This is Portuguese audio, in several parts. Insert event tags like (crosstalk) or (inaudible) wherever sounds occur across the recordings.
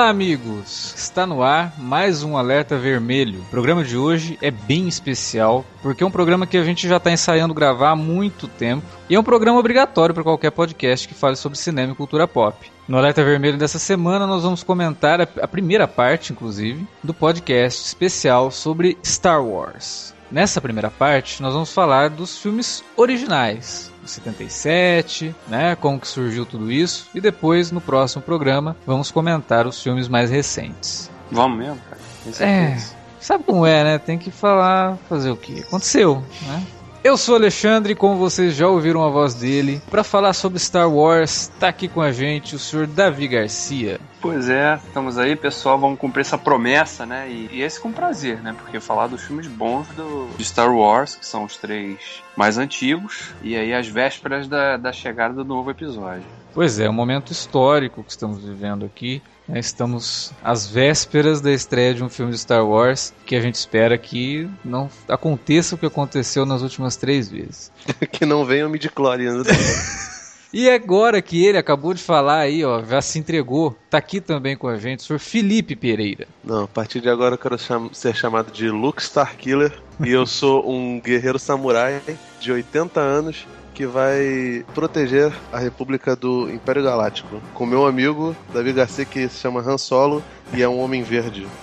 Olá, amigos! Está no ar mais um Alerta Vermelho. O programa de hoje é bem especial porque é um programa que a gente já está ensaiando gravar há muito tempo e é um programa obrigatório para qualquer podcast que fale sobre cinema e cultura pop. No Alerta Vermelho dessa semana, nós vamos comentar a primeira parte, inclusive, do podcast especial sobre Star Wars. Nessa primeira parte, nós vamos falar dos filmes originais, 77, né? Como que surgiu tudo isso. E depois, no próximo programa, vamos comentar os filmes mais recentes. Vamos mesmo, cara? É, sabe como é, né? Tem que falar, fazer o que aconteceu, né? Eu sou Alexandre, como vocês já ouviram a voz dele, para falar sobre Star Wars, tá aqui com a gente o senhor Davi Garcia. Pois é, estamos aí, pessoal, vamos cumprir essa promessa, né? E, e esse com prazer, né? Porque falar dos filmes bons do, de Star Wars, que são os três mais antigos, e aí as vésperas da, da chegada do novo episódio. Pois é, é um momento histórico que estamos vivendo aqui. Né? Estamos às vésperas da estreia de um filme de Star Wars que a gente espera que não aconteça o que aconteceu nas últimas três vezes. (laughs) que não venha o midi-chlorian. (laughs) E agora que ele acabou de falar aí, ó, já se entregou, tá aqui também com a gente, o senhor Felipe Pereira. Não, a partir de agora eu quero cham ser chamado de Luke Starkiller e eu sou um guerreiro samurai de 80 anos que vai proteger a República do Império Galáctico. Com meu amigo Davi Garcia, que se chama Han Solo e é um homem verde. (laughs)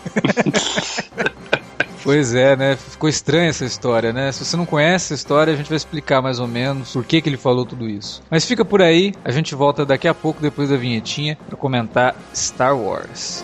Pois é, né? Ficou estranha essa história, né? Se você não conhece a história, a gente vai explicar mais ou menos por que, que ele falou tudo isso. Mas fica por aí, a gente volta daqui a pouco, depois da vinhetinha, para comentar Star Wars.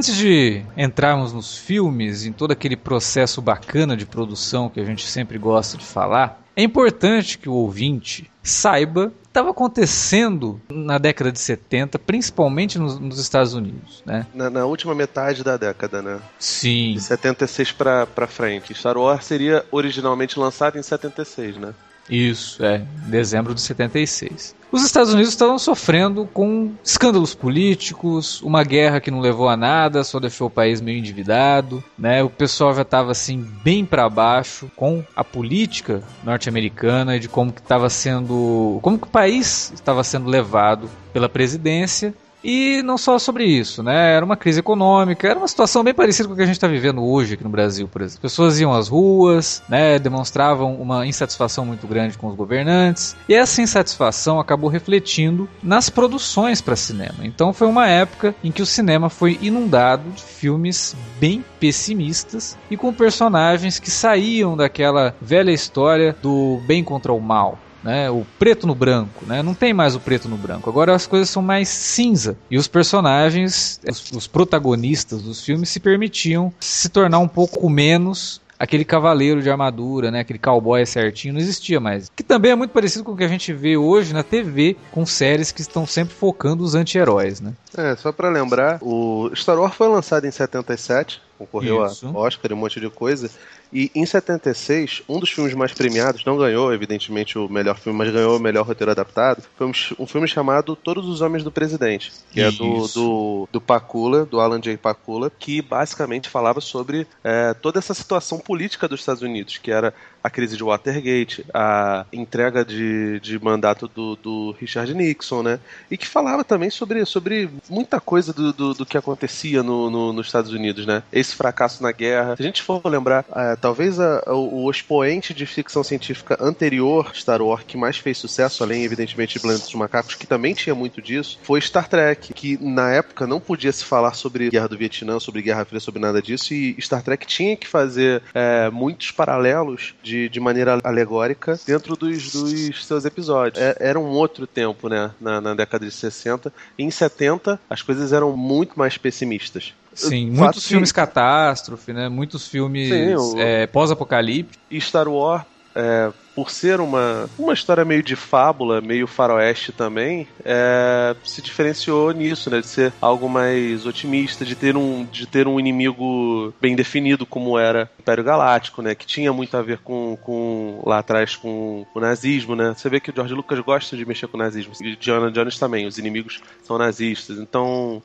Antes de entrarmos nos filmes, em todo aquele processo bacana de produção que a gente sempre gosta de falar, é importante que o ouvinte saiba o que estava acontecendo na década de 70, principalmente nos, nos Estados Unidos, né? Na, na, última metade da década, né? Sim. De 76 para frente. Star Wars seria originalmente lançado em 76, né? Isso, é, dezembro de 76. Os Estados Unidos estavam sofrendo com escândalos políticos, uma guerra que não levou a nada, só deixou o país meio endividado, né? O pessoal já estava assim bem para baixo com a política norte-americana de como que estava sendo, como que o país estava sendo levado pela presidência e não só sobre isso, né? Era uma crise econômica, era uma situação bem parecida com o que a gente está vivendo hoje aqui no Brasil, por exemplo. Pessoas iam às ruas, né? Demonstravam uma insatisfação muito grande com os governantes, e essa insatisfação acabou refletindo nas produções para cinema. Então foi uma época em que o cinema foi inundado de filmes bem pessimistas e com personagens que saíam daquela velha história do bem contra o mal né? O preto no branco, né? Não tem mais o preto no branco. Agora as coisas são mais cinza e os personagens, os, os protagonistas dos filmes se permitiam se tornar um pouco menos aquele cavaleiro de armadura, né? Aquele cowboy certinho, não existia mais. Que também é muito parecido com o que a gente vê hoje na TV, com séries que estão sempre focando os anti-heróis, né? É, só para lembrar, o Star Wars foi lançado em 77, concorreu Isso. a Oscar e um monte de coisa. E em 76, um dos filmes mais premiados, não ganhou, evidentemente, o melhor filme, mas ganhou o melhor roteiro adaptado, foi um, um filme chamado Todos os Homens do Presidente, que Isso. é do, do, do Pakula, do Alan J. Pakula, que basicamente falava sobre é, toda essa situação política dos Estados Unidos, que era a crise de Watergate, a entrega de, de mandato do, do Richard Nixon, né? E que falava também sobre, sobre muita coisa do, do, do que acontecia no, no, nos Estados Unidos, né? Esse fracasso na guerra. Se a gente for lembrar, é, talvez a, o, o expoente de ficção científica anterior, Star Wars, que mais fez sucesso, além, evidentemente, de Planeta dos Macacos, que também tinha muito disso, foi Star Trek, que na época não podia se falar sobre Guerra do Vietnã, sobre Guerra Fria, sobre nada disso, e Star Trek tinha que fazer é, muitos paralelos de, de maneira alegórica dentro dos, dos seus episódios. É, era um outro tempo, né, na, na década de 60. E em 70, as coisas eram muito mais pessimistas. Sim, muitos filmes catástrofe, né? Muitos filmes é, pós-apocalipse. E Star Wars é, por ser uma, uma história meio de fábula, meio faroeste também, é, se diferenciou nisso, né? De ser algo mais otimista, de ter um, de ter um inimigo bem definido como era o Império Galáctico, né? Que tinha muito a ver com, com lá atrás com o nazismo, né? Você vê que o George Lucas gosta de mexer com o nazismo. E Diana Jones também, os inimigos são nazistas. Então,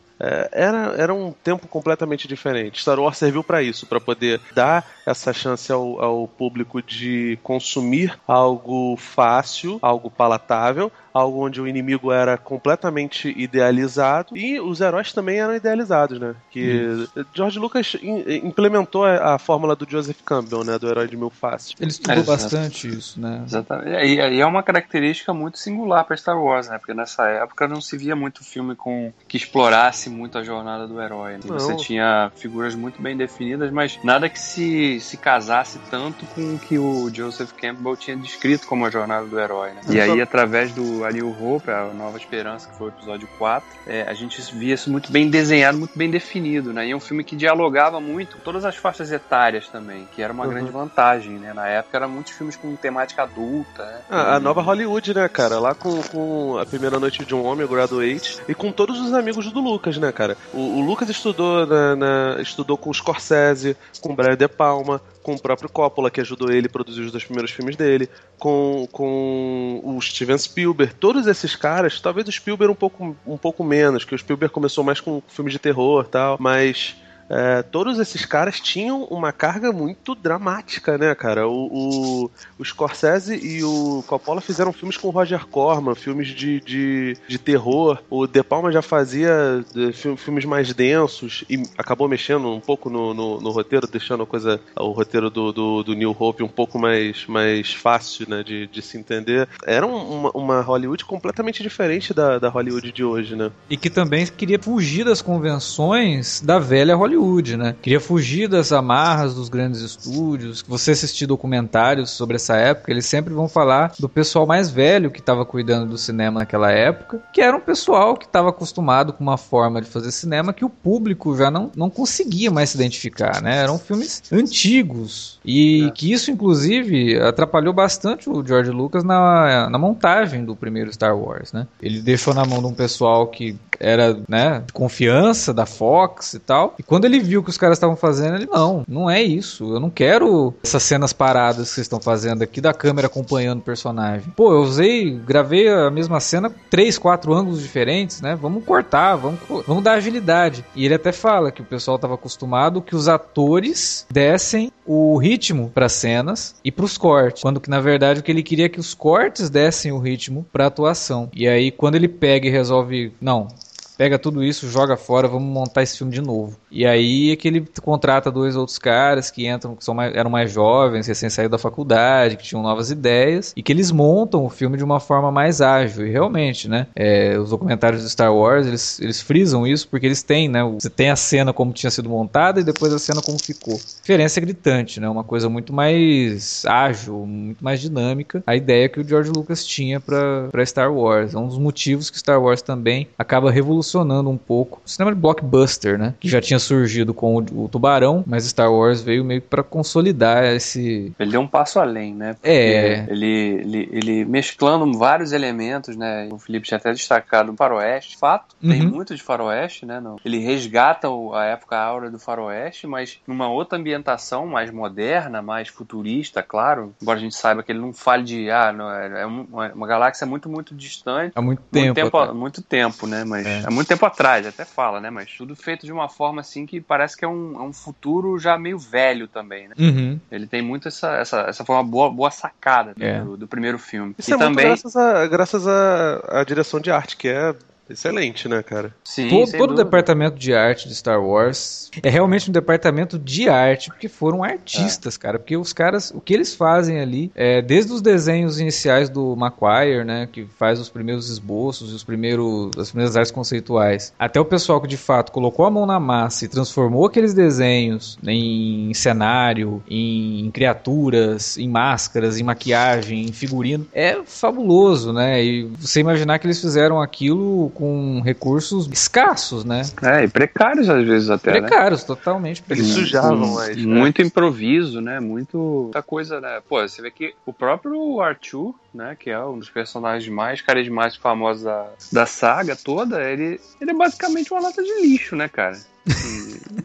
era, era um tempo completamente diferente. Star Wars serviu para isso, para poder dar essa chance ao, ao público de consumir algo fácil, algo palatável, algo onde o inimigo era completamente idealizado e os heróis também eram idealizados, né? Que George Lucas implementou a, a, fórmula do Joseph Campbell, né? Do herói de mil faces. Ele estudou é, bastante isso, né? Exatamente. E, e, é uma característica muito singular para Star Wars, né? Porque nessa época não se via muito filme com que explorasse muito a jornada do herói. Né? Você tinha figuras muito bem definidas, mas nada que se, se casasse tanto com o que o Joseph Campbell tinha descrito como a jornada do herói, né? E aí, através do a New Hope, a Nova Esperança, que foi o episódio 4, é, a gente via isso muito bem desenhado, muito bem definido, né? E é um filme que dialogava muito com todas as faixas etárias também, que era uma uhum. grande vantagem, né? Na época eram muitos filmes com temática adulta, né? Ah, a nova Hollywood, né, cara? Lá com, com A Primeira Noite de um Homem, o Graduate, e com todos os amigos do Lucas, né, cara? O, o Lucas estudou, na, na, estudou com o Scorsese, com o Brian De Palma, com o próprio Coppola, que ajudou ele a produzir os dois primeiros filmes dele, com, com o Steven Spielberg. Todos esses caras, talvez o Spielberg um pouco, um pouco menos, que o Spielberg começou mais com filmes de terror tal, mas é, todos esses caras tinham uma carga muito dramática, né, cara? O, o, o, Scorsese e o Coppola fizeram filmes com Roger Corman, filmes de, de, de terror. O De Palma já fazia de, filmes mais densos e acabou mexendo um pouco no, no, no roteiro, deixando a coisa, o roteiro do, do, do, New Hope um pouco mais, mais fácil, né, de, de se entender. Era uma, uma Hollywood completamente diferente da, da Hollywood de hoje, né? E que também queria fugir das convenções da velha Hollywood Hollywood, né? Queria fugir das amarras dos grandes estúdios. Você assistir documentários sobre essa época, eles sempre vão falar do pessoal mais velho que estava cuidando do cinema naquela época, que era um pessoal que estava acostumado com uma forma de fazer cinema que o público já não, não conseguia mais se identificar, né? Eram filmes antigos e é. que isso, inclusive, atrapalhou bastante o George Lucas na, na montagem do primeiro Star Wars, né? Ele deixou na mão de um pessoal que era, né, de confiança da Fox e tal. E quando ele viu que os caras estavam fazendo, ele, não, não é isso. Eu não quero essas cenas paradas que vocês estão fazendo aqui da câmera acompanhando o personagem. Pô, eu usei, gravei a mesma cena três, quatro ângulos diferentes, né? Vamos cortar, vamos, vamos dar agilidade. E ele até fala que o pessoal estava acostumado que os atores dessem o ritmo para cenas e para os cortes, quando que na verdade o que ele queria é que os cortes dessem o ritmo para atuação. E aí quando ele pega e resolve, não, pega tudo isso, joga fora, vamos montar esse filme de novo. E aí é que ele contrata dois outros caras que entram, que são mais, eram mais jovens, recém saídos da faculdade, que tinham novas ideias, e que eles montam o filme de uma forma mais ágil. E realmente, né? É, os documentários de Star Wars, eles, eles frisam isso porque eles têm, né? Você tem a cena como tinha sido montada e depois a cena como ficou. A diferença é gritante, né? Uma coisa muito mais ágil, muito mais dinâmica. A ideia que o George Lucas tinha para Star Wars. É um dos motivos que Star Wars também acaba revolucionando um pouco o cinema de blockbuster, né? Que já tinha surgido com o, o Tubarão, mas Star Wars veio meio para consolidar esse. Ele deu um passo além, né? Porque é. Ele, ele, ele mesclando vários elementos, né? O Felipe tinha até destacado o faroeste. Fato, uhum. tem muito de faroeste, né? Ele resgata a época áurea do faroeste, mas numa outra ambientação mais moderna, mais futurista, claro. Embora a gente saiba que ele não fale de. Ah, não, é, é uma, uma galáxia muito, muito distante. Há muito tempo. Muito tempo, muito tempo né? Mas é. Muito tempo atrás, até fala, né? Mas tudo feito de uma forma assim que parece que é um, é um futuro já meio velho também, né? Uhum. Ele tem muito essa, essa, essa forma boa, boa sacada é. do, do, primeiro filme. Isso e é também... graças, a, graças à direção de arte, que é Excelente, né, cara? Sim, todo, todo o departamento de arte de Star Wars é realmente um departamento de arte, porque foram artistas, é. cara. Porque os caras, o que eles fazem ali, é, desde os desenhos iniciais do Macquarie, né, que faz os primeiros esboços e os primeiros, as primeiras artes conceituais, até o pessoal que de fato colocou a mão na massa e transformou aqueles desenhos em cenário, em criaturas, em máscaras, em maquiagem, em figurino, é fabuloso, né? E você imaginar que eles fizeram aquilo com recursos escassos, né? É, e precários às vezes até. Né? Precários, né? totalmente precários. Eles sujavam mais. Né? Muito improviso, né? Muito. Muita coisa, né? Pô, você vê que o próprio Arthur, né? Que é um dos personagens mais carismáticos famosos da, da saga toda, ele, ele é basicamente uma lata de lixo, né, cara?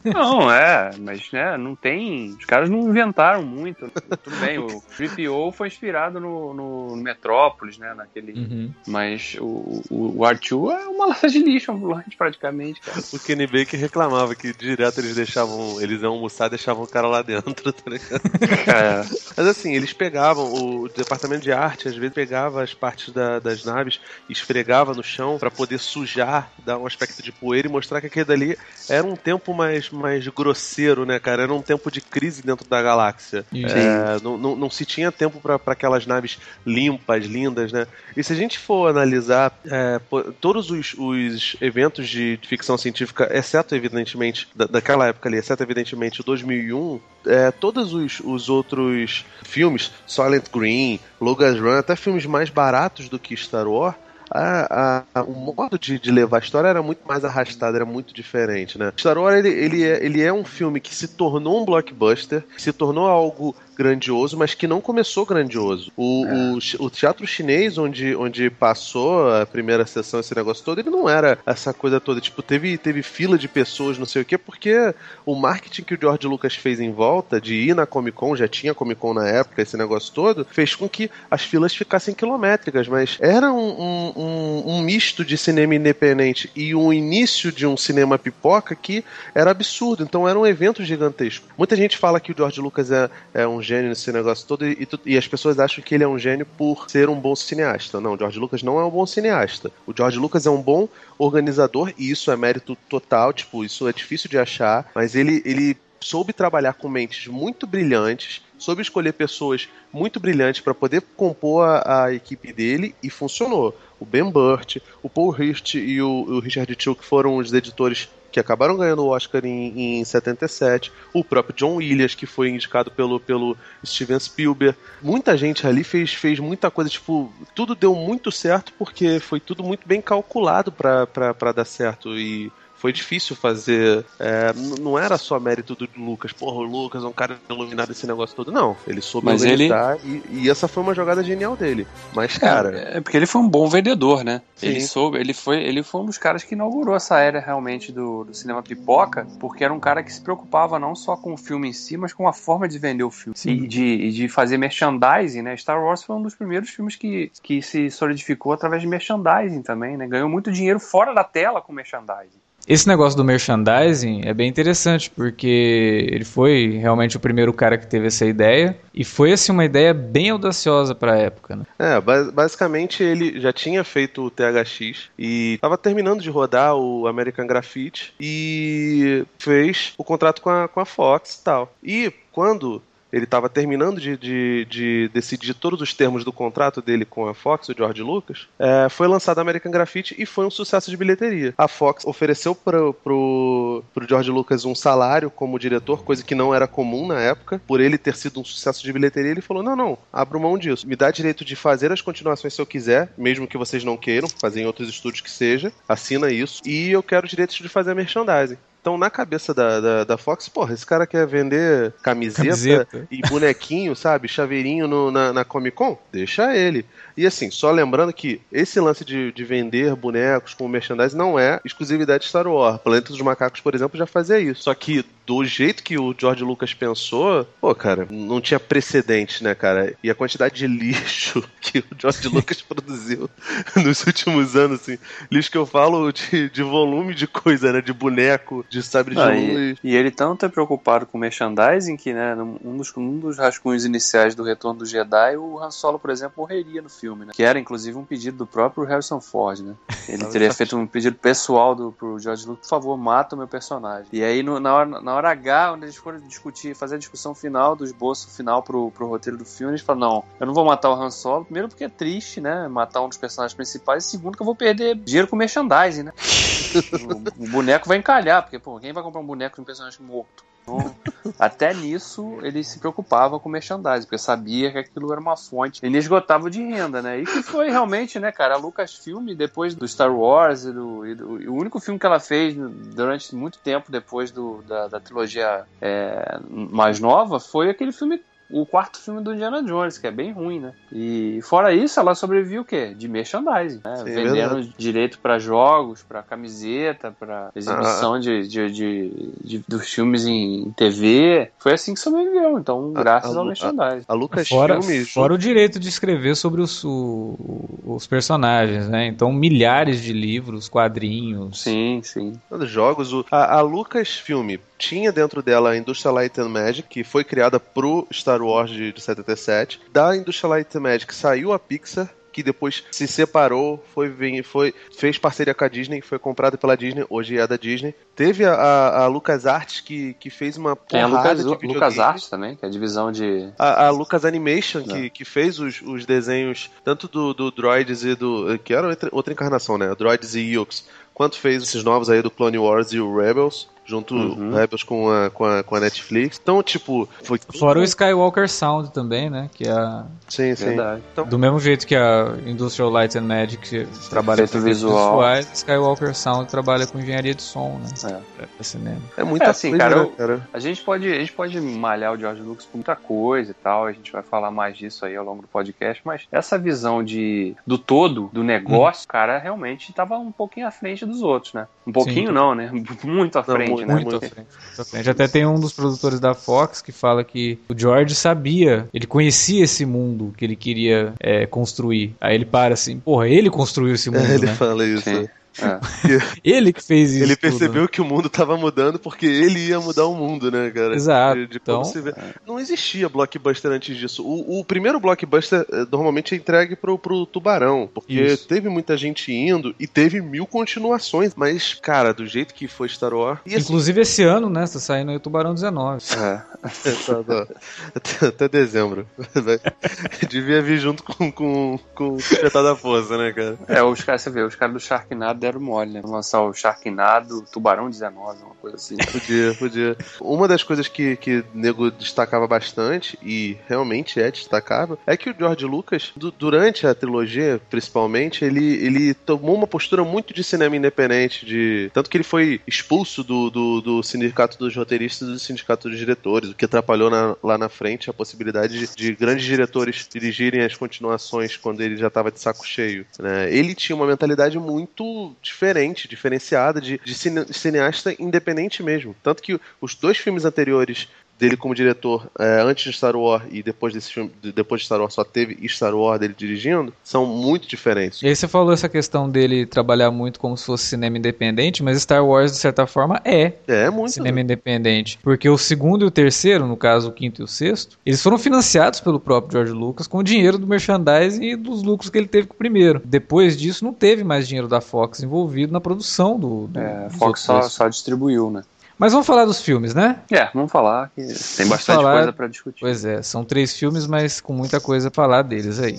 Não, é, mas né, não tem. Os caras não inventaram muito. Tudo bem, o 3PO foi inspirado no, no Metrópolis, né? Naquele. Uhum. Mas o, o, o R2 é uma lata de lixo ambulante, praticamente, cara. O Kenny Baker reclamava que direto eles deixavam. Eles iam almoçar e deixavam o cara lá dentro, tá ligado? É. Mas assim, eles pegavam, o departamento de arte às vezes pegava as partes da, das naves, esfregava no chão para poder sujar, dar um aspecto de poeira e mostrar que aquele dali era um tempo mais, mais grosseiro, né, cara? Era um tempo de crise dentro da galáxia. É, não, não, não, se tinha tempo para aquelas naves limpas, lindas, né? E se a gente for analisar é, todos os, os eventos de, ficção científica, exceto, evidentemente, da, daquela época ali, exceto, evidentemente, o 2001, é, todos os, os outros filmes, Silent Green, Logan's Run, até filmes mais baratos do que Star Wars, a, a, o modo de, de, levar a história era muito mais arrastado, era muito diferente, né? Star Wars, ele, ele, é, ele é um filme que se tornou um blockbuster, se tornou algo grandioso, mas que não começou grandioso. O, é. o, o, teatro chinês, onde, onde passou a primeira sessão, esse negócio todo, ele não era essa coisa toda. Tipo, teve, teve fila de pessoas, não sei o quê, porque o marketing que o George Lucas fez em volta de ir na Comic Con, já tinha Comic Con na época, esse negócio todo, fez com que as filas ficassem quilométricas, mas era um, um, um, um misto de cinema independente e um início de um cinema pipoca que era absurdo. Então era um evento gigantesco. Muita gente fala que o George Lucas é, é um gênio nesse negócio todo e, e, as pessoas acham que ele é um gênio por ser um bom cineasta. Não, George Lucas não é um bom cineasta. O George Lucas é um bom organizador e isso é mérito total, tipo, isso é difícil de achar, mas ele, ele soube trabalhar com mentes muito brilhantes, soube escolher pessoas muito brilhantes para poder compor a, a, equipe dele e funcionou. O Ben Burt, o Paul Hirst e o, o Richard Chuck foram os editores que acabaram ganhando o Oscar em, em 77, o próprio John Williams, que foi indicado pelo, pelo Steven Spielberg. Muita gente ali fez, fez muita coisa, tipo, tudo deu muito certo porque foi tudo muito bem calculado para dar certo. E foi difícil fazer. É, não era só mérito do Lucas. Porra, o Lucas é um cara iluminado esse negócio todo. Não, ele soube Mas ele... e, e, essa foi uma jogada genial dele. Mas, é, cara. É, é porque ele foi um bom vendedor, né? Sim. Ele soube, ele foi, ele foi um dos caras que inaugurou essa era realmente do, do, cinema pipoca, porque era um cara que se preocupava não só com o filme em si, mas com a forma de vender o filme. Sim. E de, e de fazer merchandising, né? Star Wars foi um dos primeiros filmes que, que se solidificou através de merchandising também, né? Ganhou muito dinheiro fora da tela com merchandising. Esse negócio do merchandising é bem interessante, porque ele foi realmente o primeiro cara que teve essa ideia, e foi assim uma ideia bem audaciosa para a época. Né? É, basicamente ele já tinha feito o THX e estava terminando de rodar o American Graffiti e fez o contrato com a, com a Fox e tal. E quando ele estava terminando de, de, de, decidir todos os termos do contrato dele com a Fox, o George Lucas, é, foi lançado American Graffiti e foi um sucesso de bilheteria. A Fox ofereceu pro, pro, pro George Lucas um salário como diretor, coisa que não era comum na época, por ele ter sido um sucesso de bilheteria, ele falou, não, não, abro mão disso. Me dá direito de fazer as continuações se eu quiser, mesmo que vocês não queiram, fazer em outros estúdios que seja, assina isso, e eu quero direitos de fazer merchandising. Então, na cabeça da, da, da Fox, porra, esse cara quer vender camiseta, camiseta. e bonequinho, sabe? Chaveirinho no, na, na Comic Con? Deixa ele. E assim, só lembrando que esse lance de, de vender bonecos com merchandising não é exclusividade de Star Wars. Planeta dos Macacos, por exemplo, já fazia isso. Só que do jeito que o George Lucas pensou, pô, cara, não tinha precedente, né, cara? E a quantidade de lixo (laughs) que o George Lucas produziu (laughs) nos últimos anos, assim, lixo que eu falo de, de volume de coisa, né? De boneco, de sabre de ah, luz. E, e, ele tanto é preocupado com merchandising que, né, um dos, um dos rascunhos iniciais do Retorno do Jedi, o Han Solo, por exemplo, morreria no filme filme, né? Que era inclusive um pedido do próprio Harrison Ford, né? Ele teria feito um pedido pessoal do, pro George Lucas, por favor, mata o meu personagem. E aí no, na, hora, na hora H, onde eles foram discutir, fazer a discussão final do esboço final pro, pro roteiro do filme, eles falaram, não, eu não vou matar o Han Solo, primeiro porque é triste, né? Matar um dos personagens principais, e segundo que eu vou perder dinheiro com merchandising, né? (laughs) o, o boneco vai encalhar, porque, pô, quem vai comprar um boneco de um personagem morto? Então, (laughs) até nisso ele se preocupava com merchandising, porque sabia que aquilo era uma fonte inesgotável de renda, né? E que foi realmente, né, cara, a Lucasfilm, depois do Star Wars e, do, e, do, e o único filme que ela fez durante muito tempo depois do, da, da trilogia é, mais nova foi aquele filme o quarto filme do Indiana Jones, que é bem ruim, né? E fora isso, ela sobreviveu o quê? De merchandising, né? Sim, Vendendo verdade. direito para jogos, para camiseta, para exibição ah. de, de, de, de, dos filmes em TV. Foi assim que sobreviveu, então, graças a, a, ao merchandising. A, a Lucas fora, Filmes... fora o direito de escrever sobre os, o, os personagens, né? Então, milhares de livros, quadrinhos. Sim, sim. Jogos. A, a Lucas Filme tinha dentro dela a Industrial Light and Magic, que foi criada pro Star Wars de, de 77. Da Industrial Light and Magic saiu a Pixar, que depois se separou, foi, foi fez parceria com a Disney, foi comprada pela Disney, hoje é da Disney. Teve a, a, a LucasArts que, que fez uma Tem a Lucas, LucasArts também, que é a divisão de... A, a Lucas Animation, que, que fez os, os desenhos tanto do, do Droids e do... que era outra, outra encarnação, né? Droids e Ewoks, quanto fez esses novos aí do Clone Wars e o Rebels junto uhum. Rebels com a, com, a, com a Netflix. Então, tipo. Foi Fora o Skywalker Sound também, né? Que é a... Sim, sim. Então... Do mesmo jeito que a Industrial Light and Magic trabalha com visual, visuais, Skywalker Sound trabalha com engenharia de som, né? É, pra cinema. É muita é, assim, coisa, cara, né, cara, A gente, pode, a gente pode malhar o George Lucas por muita coisa e tal. A gente vai falar mais disso aí ao longo do podcast, mas essa visão de, do todo, do negócio, hum. cara, realmente tava um pouquinho à frente dos outros, né? Um pouquinho sim, não, né? (laughs) Muito à frente, não, né? Muito, à frente, muito à frente. Até tem um dos produtores da Fox que fala que o George sabia, ele conhecia esse mundo que ele queria é, construir. Aí ele para assim, porra, ele construiu esse (laughs) mundo. É, ele né? fala isso. Sim. É. (laughs) ele que fez isso. Ele percebeu tudo. que o mundo estava mudando porque ele ia mudar o mundo, né, cara? Exato. De, de então, é. Não existia blockbuster antes disso. O, o, primeiro blockbuster eh, normalmente é entregue pro, pro Tubarão, porque isso. teve muita gente indo e teve mil continuações, mas, cara, do jeito que foi Star Wars. Assim, Inclusive esse ano, né? Tá saindo aí o Tubarão 19. É. (laughs) até, até dezembro. (laughs) Devia vir junto com, com, com o Despertar da Força, né, cara? É, os caras, você vê, os caras do Sharknado deram mole, né? Lançar o Sharknado, Tubarão 19, uma coisa assim. Podia, podia. Uma das coisas que, que nego destacava bastante, e realmente é destacável, é que o George Lucas, du durante a trilogia, principalmente, ele, ele tomou uma postura muito de cinema independente, de tanto que ele foi expulso do, do, do sindicato dos roteiristas e do sindicato dos diretores, o que atrapalhou na, lá na frente a possibilidade de, de, grandes diretores dirigirem as continuações quando ele já estava de saco cheio. Né? Ele tinha uma mentalidade muito diferente, diferenciada de, de cineasta independente mesmo. Tanto que os dois filmes anteriores dele como diretor é, antes de Star Wars e depois desse filme, depois de Star Wars só teve Star Wars dele dirigindo, são muito diferentes. E aí você falou essa questão dele trabalhar muito como se fosse cinema independente, mas Star Wars de certa forma é, é muito cinema né? independente, porque o segundo e o terceiro, no caso o quinto e o sexto, eles foram financiados pelo próprio George Lucas com o dinheiro do merchandising e dos lucros que ele teve com o primeiro. Depois disso não teve mais dinheiro da Fox envolvido na produção do, do é, a Fox só, só distribuiu, né? Mas vamos falar dos filmes, né? É, vamos falar que tem bastante falar... coisa para discutir. Pois é, são três filmes, mas com muita coisa a falar deles aí.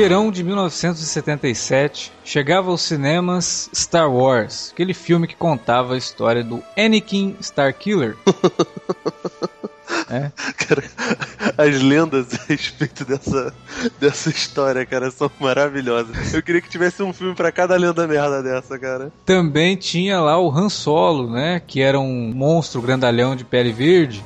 Verão de 1977, chegava aos cinemas Star Wars, aquele filme que contava a história do Anakin Starkiller. (laughs) É. Cara, as lendas a respeito dessa, dessa história, cara, são maravilhosas. Eu queria que tivesse um filme para cada lenda merda dessa, cara. Também tinha lá o Han Solo, né? Que era um monstro grandalhão de pele verde.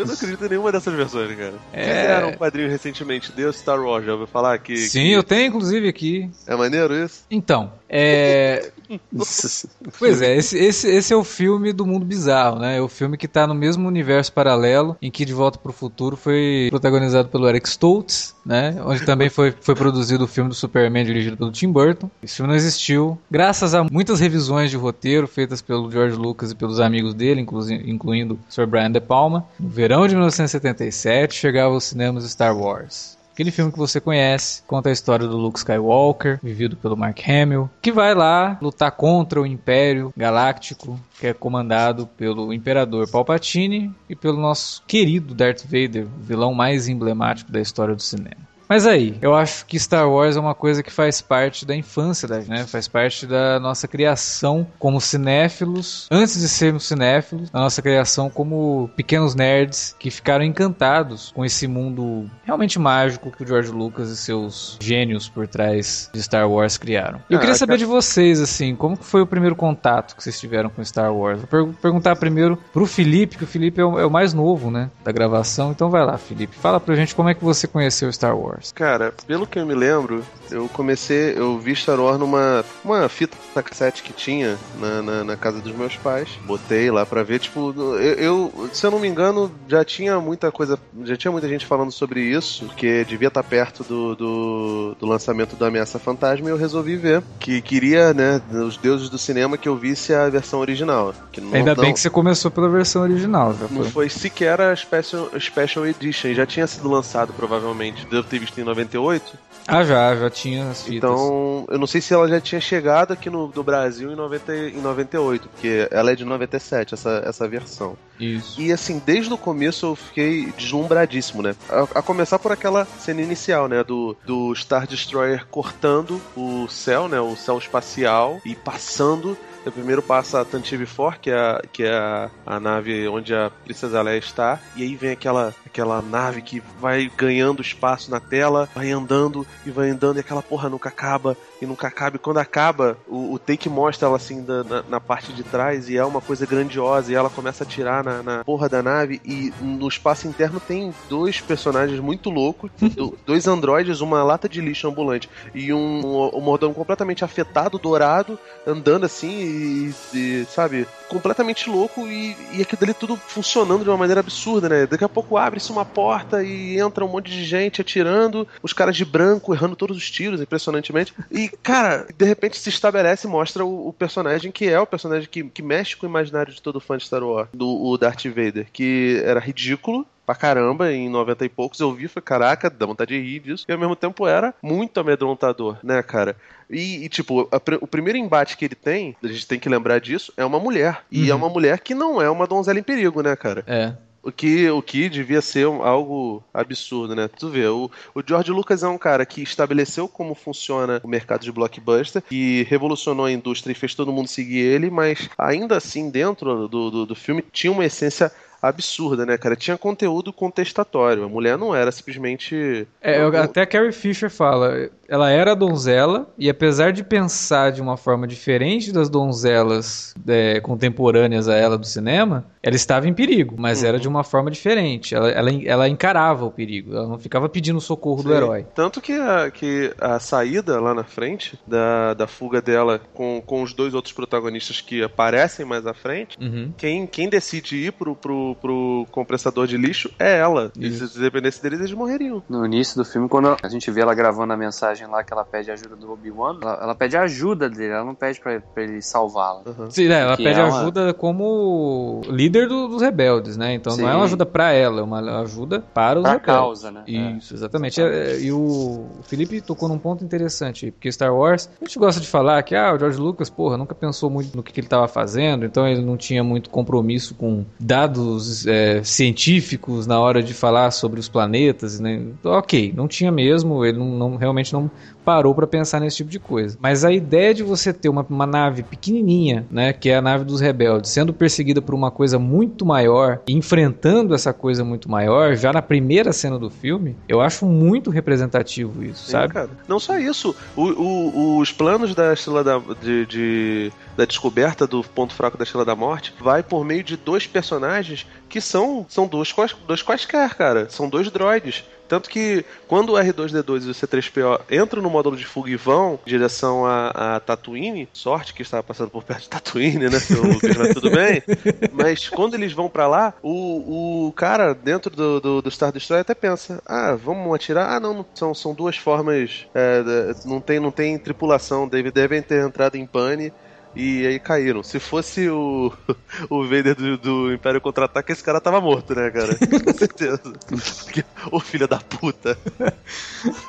Eu não acredito em nenhuma dessas versões, cara. É... Fizeram um quadrinho recentemente de Star Wars, já ouviu falar que. Sim, que... eu tenho inclusive aqui. É maneiro isso? Então, é. (laughs) pois é, esse, esse, esse é o filme do mundo bizarro, né? É o filme que tá no mesmo universo paralelo em que De Volta pro Futuro foi protagonizado pelo Eric Stoltz, né? Onde também foi, foi produzido o filme do Superman dirigido pelo Tim Burton. Esse filme não existiu, graças a muitas revisões de roteiro feitas pelo George Lucas e pelos amigos dele, inclu incluindo o Sir Brian De Palma. No verão de 1977 chegava aos cinemas Star Wars. Aquele filme que você conhece, conta a história do Luke Skywalker, vivido pelo Mark Hamill, que vai lá lutar contra o Império Galáctico, que é comandado pelo Imperador Palpatine e pelo nosso querido Darth Vader, o vilão mais emblemático da história do cinema. Mas aí, eu acho que Star Wars é uma coisa que faz parte da infância da né? Faz parte da nossa criação como cinéfilos, antes de sermos cinéfilos, da nossa criação como pequenos nerds que ficaram encantados com esse mundo realmente mágico que o George Lucas e seus gênios por trás de Star Wars criaram. Eu queria saber de vocês, assim, como foi o primeiro contato que vocês tiveram com Star Wars? Vou perguntar primeiro pro Felipe, que o Felipe é o, é o mais novo, né, da gravação. Então vai lá, Felipe, fala pra gente como é que você conheceu Star Wars. Wars? Cara, pelo que eu me lembro, eu comecei, eu vi Star Wars numa uma fita cassete que tinha na, na, na, casa dos meus pais. Botei lá pra ver, tipo, eu, eu, se eu não me engano, já tinha muita coisa, já tinha muita gente falando sobre isso, porque devia estar perto do, do, do lançamento do Ameaça Fantasma e eu resolvi ver. Que queria, né, os deuses do cinema que eu visse a versão original. Não, Ainda bem que você começou pela versão original, já foi. Não foi sequer a Special, Special Edition, já tinha sido lançado provavelmente. Devo ter visto visto em 98. Ah, já, já tinha as fitas. Então, eu não sei se ela já tinha chegado aqui no, no Brasil em, 90, em 98, porque ela é de 97, essa, essa versão. Isso. E assim, desde o começo eu fiquei deslumbradíssimo, né? A, a, começar por aquela cena inicial, né? Do, do Star Destroyer cortando o céu, né? O céu espacial e passando então, primeiro passa a Tantive 4, que é, a, que é a, a, nave onde a Princesa Leia está, e aí vem aquela, aquela nave que vai ganhando espaço na tela, vai andando e vai andando, e aquela porra nunca acaba, e nunca acaba. E quando acaba, o, o take mostra ela assim da, na, na, parte de trás, e é uma coisa grandiosa, e ela começa a tirar na, na porra da nave, e no espaço interno tem dois personagens muito loucos, (laughs) dois androides, uma lata de lixo ambulante, e um, um, um mordomo completamente afetado, dourado, andando assim, e, e sabe, completamente louco e, e aquilo dali tudo funcionando de uma maneira absurda, né? Daqui a pouco abre-se uma porta e entra um monte de gente atirando, os caras de branco errando todos os tiros, impressionantemente. E, cara, de repente se estabelece e mostra o, o, personagem que é o personagem que, que mexe com o imaginário de todo fã de Star Wars, do o Darth Vader, que era ridículo, pra caramba em 90 e poucos. Eu vi, foi caraca, dá vontade de rir disso. E ao mesmo tempo era muito amedrontador, né, cara? E, e tipo, a, o primeiro embate que ele tem, a gente tem que lembrar disso, é uma mulher. E é uhum. é uma mulher que não é uma donzela em perigo, né, cara? É. O que, o que devia ser algo absurdo, né? Tu vê, o, o George Lucas é um cara que estabeleceu como funciona o mercado de blockbuster e revolucionou a indústria e fez todo mundo seguir ele, mas ainda assim, dentro do, do, do filme, tinha uma essência absurda, né, cara? Tinha conteúdo contestatório. A mulher não era simplesmente. É, até a Carrie Fisher fala ela era donzela e apesar de pensar de uma forma diferente das donzelas é, contemporâneas a ela do cinema, ela estava em perigo, mas uhum. era de uma forma diferente. Ela, ela, ela, encarava o perigo, ela não ficava pedindo socorro Sim. do herói. Tanto que a, que a saída lá na frente da, da fuga dela com, com os dois outros protagonistas que aparecem mais à frente, uhum. quem, quem decide ir pro, pro, pro compressador de lixo é ela. Isso. E se dependesse deles, eles morreriam. No início do filme, quando a gente vê ela gravando a mensagem lá que ela pede ajuda do Obi-Wan, ela, ela, pede ajuda dele, ela não pede pra, pra ele salvá-la. Uhum. Sim, né, ela pede é ajuda como líder do, dos rebeldes, né? Então Sim. não é uma ajuda pra ela, é uma ajuda para os pra rebeldes. causa, né? Isso, é. exatamente. É, e o Felipe tocou num ponto interessante, porque Star Wars, a gente gosta de falar que ah, o George Lucas, porra, nunca pensou muito no que, que ele estava fazendo, então ele não tinha muito compromisso com dados é, científicos na hora de falar sobre os planetas, né? Ok, não tinha mesmo, ele não, não realmente não parou para pensar nesse tipo de coisa. Mas a ideia de você ter uma, uma nave pequenininha, né, que é a nave dos rebeldes, sendo perseguida por uma coisa muito maior e enfrentando essa coisa muito maior, já na primeira cena do filme, eu acho muito representativo isso, Sim, sabe? Cara. Não só isso, o, o, os planos da Estrela da, de, de, da descoberta do ponto fraco da Estrela da Morte vai por meio de dois personagens que são, são dois, dois quaisquer, cara. São dois droids. Tanto que quando o R2D2 e o C3PO entram no módulo de fuga e vão em direção a, a Tatooine, sorte que estava passando por perto de Tatooine, né, seu Lucas, mas tudo bem. Mas quando eles vão para lá, o, o cara dentro do, do, do, Star Destroyer até pensa: ah, vamos atirar? Ah, não, são, são duas formas, é, não, tem, não tem tripulação, devem, devem ter entrado em pane e aí caíram. Se fosse o, (laughs) o Vader do, do Império Contra-Ataque, esse cara tava morto, né, cara? (laughs) Com certeza. o filho da puta.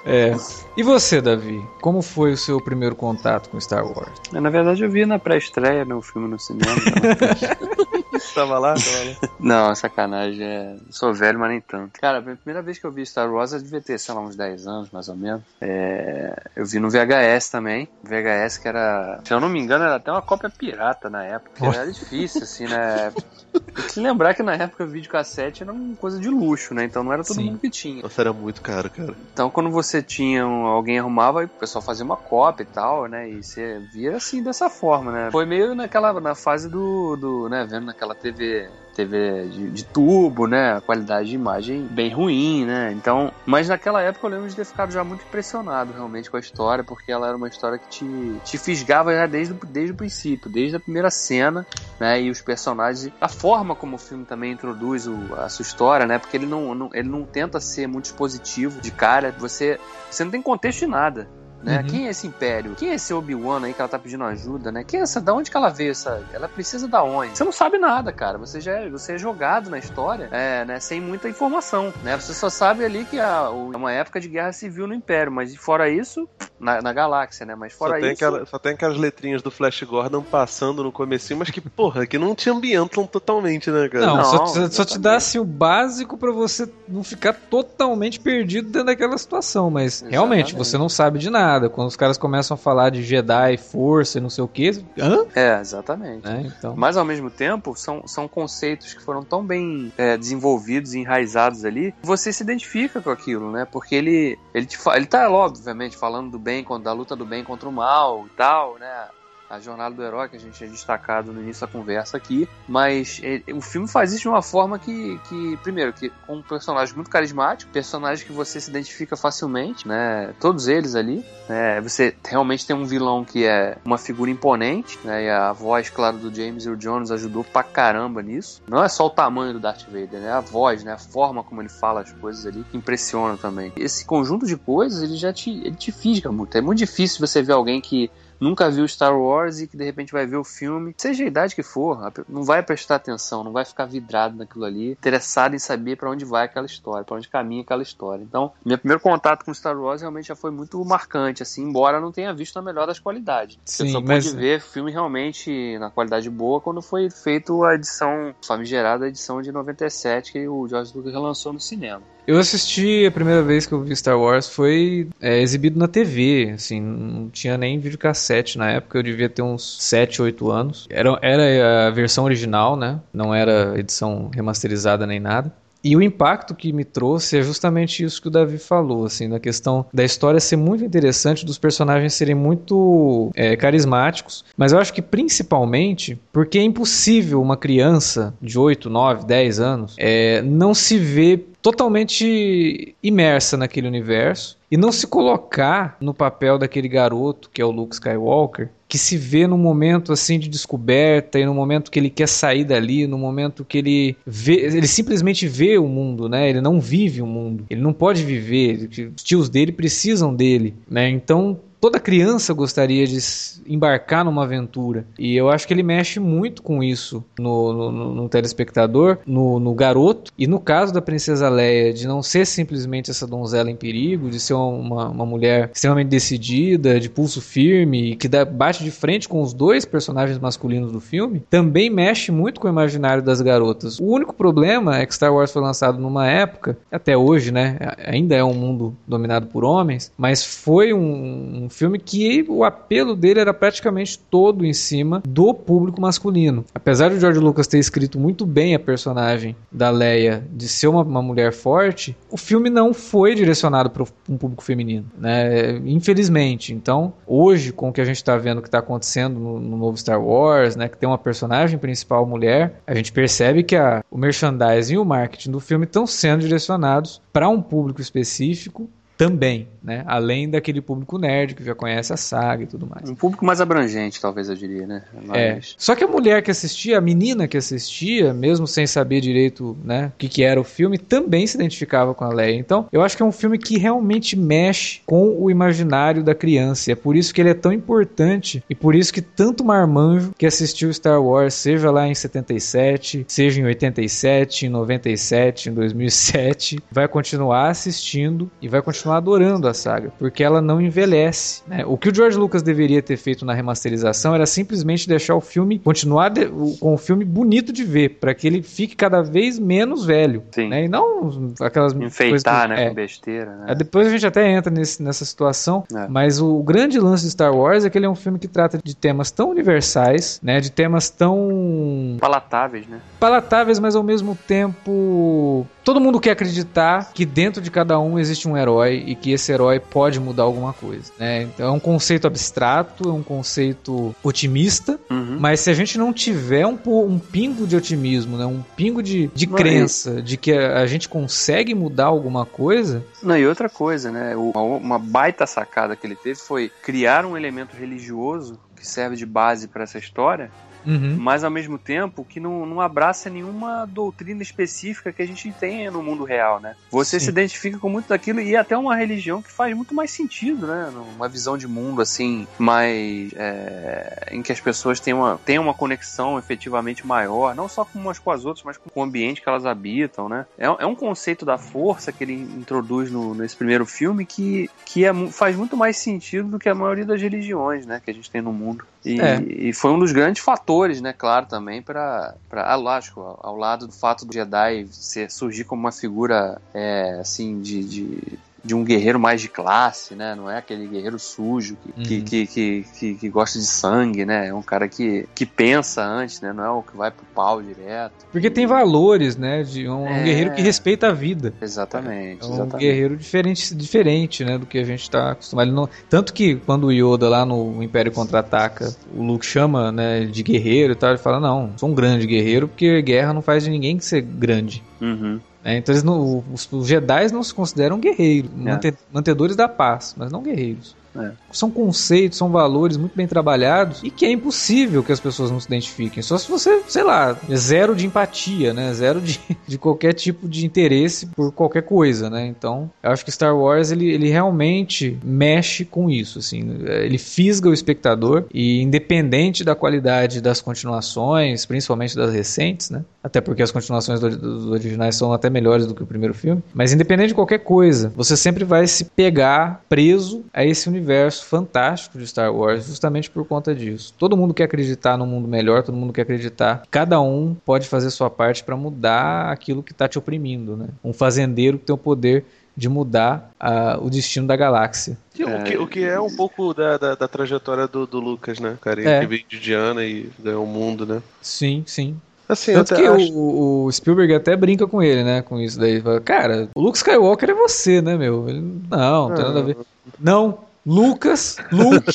É. E você, Davi? Como foi o seu primeiro contato com Star Wars? Na verdade, eu vi na pré-estreia no filme no cinema. (laughs) (laughs) tava lá? Tava lá. Não, sacanagem. É... Sou velho, mas nem tanto. Cara, a primeira vez que eu vi Star Wars, eu devia ter, sei lá, uns 10 anos, mais ou menos. É... Eu vi no VHS também. VHS que era, se eu não me engano, era até uma cópia pirata na época. Era difícil, assim, né? (laughs) Tem que lembrar que na época o videocassete era uma coisa de luxo, né? Então não era todo Sim. mundo que tinha. Nossa, era muito caro, cara. Então quando você tinha um, alguém arrumava, o pessoal fazia uma cópia e tal, né? E você via assim dessa forma, né? Foi meio naquela na fase do, do né, vendo naquela TV TV de, de, tubo, né? A qualidade de imagem bem ruim, né? Então, mas naquela época eu lembro de ter ficado já muito impressionado realmente com a história, porque ela era uma história que te, te fisgava já desde, desde o princípio, desde a primeira cena, né? E os personagens, a forma como o filme também introduz o, a sua história, né? Porque ele não, não, ele não tenta ser muito expositivo de cara, você, você não tem contexto de nada. Né? Uhum. Quem é esse Império? Quem é esse Obi-Wan aí que ela tá pedindo ajuda, né? Quem é essa? Da onde que ela veio essa? Ela precisa da onde? Você não sabe nada, cara. Você já é, você é jogado na história, é, né? Sem muita informação, né? Você só sabe ali que é uma época de guerra civil no Império, mas fora isso, na, na galáxia, né? Mas fora só tem isso... Aquela, só tem aquelas letrinhas do Flash Gordon passando no comecinho, mas que, porra, que não te ambientam totalmente, né, cara? Não, não só, só, te dá, assim, o básico para você não ficar totalmente perdido dentro daquela situação, mas Exatamente. realmente, você não sabe de nada. Quando os caras começam a falar de Jedi, força e não sei o que. Hã? É, exatamente. É, então. Mas ao mesmo tempo, são, são conceitos que foram tão bem é, desenvolvidos e enraizados ali, você se identifica com aquilo, né? Porque ele, ele, te, ele tá, obviamente, falando do bem, da luta do bem contra o mal e tal, né? A jornada do herói que a gente tinha destacado no início da conversa aqui, mas ele, o filme faz isso de uma forma que, que primeiro, que com um personagem muito carismático, personagem que você se identifica facilmente, né? Todos eles ali, né? Você realmente tem um vilão que é uma figura imponente, né? E a voz, claro, do James Earl Jones ajudou pra caramba nisso. Não é só o tamanho do Darth Vader, né? A voz, né? A forma como ele fala as coisas ali que impressiona também. Esse conjunto de coisas, ele já te, ele te fisga muito. É muito difícil você ver alguém que nunca viu Star Wars e que de repente vai ver o filme, seja a idade que for, não vai prestar atenção, não vai ficar vidrado naquilo ali, interessado em saber para onde vai aquela história, para onde caminha aquela história. Então, meu primeiro contato com Star Wars realmente já foi muito marcante, assim, embora não tenha visto a melhor das qualidades. Sim, Eu só mas... pude ver filme realmente na qualidade boa quando foi feito a edição famigerada, a edição de 97 que o George Lucas relançou no cinema. Eu assisti a primeira vez que eu vi Star Wars foi é, exibido na TV, assim, não tinha nem videocassete na época, eu devia ter uns 7, 8 anos. Era, era a versão original, né? Não era edição remasterizada nem nada. E o impacto que me trouxe é justamente isso que o Davi falou, assim, na questão da história ser muito interessante, dos personagens serem muito é, carismáticos, mas eu acho que principalmente porque é impossível uma criança de 8, 9, 10 anos é, não se ver totalmente imersa naquele universo e não se colocar no papel daquele garoto que é o Luke Skywalker, que se vê no momento assim de descoberta e no momento que ele quer sair dali, no momento que ele vê, ele simplesmente vê o mundo, né? Ele não vive o mundo. Ele não pode viver, os tios dele precisam dele, né? Então toda criança gostaria de embarcar numa aventura. E eu acho que ele mexe muito com isso no, no, no telespectador, no, no, garoto. E no caso da Princesa Leia, de não ser simplesmente essa donzela em perigo, de ser uma, uma mulher extremamente decidida, de pulso firme, que dá, bate de frente com os dois personagens masculinos do filme, também mexe muito com o imaginário das garotas. O único problema é que Star Wars foi lançado numa época, até hoje, né? Ainda é um mundo dominado por homens, mas foi um, um filme que o apelo dele era praticamente todo em cima do público masculino. Apesar de George Lucas ter escrito muito bem a personagem da Leia de ser uma, uma mulher forte, o filme não foi direcionado para um público feminino, né? Infelizmente. Então, hoje, com o que a gente está vendo que está acontecendo no, no, novo Star Wars, né, que tem uma personagem principal mulher, a gente percebe que a, o merchandising e o marketing do filme estão sendo direcionados para um público específico também, né? Além daquele público nerd que já conhece a saga e tudo mais. Um público mais abrangente, talvez eu diria, né? Mas... É. Só que a mulher que assistia, a menina que assistia, mesmo sem saber direito, né, o que, que era o filme, também se identificava com a Leia. Então, eu acho que é um filme que realmente mexe com o imaginário da criança. E é por isso que ele é tão importante e por isso que tanto marmanjo que assistiu Star Wars, seja lá em 77, seja em 87, em 97, em 2007, vai continuar assistindo e vai continuar continuar adorando a saga, porque ela não envelhece. Né? O que o George Lucas deveria ter feito na remasterização era simplesmente deixar o filme, continuar de, o, com o filme bonito de ver, para que ele fique cada vez menos velho. Sim. Né? E não aquelas Enfeitar, né? É, com besteira. Né? É, depois a gente até entra nesse, nessa situação, é. mas o, o grande lance de Star Wars é que ele é um filme que trata de temas tão universais, né? De temas tão. palatáveis, né? Palatáveis, mas ao mesmo tempo Todo mundo quer acreditar que dentro de cada um existe um herói e que esse herói pode mudar alguma coisa, né? Então é um conceito abstrato, é um conceito otimista, uhum. mas se a gente não tiver um, um pingo de otimismo, né? Um pingo de, de crença de que a, a, gente consegue mudar alguma coisa... Não, e outra coisa, né? Uma baita sacada que ele teve foi criar um elemento religioso que serve de base para essa história uhum. mas ao mesmo tempo que não, não abraça nenhuma doutrina específica que a gente tenha no mundo real, né? Você Sim. se identifica com muito daquilo e até uma religião que faz muito mais sentido, né? Uma visão de mundo assim, mais é, em que as pessoas têm uma, têm uma conexão efetivamente maior, não só com umas com as outras, mas com o ambiente que elas habitam, né? É, é um conceito da força que ele introduz no, nesse primeiro filme que, que é, faz muito mais sentido do que a maioria das religiões, né? Que a gente tem no mundo. E, é. e foi um dos grandes fatores, né, claro, também para, ah, lógico, ao, ao, lado do fato do Jedi ser, surgir como uma figura, é, assim, de, de de um guerreiro mais de classe, né? Não é aquele guerreiro sujo que, uhum. que, que, que, que, que, gosta de sangue, né? É um cara que, que pensa antes, né? Não é o que vai pro pau direto. Porque tem valores, né? De um, é... um guerreiro que respeita a vida. Exatamente. É um exatamente. guerreiro diferente, diferente, né? Do que a gente tá acostumado. Não... Tanto que quando o Yoda lá no Império Contra-Ataca, o Luke chama, né? De guerreiro e tal, ele fala, não, sou um grande guerreiro porque guerra não faz de ninguém ser grande. Uhum. É, então eles não, os, os Jedi não se consideram guerreiros, é. mantedores da paz, mas não guerreiros. É. São conceitos, são valores muito bem trabalhados e que é impossível que as pessoas não se identifiquem. Só se você, sei lá, é zero de empatia, né? Zero de, (laughs) de qualquer tipo de interesse por qualquer coisa, né? Então, eu acho que Star Wars ele, ele realmente mexe com isso, assim. Ele fisga o espectador e independente da qualidade das continuações, principalmente das recentes, né? Até porque as continuações dos do originais são até melhores do que o primeiro filme. Mas independente de qualquer coisa, você sempre vai se pegar preso a esse universo universo fantástico de Star Wars justamente por conta disso. Todo mundo quer acreditar num mundo melhor, todo mundo quer acreditar. Cada um pode fazer sua parte para mudar aquilo que está te oprimindo, né? Um fazendeiro que tem o poder de mudar uh, o destino da galáxia. É. O, que, o, que, é um pouco da, da, da trajetória do, do, Lucas, né? O cara é. que veio de Diana e ganhou o mundo, né? Sim, sim. Assim, Tanto que acho... o, o, Spielberg até brinca com ele, né? Com isso daí. Fala, Cara, o Luke Skywalker é você, né, meu? Ele, não, não tem nada a ver. Não, Lucas, Luke.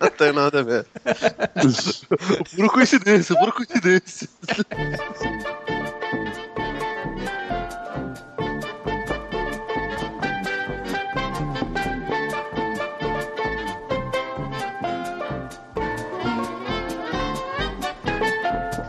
Não tem nada a ver. puro coincidência, puro coincidência. (laughs)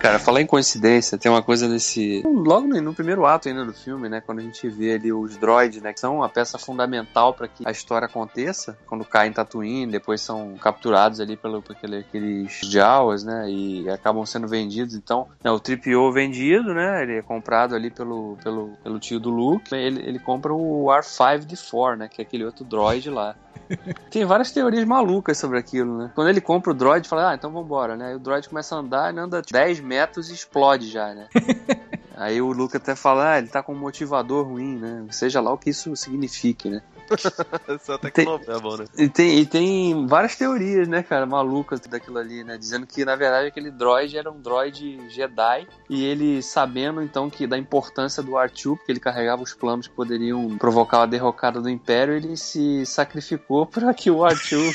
cara, falar em coincidência, tem uma coisa desse. Logo no, no, primeiro ato ainda do filme, né? Quando a gente vê ali os droids, né? Que são uma peça fundamental para que a história aconteça. Quando caem em Tatooine, depois são capturados ali pelo, por aqueles Jawas, né? E acabam sendo vendidos. Então, né, o Tripio vendido, né? Ele é comprado ali pelo, pelo, pelo tio do Luke. Ele, ele compra o R5D4, né? Que é aquele outro droid lá. (laughs) Tem várias teorias malucas sobre aquilo, né? Quando ele compra o droid, fala, ah, então vambora, né? Aí o droid começa a andar, ele anda 10 metros e explode já, né? (laughs) Aí o Luke até fala, ah, ele tá com um motivador ruim, né? Seja lá o que isso signifique, né? (laughs) Só até que tem, é bom, né? E tem, e tem várias teorias, né, cara, malucas daquilo ali, né? Dizendo que, na verdade, aquele droid era um droid Jedi e ele, sabendo, então, que da importância do R2, porque ele carregava os planos que poderiam provocar a derrocada do Império, ele se sacrificou para que o R2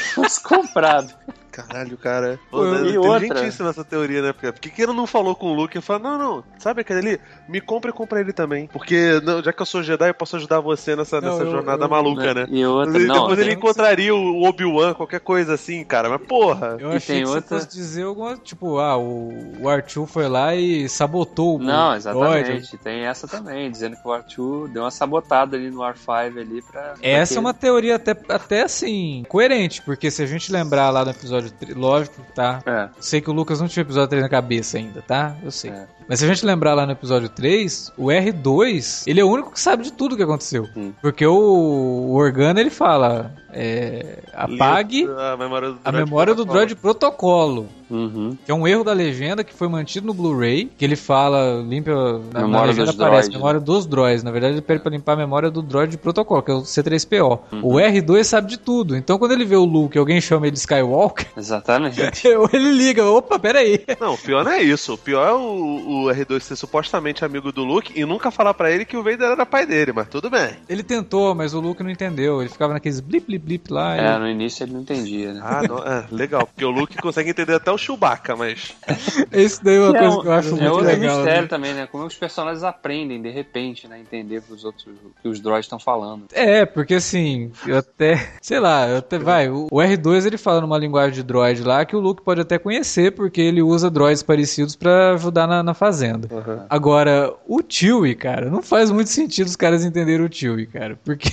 (laughs) fosse comprado. Caralho, cara. Pô, e tem outra? gente nessa teoria, né? Porque, por que ele não falou com o Luke e falou, não, não, sabe aquele ali? Me compra e compra ele também. Porque não, já que eu sou Jedi, eu posso ajudar você nessa, não, nessa eu, jornada eu, maluca, eu, né? E outra, e não, depois ele encontraria o Obi-Wan, qualquer coisa assim, cara. Mas porra. Eu achei que outra... você fosse dizer alguma, tipo, ah, o, o Arthur foi lá e sabotou o Não, exatamente. Tem essa também, dizendo que o Arthur deu uma sabotada ali no R5 ali pra... Essa é uma teoria até, até assim, coerente, porque se a gente lembrar lá no episódio, lógico, tá? É. Sei que o Lucas não tinha o episódio 3 na cabeça ainda, tá? Eu sei. É. Mas se a gente lembrar lá no episódio 3, o R2, ele é o único que sabe de tudo que aconteceu. Hum. Porque o, o Organa, ele fala, é, apague a memória do droid, memória do droid protocolo. Uhum. Que é um erro da legenda que foi mantido no Blu-ray, que ele fala, limpa. Na, na legenda aparece, droid, memória dos droids. Na verdade, ele pede pra limpar a memória do droid de protocolo, que é o C3PO. Uhum. O R2 sabe de tudo. Então, quando ele vê o Luke alguém chama ele de Skywalker. Exatamente. (laughs) ele liga, opa, peraí. Não, o pior não é isso. O pior é o, o R2 ser supostamente amigo do Luke e nunca falar para ele que o Vader era pai dele, mas tudo bem. Ele tentou, mas o Luke não entendeu. Ele ficava naqueles blip, blip, blip lá. É, e... no início ele não entendia, né? Ah, não, é, legal, porque o Luke consegue entender até o Chewbacca, mas. (laughs) Isso daí é uma é coisa que eu acho é muito legal. É outro mistério né? também, né? Como os personagens aprendem, de repente, né? Entender os outros, que os droids estão falando. É, porque assim, eu até. Sei lá, eu até. Vai, o R2 ele fala numa linguagem de droid lá que o Luke pode até conhecer, porque ele usa droids parecidos para ajudar na, na fazenda. Uhum. Agora, o Chewie, cara, não faz muito sentido os caras entenderem o Chewie, cara. Porque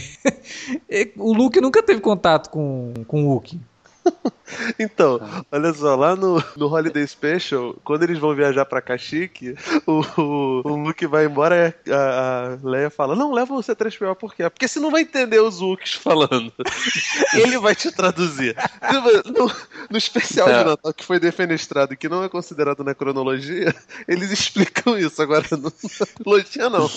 (laughs) o Luke nunca teve contato com, com o Wookiee. (laughs) Então, olha só, lá no, no Holiday Special, quando eles vão viajar pra Kashyyyk, o, o, o Luke vai embora e a, a Leia fala, não, leva você 3PO por quê? Porque você não vai entender os Wookies falando. (laughs) Ele vai te traduzir. No, no especial é. de Natal que foi defenestrado e que não é considerado na cronologia, eles explicam isso. Agora, na cronologia não.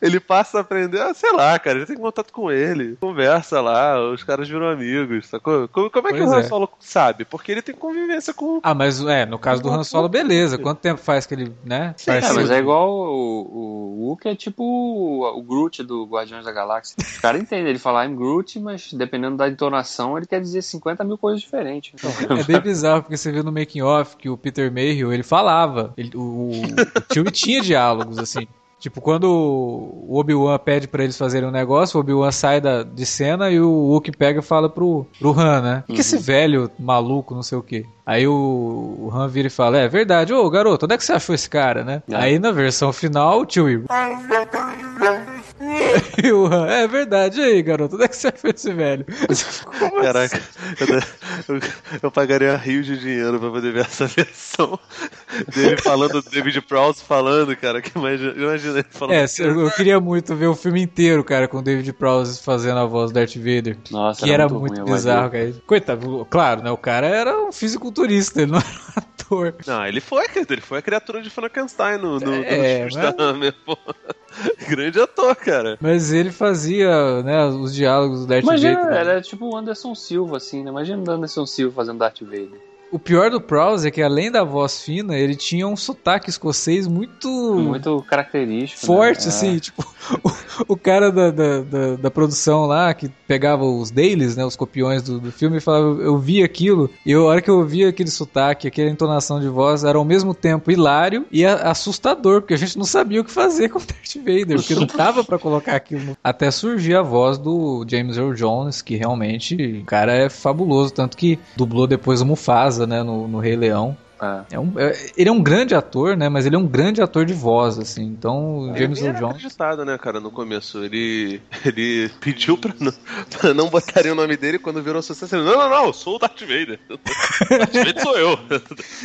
Ele passa a aprender, ah, sei lá, cara, ele tem contato com ele, conversa lá, os caras viram amigos, sacou? Como, como é que pois o é. Solo sabe? Porque ele tem convivência com. Ah, mas é, no caso do Han Solo, beleza. Quanto tempo faz que ele, né? Sim, é, mas é igual o, o Hulk é tipo o, o Groot do Guardiões da Galáxia. O cara entende, ele fala I'm Groot, mas dependendo da entonação, ele quer dizer 50 mil coisas diferentes. Então. É bem bizarro, porque você viu no making off que o Peter Mayhew, ele falava. Ele, o, o, o tio tinha diálogos, assim. Tipo, quando o Obi-Wan pede para eles fazerem um negócio, o Obi-Wan sai da, de cena e o Luke pega e fala pro, pro Han, né? O que, uhum. esse velho maluco, não sei o quê? Aí o, o Han vira e fala: É verdade, ô garoto, onde é que você achou esse cara, né? É. Aí na versão final, o Chewie. (laughs) e o Han, é verdade, e aí garoto, onde é que você achou esse velho? (laughs) Caraca, eu, eu, pagaria rio de dinheiro pra poder ver essa (laughs) versão dele falando, David Prowse falando, cara. Que imagina, imagina ele falando. É, eu, eu, queria muito ver o filme inteiro, cara, com o David Prowse fazendo a voz do Darth Vader. Nossa, que era, era muito, muito bizarro, cara. Coitado, claro, né? O cara era um fisiculturista, ele não era um ator. Não, ele foi, ele foi a criatura de Frankenstein no, no, é, no mas... da (laughs) Grande ator, cara. Mas ele fazia, né, os diálogos do Darth Imagina, Vader. Era tipo o Anderson Silva, assim, né? Imagina o Anderson Silva fazendo Darth Vader. O pior do Prowse é que além da voz fina, ele tinha um sotaque escocês muito. Muito característico. Né? Forte, né? assim. É. Tipo, (laughs) o, o cara da, da, da, da, produção lá, que pegava os dailies, né? Os copiões do, do filme, e falava: Eu vi aquilo, e a hora que eu ouvi aquele sotaque, aquela entonação de voz, era ao mesmo tempo hilário e a, assustador, porque a gente não sabia o que fazer com o Darth Vader, porque não dava para colocar aquilo. Até surgir a voz do James Earl Jones, que realmente, o cara é fabuloso, tanto que dublou depois o Mufasa casa, né, no, no Rei Leão. É. é um, é, ele é um grande ator, né? Mas ele é um grande ator de voz, assim. Então, é, James Earl Jones. acreditado, né, cara, no começo. Ele, ele pediu pra não, pra não botarem o nome dele quando virou sucesso. Ele, não, não, não, eu sou o Darth Vader. O (laughs) Darth Vader sou eu. (laughs)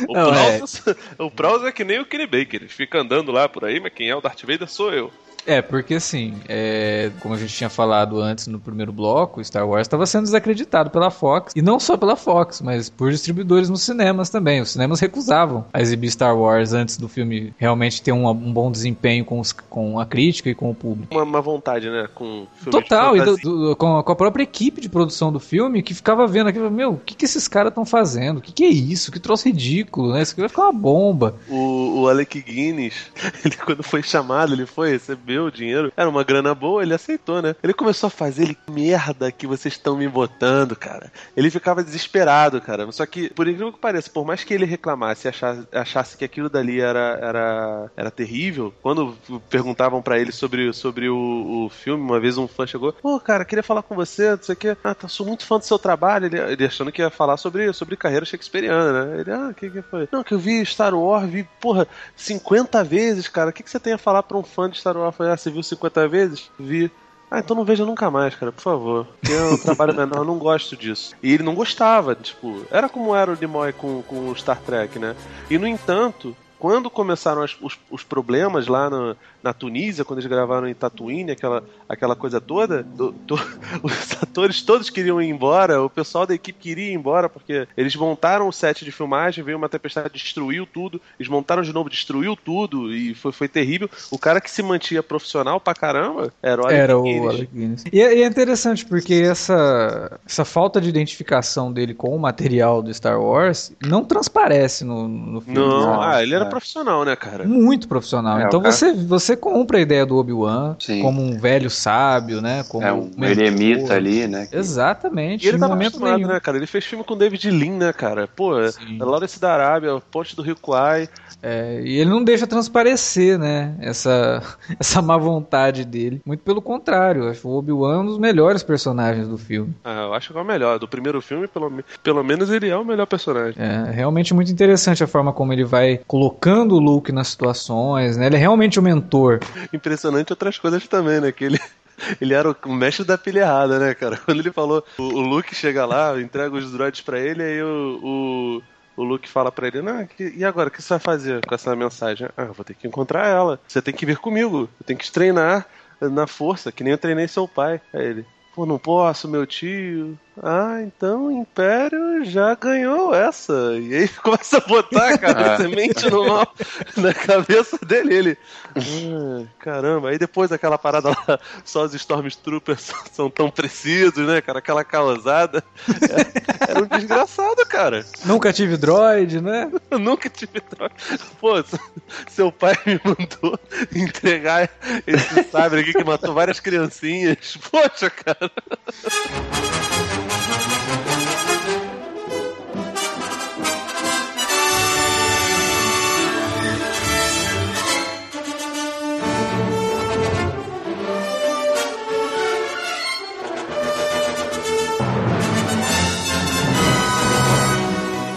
O, não, Prowse, é. (laughs) o Prowse é que nem o Kenny Baker. Ele fica andando lá por aí, mas quem é o Darth Vader sou eu. É, porque assim, é, como a gente tinha falado antes no primeiro bloco, Star Wars estava sendo desacreditado pela Fox, e não só pela Fox, mas por distribuidores nos cinemas também. Os cinemas recusavam a exibir Star Wars antes do filme realmente ter um, um bom desempenho com, os, com a crítica e com o público. Uma, uma vontade, né? Com Total, e do, do, com, a, com, a própria equipe de produção do filme que ficava vendo aquilo, meu, o que, que esses caras estão fazendo? O que, que é isso? Que troço ridículo, né? Isso aqui vai ficar uma bomba. O, o Alec Guinness, (laughs) ele quando foi chamado, ele foi receber recebeu o dinheiro, era uma grana boa, ele aceitou, né? Ele começou a fazer, ele, merda que vocês estão me botando, cara. Ele ficava desesperado, cara. Só que, por incrível que pareça, por mais que ele reclamasse e achasse, achasse que aquilo dali era, era, era terrível, quando perguntavam para ele sobre, sobre o, o filme, uma vez um fã chegou, pô, cara, queria falar com você, não sei o que, ah, tá, sou muito fã do seu trabalho, ele, ele achando que ia falar sobre, sobre carreira shakespeariana, né? Ele, ah, o que que foi? Não, que eu vi Star Wars, vi, porra, 50 vezes, cara, o que que você tem a falar pra um fã de Star Wars? Falei, ah, você viu 50 vezes? Vi. Ah, então não veja nunca mais, cara, por favor. Porque é um trabalho menor, eu não gosto disso. E ele não gostava, tipo, era como era o Nimoy com, com o Star Trek, né? E no entanto, quando começaram as, os, os, problemas lá no, na Tunísia, quando eles gravaram em Tatooine, aquela, aquela coisa toda, do, do, (laughs) os atores todos queriam ir embora, o pessoal da equipe queria ir embora, porque eles montaram o set de filmagem, veio uma tempestade, destruiu tudo, eles montaram de novo, destruiu tudo, e foi, foi terrível. O cara que se mantinha profissional pra caramba era o Alec era Guinness. O Alec Guinness. E, é, e, é interessante, porque essa, essa falta de identificação dele com o material do Star Wars não transparece no, no filme. Não, ah, ele era profissional, né, cara? Muito profissional. É, então cara... você, você compra a ideia do Obi-Wan como um velho sábio, né? Como é um eremita ali, né? Que... Exatamente. E ele tá momento nenhum. né, cara? Ele fez filme com David Lean, né, cara? Pô, Sim. Lawrence da Arábia, Ponte do Rio Kwai. É, e ele não deixa transparecer, né? Essa, (laughs) essa má vontade dele. Muito pelo contrário. Acho o Obi-Wan é um dos melhores personagens do filme. Ah, eu acho que é o melhor. Do primeiro filme, pelo, pelo menos ele é o melhor personagem. É, realmente muito interessante a forma como ele vai colocando colocando o Luke nas situações, né? Ele é realmente o mentor. Impressionante outras coisas também, né? Que ele, (laughs) ele era o mestre da pilha errada, né, cara? (laughs) Quando ele falou, o, o Luke chega lá, entrega os droids para ele, aí o, o, o, Luke fala para ele, não, e agora, o que você vai fazer com essa mensagem? Ah, eu vou ter que encontrar ela. Você tem que vir comigo. Eu tenho que treinar na força, que nem eu treinei seu pai. Aí ele, pô, não posso, meu tio. Ah, então o Império já ganhou essa. E aí (laughs) começa a botar, cara, a semente no mal na cabeça dele. Ele. Ah, caramba, aí depois daquela parada lá, só os Stormtroopers (laughs) são tão precisos, né, cara? Aquela causada. Era, era um desgraçado, cara. Nunca tive droid, né? (laughs) Nunca tive droid. Pô, seu pai me mandou entregar esse sabre aqui que matou várias criancinhas. Poxa, cara.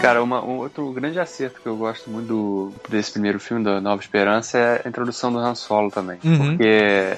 Cara, uma, um outro grande acerto que eu gosto muito do, desse primeiro filme, da Nova Esperança, é a introdução do Han Solo também. Uhum. Porque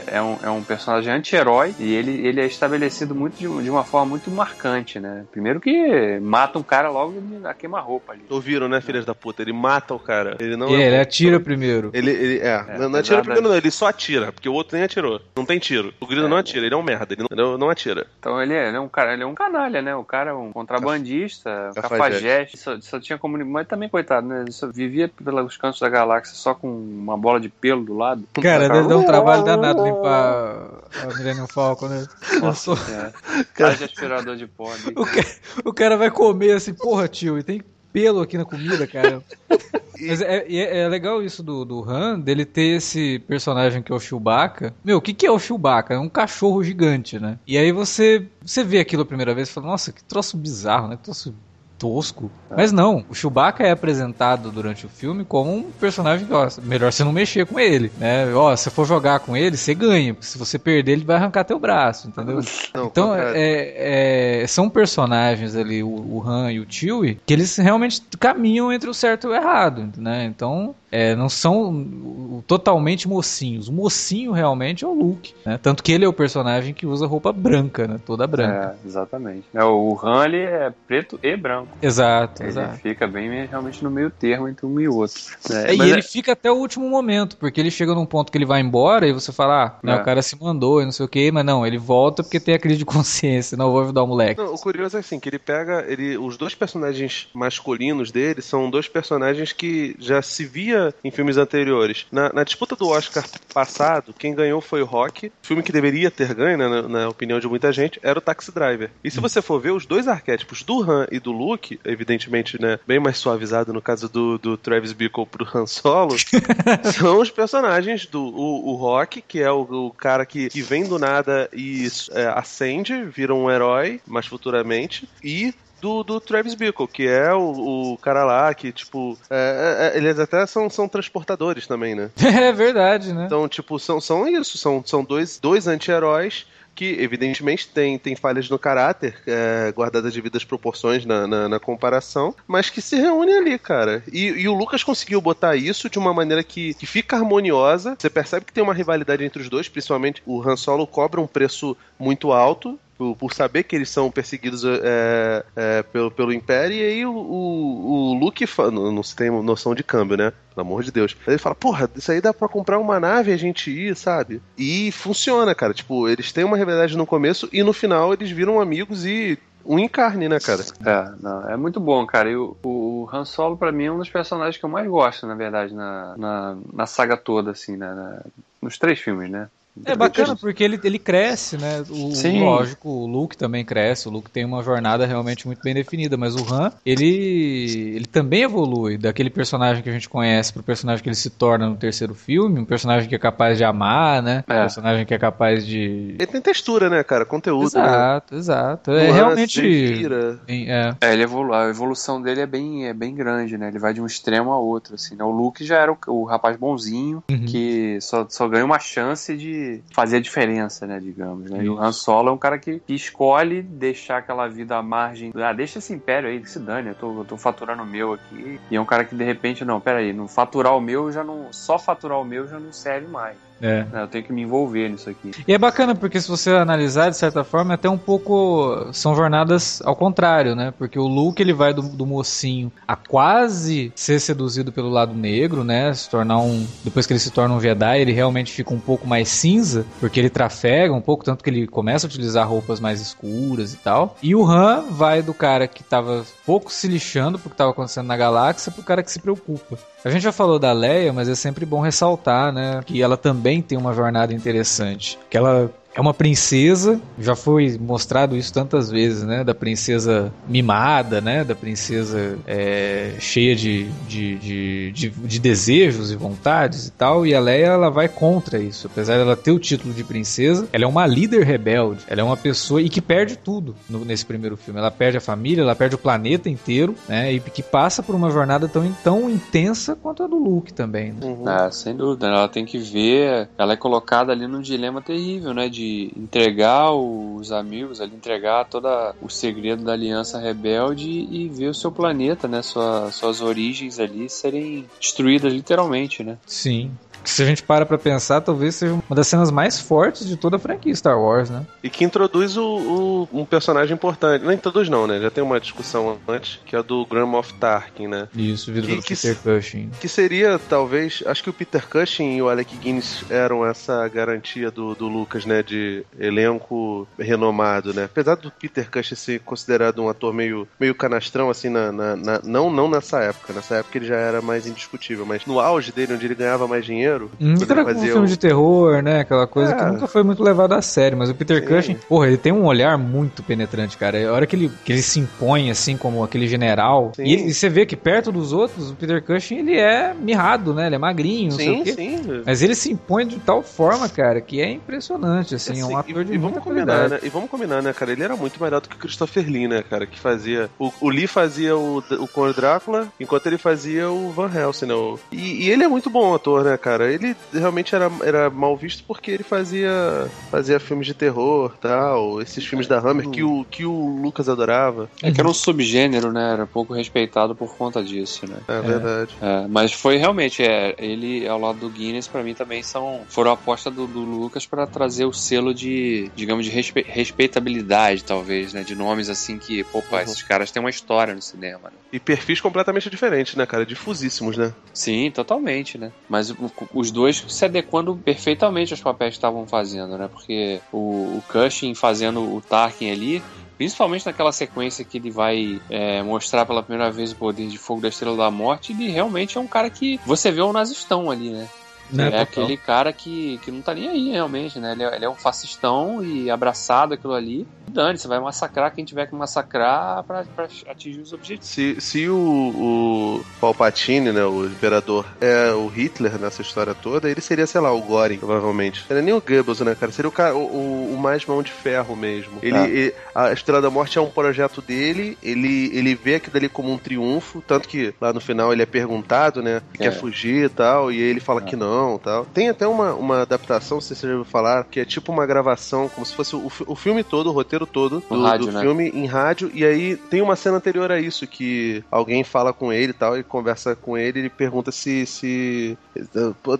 é um, é um personagem anti-herói e ele, ele é estabelecido muito de, de, uma forma muito marcante, né? Primeiro que mata um cara logo a queima-roupa ali. Ouviram, né, filhas da puta? Ele mata o cara. Ele não é, ele atira primeiro. Ele, ele é, é, não, não atira primeiro, não, ele só atira, porque o outro nem atirou. Não tem tiro. O grilo é, não atira, ele é um merda, ele não, não atira. Então ele é, ele é, um cara, ele é um canalha, né? O cara é um contrabandista, um cafajeste, só, tinha como. Mas também, coitado, né? Ele só vivia pelos cantos da galáxia só com uma bola de pelo do lado. Cara, deve dar um trabalho danado limpar a Millennium Falcon, né? Nossa, é. (laughs) Cara... de aspirador de pó. O cara, o cara vai comer assim, porra, tio, e tem pelo aqui na comida, cara. (laughs) Mas é, é, é, legal isso do, do Han, dele ter esse personagem que é o Chewbacca. Meu, o que, que é o Chewbacca? É um cachorro gigante, né? E aí você, você vê aquilo a primeira vez e fala, nossa, que troço bizarro, né? Que troço tosco. É. Mas não, o Chewbacca é apresentado durante o filme como um personagem que, ó, melhor você não mexer com ele, né? Ó, se for jogar com ele, você ganha, porque se você perder, ele vai arrancar teu braço, entendeu? (laughs) Não, então, é, é, são personagens ali, o, o Han e o Chewie, que eles realmente caminham entre o certo e o errado, né? Então, é, não são totalmente mocinhos. O mocinho realmente é o Luke, né? Tanto que ele é o personagem que usa roupa branca, né? Toda branca. É, exatamente. É, o Han, ele é preto e branco. Exato, ele exato. fica bem realmente no meio termo entre um e outro. É, e ele é- fica até o último momento, porque ele chega num ponto que ele vai embora e você fala, ah, né, o é. cara se mandou e não sei o que, mas não, ele volta porque tem a crise de consciência, não vou ajudar o moleque. Não, o curioso é assim, que ele pega, ele, os dois personagens masculinos dele são dois personagens que já se via em filmes anteriores. Na, na disputa do Oscar passado, quem ganhou foi o Rock, filme que deveria ter ganho, né, na, na opinião de muita gente, era o Taxi Driver. E se você for ver os dois arquétipos do Han e do Luke, evidentemente, né, bem mais suavizado no caso do, do Travis Bickle pro Han Solo, (laughs) são os personagens do o, o Rock, que é o, o cara que, que vem do nada e é, acende, vira um herói, mais futuramente, e do, do Travis Bickle, que é o, o cara lá que, tipo, é, é, é eles até são, são transportadores também, né? (laughs) É verdade, né? Então, tipo, são, são isso, são, são dois, dois anti-heróis que evidentemente tem, tem falhas no caráter, é, guardadas devidas proporções na, na, na, comparação, mas que se reúnem ali, cara. E, e, o Lucas conseguiu botar isso de uma maneira que, que fica harmoniosa. Você percebe que tem uma rivalidade entre os dois, principalmente o Han Solo cobra um preço muito alto por, por saber que eles são perseguidos é, é, pelo, pelo Império, e aí o, o, o Luke, não, não se tem noção de câmbio, né? Pelo amor de Deus. Aí ele fala, porra, isso aí dá pra comprar uma nave e a gente ir, sabe? E funciona, cara. Tipo, eles têm uma rivalidade no começo e no final eles viram amigos e um em carne, né, cara? É, não, é muito bom, cara. E o, o Han Solo, pra mim, é um dos personagens que eu mais gosto, na verdade, na, na, na saga toda, assim, né? Na, nos três filmes, né? É bacana porque ele, ele cresce, né? O, Sim. Lógico, o Luke também cresce, o Luke tem uma jornada realmente muito bem definida, mas o Han, ele, ele também evolui daquele personagem que a gente conhece pro personagem que ele se torna no terceiro filme, um personagem que é capaz de amar, né? É. Um personagem que é capaz de. Ele tem textura, né, cara? Conteúdo. Exato, né? exato. É realmente. É. é, ele evolu a evolução dele é bem, é bem grande, né? Ele vai de um extremo a outro, assim, né? O Luke já era o, o rapaz bonzinho, uhum. que só, só ganha uma chance de fazer a diferença, né, digamos. Né? E o Han Solo é um cara que, que, escolhe deixar aquela vida à margem. Ah, deixa esse império aí, que se dane, eu tô, eu tô faturando o meu aqui. E é um cara que de repente, não, peraí, não faturar o meu já não. Só faturar o meu já não serve mais. É. Eu tenho que me envolver nisso aqui. E é bacana porque se você analisar de certa forma, é até um pouco são jornadas ao contrário, né? Porque o Luke ele vai do, do mocinho a quase ser seduzido pelo lado negro, né? Se tornar um depois que ele se torna um Jedi, ele realmente fica um pouco mais cinza, porque ele trafega um pouco tanto que ele começa a utilizar roupas mais escuras e tal. E o Han vai do cara que tava pouco se lixando pro que tava acontecendo na galáxia pro cara que se preocupa. A gente já falou da Leia, mas é sempre bom ressaltar, né, que ela também tem uma jornada interessante. Que ela é uma princesa, já foi mostrado isso tantas vezes, né? Da princesa mimada, né? Da princesa é, cheia de, de, de, de, de desejos e vontades e tal. E a Leia, ela vai contra isso. Apesar dela ter o título de princesa, ela é uma líder rebelde. Ela é uma pessoa e que perde tudo no, nesse primeiro filme. Ela perde a família, ela perde o planeta inteiro, né? E que passa por uma jornada tão, tão intensa quanto a do Luke também. Né? Uhum. Ah, sem dúvida. Ela tem que ver. Ela é colocada ali num dilema terrível, né? De entregar os amigos, ali, entregar todo o segredo da Aliança Rebelde e ver o seu planeta, né? Sua, suas origens ali serem destruídas literalmente, né? Sim se a gente para pra pensar, talvez seja uma das cenas mais fortes de toda a franquia Star Wars, né? E que introduz o, o, um personagem importante. Não introduz não, né? Já tem uma discussão antes, que é a do Grand Moff Tarkin, né? Isso, vida do Peter Cushing. Que seria, talvez, acho que o Peter Cushing e o Alec Guinness eram essa garantia do, do Lucas, né? De elenco renomado, né? Apesar do Peter Cushing ser considerado um ator meio, meio canastrão, assim, na, na, na, não, não nessa época. Nessa época ele já era mais indiscutível, mas no auge dele, onde ele ganhava mais dinheiro, primeiro. Hum, era um filme o... de terror, né? Aquela coisa é. que nunca foi muito levada a sério. Mas o Peter Sim. Cushing, porra, ele tem um olhar muito penetrante, cara. A hora que ele, que ele se impõe, assim, como aquele general. E, ele, e, você vê que perto dos outros, o Peter Cushing, ele é mirrado, né? Ele é magrinho, não sim, sei o quê. Sim. Mas ele se impõe de tal forma, cara, que é impressionante, assim. assim é um ator de e muita combinar, né? E vamos combinar, né, cara? Ele era muito melhor do que o Christopher Lee, né, cara? Que fazia... O, o Lee fazia o, o Conde Drácula, enquanto ele fazia o Van Helsing, né? E, e, ele é muito bom ator, né, cara? Ele realmente era, era mal visto porque ele fazia, fazia filmes de terror tal, esses filmes da Hammer que o, que o Lucas adorava. É que era um subgênero, né? Era pouco respeitado por conta disso, né? É, verdade. É, mas foi realmente, é, ele ao lado do Guinness, para mim também são foram a aposta do, do Lucas para trazer o selo de, digamos, de respe, respeitabilidade, talvez, né? De nomes assim que, pô, uhum. esses caras têm uma história no cinema, né? E perfis completamente diferentes, né, cara? Difusíssimos, né? Sim, totalmente, né? Mas o, os dois se adequando perfeitamente aos papéis que estavam fazendo, né? Porque o, o Cushing fazendo o Tarkin ali, principalmente naquela sequência que ele vai é, mostrar pela primeira vez o poder de fogo da Estrela da Morte, ele realmente é um cara que você vê um nazistão ali, né? Né, é aquele cara que, que não tá nem aí, realmente, né? Ele é, ele é um fascistão e abraçado aquilo ali. Dane, você vai massacrar quem tiver que massacrar pra, pra atingir os objetivos. Se, se o, o Palpatine, né, o imperador, é o Hitler nessa história toda, ele seria, sei lá, o Goring, provavelmente. Ele é nem o Goebbels, né, cara? Seria o, cara, o, o mais mão de ferro mesmo. Ele, ah. ele, a Estrela da Morte é um projeto dele, ele, ele vê aquilo ali como um triunfo, tanto que lá no final ele é perguntado, né, que é. quer fugir e tal, e ele fala é. que não tal. Tem até uma, uma adaptação, se você já ouviu falar, que é tipo uma gravação, como se fosse o, o filme todo, o roteiro todo do, rádio, do né? filme em rádio. E aí tem uma cena anterior a isso, que alguém fala com ele e tal, e conversa com ele, ele pergunta se, se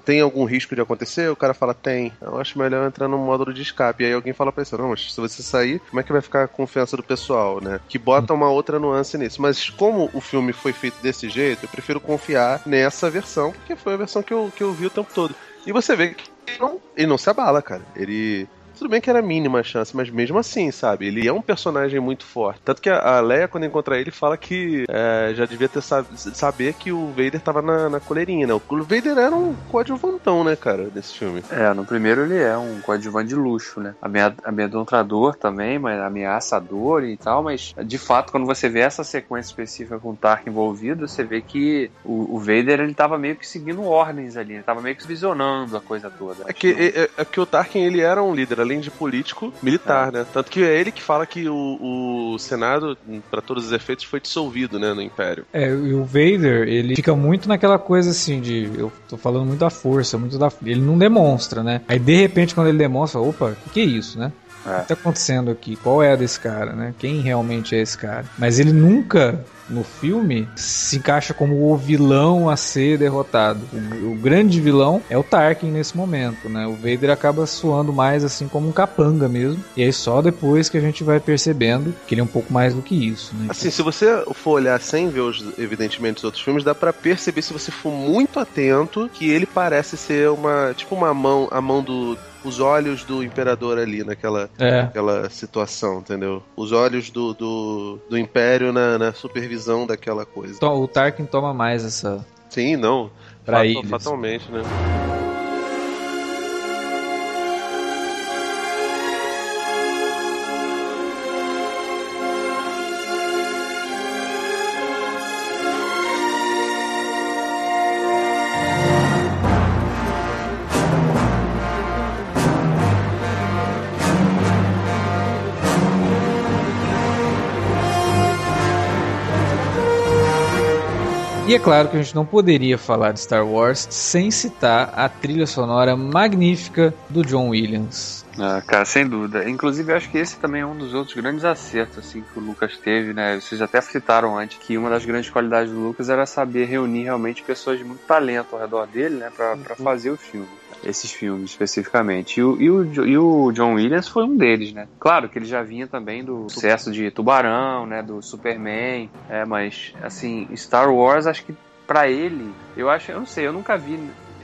tem algum risco de acontecer. O cara fala, tem. Eu acho melhor entrar no módulo de escape. E aí alguém fala pra ele, não, mas se você sair, como é que vai ficar a confiança do pessoal, né? Que bota uma outra nuance nisso. Mas como o filme foi feito desse jeito, eu prefiro confiar nessa versão, porque foi a versão que eu, que eu vi o tempo todo. E você vê que ele não, ele não se abala, cara. Ele tudo bem que era mínima a chance, mas mesmo assim, sabe? Ele é um personagem muito forte. Tanto que a Leia, quando encontra ele, fala que é, já devia ter sab saber que o Vader tava na, na coleirinha, né? O Vader era um coadjuvantão, né, cara, desse filme. É, no primeiro ele é um coadjuvante de luxo, né? Amedrontador também, mas ameaçador e tal, mas de fato, quando você vê essa sequência específica com o Tark envolvido, você vê que o, o Vader ele tava meio que seguindo ordens ali, ele tava meio que visionando a coisa toda. É que, é, é que o Tarkin ele era um líder além de político, militar, é. né? Tanto que é ele que fala que o, o Senado, para todos os efeitos, foi dissolvido, né, no Império. É, e o Vader, ele fica muito naquela coisa assim de. Eu tô falando muito da força, muito da. Ele não demonstra, né? Aí de repente, quando ele demonstra, opa, o que, que é isso, né? É. O que tá acontecendo aqui? Qual é a desse cara, né? Quem realmente é esse cara? Mas ele nunca no filme se encaixa como o vilão a ser derrotado. O, o, grande vilão é o Tarkin nesse momento, né? O Vader acaba soando mais assim como um capanga mesmo. E aí só depois que a gente vai percebendo que ele é um pouco mais do que isso, né? Assim, se você for olhar sem ver os, evidentemente os outros filmes, dá para perceber se você for muito atento que ele parece ser uma tipo uma mão, a mão do os olhos do imperador ali naquela, é. naquela situação, entendeu? Os olhos do, do, do império na, na supervisão daquela coisa. Então, o Tarkin toma mais essa. Sim, não. Pra Fatal, Fatalmente, né? E é claro que a gente não poderia falar de Star Wars sem citar a trilha sonora magnífica do John Williams. Ah, cara, sem dúvida. Inclusive, acho que esse também é um dos outros grandes acertos assim, que o Lucas teve, né? Vocês até citaram antes que uma das grandes qualidades do Lucas era saber reunir realmente pessoas de muito talento ao redor dele, né? Pra, uhum. pra fazer o filme esses filmes especificamente. E o, e, o, e o John Williams foi um deles, né? Claro que ele já vinha também do sucesso de Tubarão, né? Do Superman, é, mas assim, Star Wars, acho que para ele, eu acho, eu não sei, eu nunca vi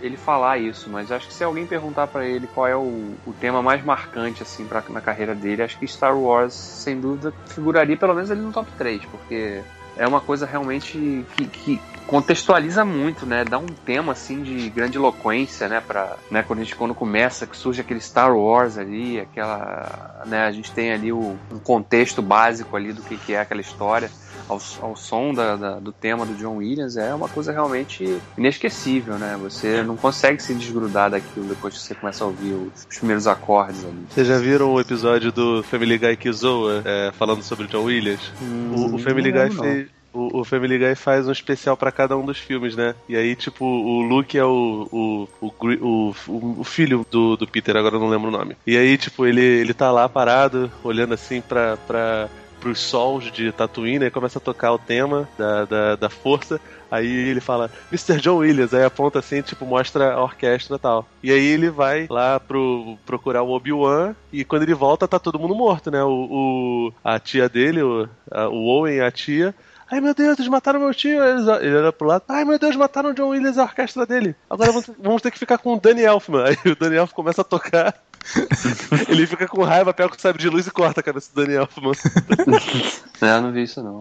ele falar isso, mas acho que se alguém perguntar para ele qual é o, o, tema mais marcante assim pra, na carreira dele, acho que Star Wars sem dúvida figuraria pelo menos ali no top 3, porque é uma coisa realmente que, que contextualiza muito, né? Dá um tema assim de grande eloquência, né? Para, né? Quando a gente quando começa que surge aquele Star Wars ali, aquela, né? A gente tem ali o, um contexto básico ali do que, que é aquela história ao, ao som da, da, do tema do John Williams é uma coisa realmente inesquecível, né? Você não consegue se desgrudar daquilo depois que você começa a ouvir os, os primeiros acordes ali. Vocês já viram o episódio do Family Guy que zoa, é, falando sobre John Williams? Hum, o, o, Family Guy não. fez o, o, Family Guy faz um especial para cada um dos filmes, né? E aí, tipo, o Luke é o, o, o, o, o filho do, do Peter, agora eu não lembro o nome. E aí, tipo, ele, ele tá lá parado, olhando assim pra, pra, pros sols de Tatooine, e começa a tocar o tema da, da, da força. Aí ele fala, Mr. John Williams, aí aponta assim, tipo, mostra a orquestra e tal. E aí ele vai lá pro procurar o Obi-Wan e quando ele volta tá todo mundo morto, né? O, o a tia dele, o, a, o Owen a tia. Ai meu Deus, eles mataram meu tio. Ele olha pro lado. Ai meu Deus, mataram o John Williams e a orquestra dele. Agora vamos ter que ficar com o Danny Elfman. (laughs) Aí o Danny Elfman começa a tocar. (laughs) ele fica com raiva, pega o sabre de luz e corta a cabeça do Danny Elfman. (laughs) é, não vi isso não.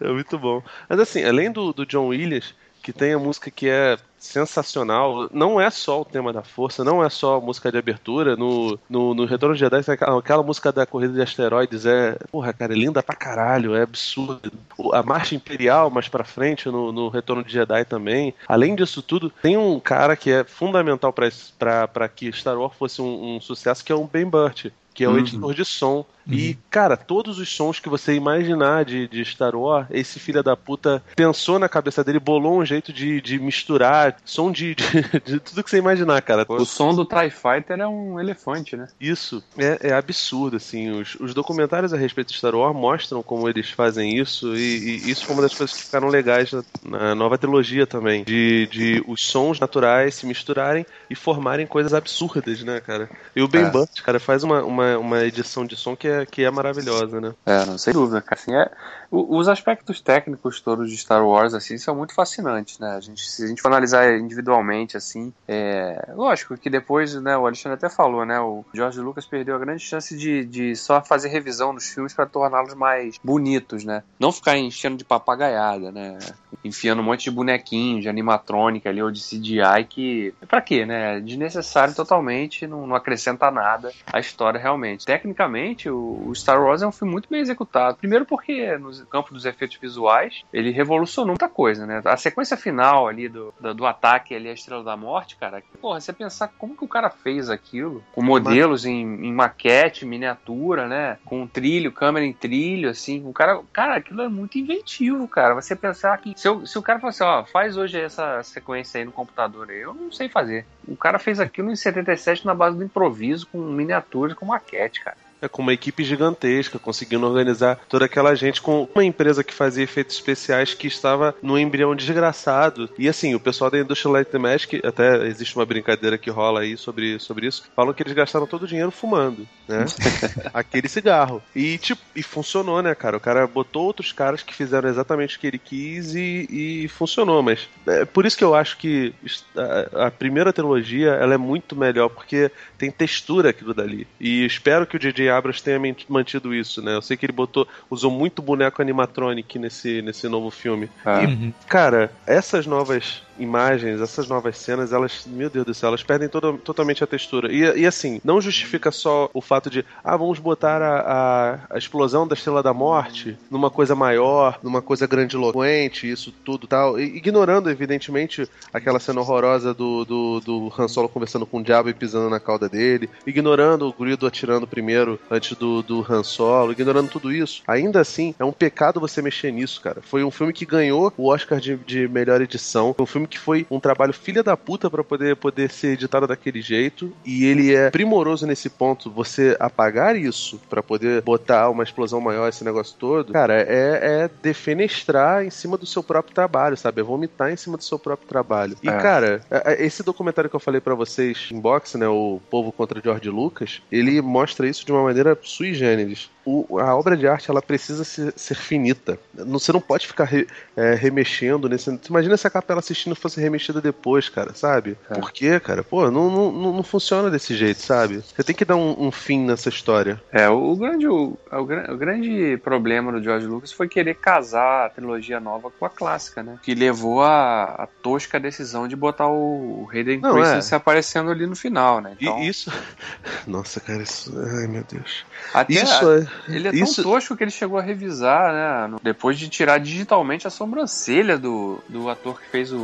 É muito bom. Mas assim, além do, do John Williams, que tem a música que é sensacional. Não é só o tema da força, não é só a música de abertura. No, no, no Retorno de Jedi, aquela, aquela música da Corrida de Asteroides é, porra, cara, é linda pra caralho, é absurdo. A Marcha Imperial, mais pra frente, no, no Retorno de Jedi também. Além disso tudo, tem um cara que é fundamental para que Star Wars fosse um, um, sucesso, que é o Ben Burt que é o uhum. editor de som. Uhum. E, cara, todos os sons que você imaginar de, de Star Wars, esse filho da puta pensou na cabeça dele, bolou um jeito de, de misturar som de, de, (laughs) de tudo que você imaginar, cara. O som do TIE Fighter é um elefante, né? Isso, é, é absurdo, assim. Os, os documentários a respeito de Star Wars mostram como eles fazem isso, e, e isso foi uma das coisas que ficaram legais na, na nova trilogia também. De, de os sons naturais se misturarem e formarem coisas absurdas, né, cara? E o Ben é. Burt, cara, faz uma, uma uma, uma edição de som que é, que é maravilhosa, né? É, não, sem dúvida, cara. Assim, é, os aspectos técnicos todos de Star Wars, assim, são muito fascinantes, né? A gente, se a gente for analisar individualmente, assim, é... lógico que depois, né, o Alexandre até falou, né, o George Lucas perdeu a grande chance de, de só fazer revisão dos filmes para torná-los mais bonitos, né? Não ficar enchendo de papagaiada, né? Enfiando um monte de bonequinhos, de animatrônica ali, ou de CGI, que... Pra quê, né? Desnecessário totalmente, não, não acrescenta nada à história realmente. Tecnicamente, o, o Star Wars é um filme muito bem executado. Primeiro porque nos campo dos efeitos visuais, ele revolucionou muita coisa, né? A sequência final ali do, do, do ataque ali à Estrela da Morte, cara, porra, você pensar como que o cara fez aquilo, com modelos em, em maquete, miniatura, né? Com trilho, câmera em trilho, assim, o cara, cara, aquilo é muito inventivo, cara. Você pensar que se, eu, se o cara fosse, ó, faz hoje essa sequência aí no computador, eu não sei fazer. O cara fez aquilo em 77 na base do improviso, com miniaturas, com maquete, cara é, com uma equipe gigantesca, conseguindo organizar toda aquela gente com uma empresa que fazia efeitos especiais que estava no embrião desgraçado. E assim, o pessoal da Industrial Light and Magic, até existe uma brincadeira que rola aí sobre, sobre isso, falam que eles gastaram todo o dinheiro fumando, né? (laughs) Aquele cigarro. E tipo, e funcionou, né, cara? O cara botou outros caras que fizeram exatamente o que ele quis e, e funcionou, mas é por isso que eu acho que a, a primeira trilogia ela é muito melhor, porque tem textura aquilo dali. E espero que o DJ Abrams tenha mantido isso, né? Eu sei que ele botou, usou muito boneco animatronic nesse, nesse novo filme. Ah. E, uhum. cara, essas novas imagens, essas novas cenas, elas, meu Deus do céu, elas perdem toda, totalmente a textura. E, e assim, não justifica só o fato de, ah, vamos botar a, a, a, explosão da Estrela da Morte numa coisa maior, numa coisa grandiloquente, isso tudo tal, e, ignorando, evidentemente, aquela cena horrorosa do, do, do Han Solo conversando com o diabo e pisando na cauda dele, ignorando o Grido atirando primeiro antes do, do Han Solo, ignorando tudo isso. Ainda assim, é um pecado você mexer nisso, cara. Foi um filme que ganhou o Oscar de, de melhor edição, um filme filme que foi um trabalho filha da puta para poder, poder ser editado daquele jeito. E ele é primoroso nesse ponto. Você apagar isso para poder botar uma explosão maior, esse negócio todo, cara, é, é defenestrar em cima do seu próprio trabalho, sabe? É vomitar em cima do seu próprio trabalho. E, é. cara, é, é, esse documentário que eu falei para vocês em boxe, né? O Povo contra George Lucas, ele mostra isso de uma maneira sui generis. O, a obra de arte ela precisa ser, ser finita. Você não pode ficar re, é, remexendo nesse. Imagina se a capela assistindo fosse remexida depois, cara, sabe? É. Por quê, cara? Pô, não, não, não funciona desse jeito, sabe? Você tem que dar um, um fim nessa história. É, o, grande, o, o, o, grande problema do George Lucas foi querer casar a trilogia nova com a clássica, né? Que levou a, a tosca decisão de botar o, o Hayden Christensen é. aparecendo ali no final, né? Então... E isso. (laughs) Nossa, cara, isso. Ai, meu Deus. Até isso é... Ele é tão isso... tosco que ele chegou a revisar, né? Depois de tirar digitalmente a sobrancelha do, do ator que fez o,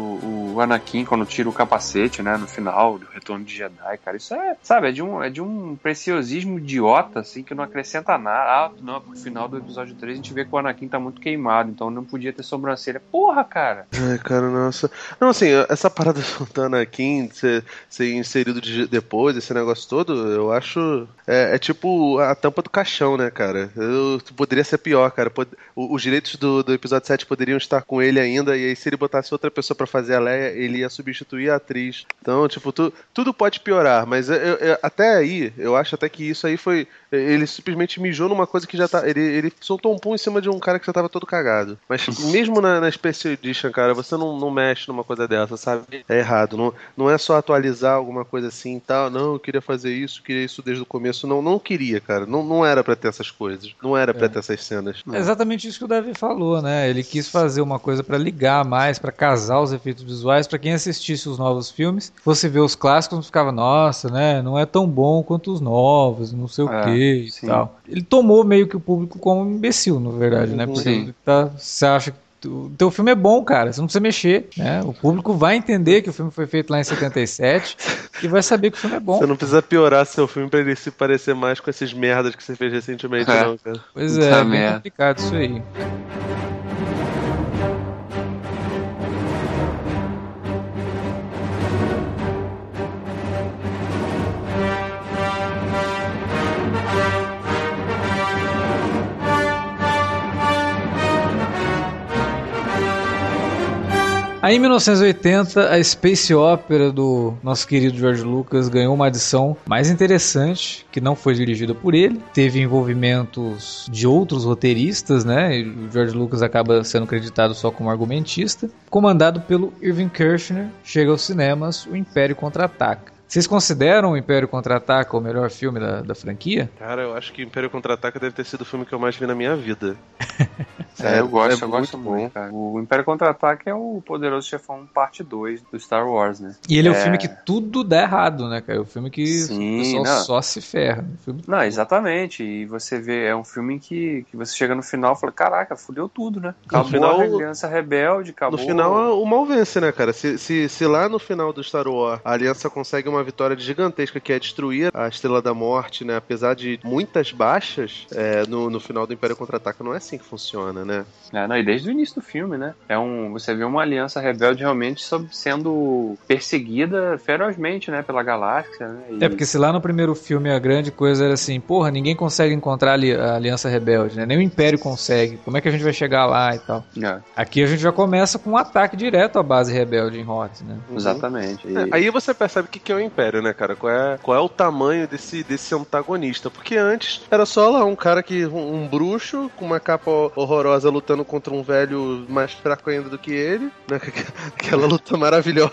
o Anakin quando tira o capacete, né? No final do Retorno de Jedi, cara. Isso é, sabe, é de um, é de um preciosismo idiota, assim, que não acrescenta nada. Ah, não, no final do episódio 3 a gente vê que o Anakin tá muito queimado, então não podia ter sobrancelha. Porra, cara! Ai, cara, nossa. Não, assim, essa parada (laughs) do Anakin ser, ser inserido de, depois, esse negócio todo, eu acho. É, é tipo a tampa do caixão, né, cara? Eu, poderia ser pior, cara. Pod, os direitos do, do episódio 7 poderiam estar com ele ainda, e aí se ele botasse outra pessoa para fazer a Leia, ele ia substituir a atriz. Então, tipo, tu, tudo pode piorar, mas eu, eu, até aí, eu acho até que isso aí foi. Ele simplesmente mijou numa coisa que já tá. Ele, ele soltou um pum em cima de um cara que já tava todo cagado. Mas (laughs) mesmo na, na Special Edition, cara, você não, não mexe numa coisa dessa, sabe? É errado. Não, não é só atualizar alguma coisa assim e tal. Não, eu queria fazer isso, queria isso desde o começo. Não, não queria, cara. Não, não era para ter essas coisas. Não era para é. ter essas cenas. É exatamente isso que o Davi falou, né? Ele quis fazer uma coisa para ligar mais, para casar os efeitos visuais, para quem assistisse os novos filmes, fosse ver os clássicos, ficava, nossa, né? Não é tão bom quanto os novos, não sei o e tal. Ele tomou meio que o público como um imbecil, na verdade, né? Porque tá, você acha que o teu filme é bom, cara. Você não precisa mexer. Né? O público vai entender que o filme foi feito lá em 77 (laughs) e vai saber que o filme é bom. Você não precisa piorar seu filme pra ele se parecer mais com esses merdas que você fez recentemente, é. não, cara. Pois é, é complicado isso aí. Aí em 1980, a Space Opera do nosso querido George Lucas ganhou uma adição mais interessante, que não foi dirigida por ele. Teve envolvimentos de outros roteiristas, né? E o George Lucas acaba sendo creditado só como argumentista. Comandado pelo Irving Kershner, chega aos cinemas O Império Contra-Ataca. Vocês consideram o Império Contra-Ataca o melhor filme da, da franquia? Cara, eu acho que Império Contra-Ataca deve ter sido o filme que eu mais vi na minha vida. (laughs) é, eu gosto, é eu gosto muito. Cara. O Império Contra-Ataca é o Poderoso Chefão parte 2 do Star Wars, né? E ele é, é o filme que tudo dá errado, né, cara? É o filme que Sim, o pessoal não. só se ferra. Filme... Não, exatamente. E você vê, é um filme que, que você chega no final e fala, caraca, fudeu tudo, né? Acabou no final, a Aliança Rebelde, acabou... No final, o mal vence, né, cara? Se, se, se lá no final do Star Wars a Aliança consegue uma uma vitória gigantesca que é destruir a Estrela da Morte, né? Apesar de muitas baixas é, no, no final do Império Contra-Ataca, não é assim que funciona, né? É, não, e desde o início do filme, né? É um, você vê uma aliança rebelde realmente sendo perseguida ferozmente, né? Pela galáxia, né? E... É, porque se lá no primeiro filme a grande coisa era assim, porra, ninguém consegue encontrar a aliança rebelde, né? Nem o Império consegue. Como é que a gente vai chegar lá e tal? É. Aqui a gente já começa com um ataque direto à base rebelde em Hoth, né? Exatamente. E... É, aí você percebe o que, que é o Império, né, cara? Qual é, qual é o tamanho desse, desse antagonista? Porque antes era só lá um cara que. um, um bruxo com uma capa horrorosa lutando contra um velho mais fraco ainda do que ele, né? (laughs) Aquela luta maravilhosa.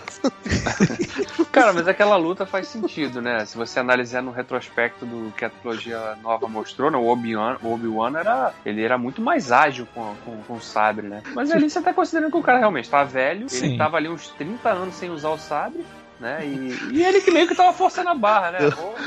(laughs) Cara, mas aquela luta faz sentido, né? Se você analisar no retrospecto do que a trilogia nova mostrou, né? o Obi-Wan Obi era. Ele era muito mais ágil com, com, com, o sabre, né? Mas ali você tá considerando que o cara realmente tá velho, Sim. ele tava ali uns 30 anos sem usar o sabre né? E, e, ele que meio que tava forçando a barra, né?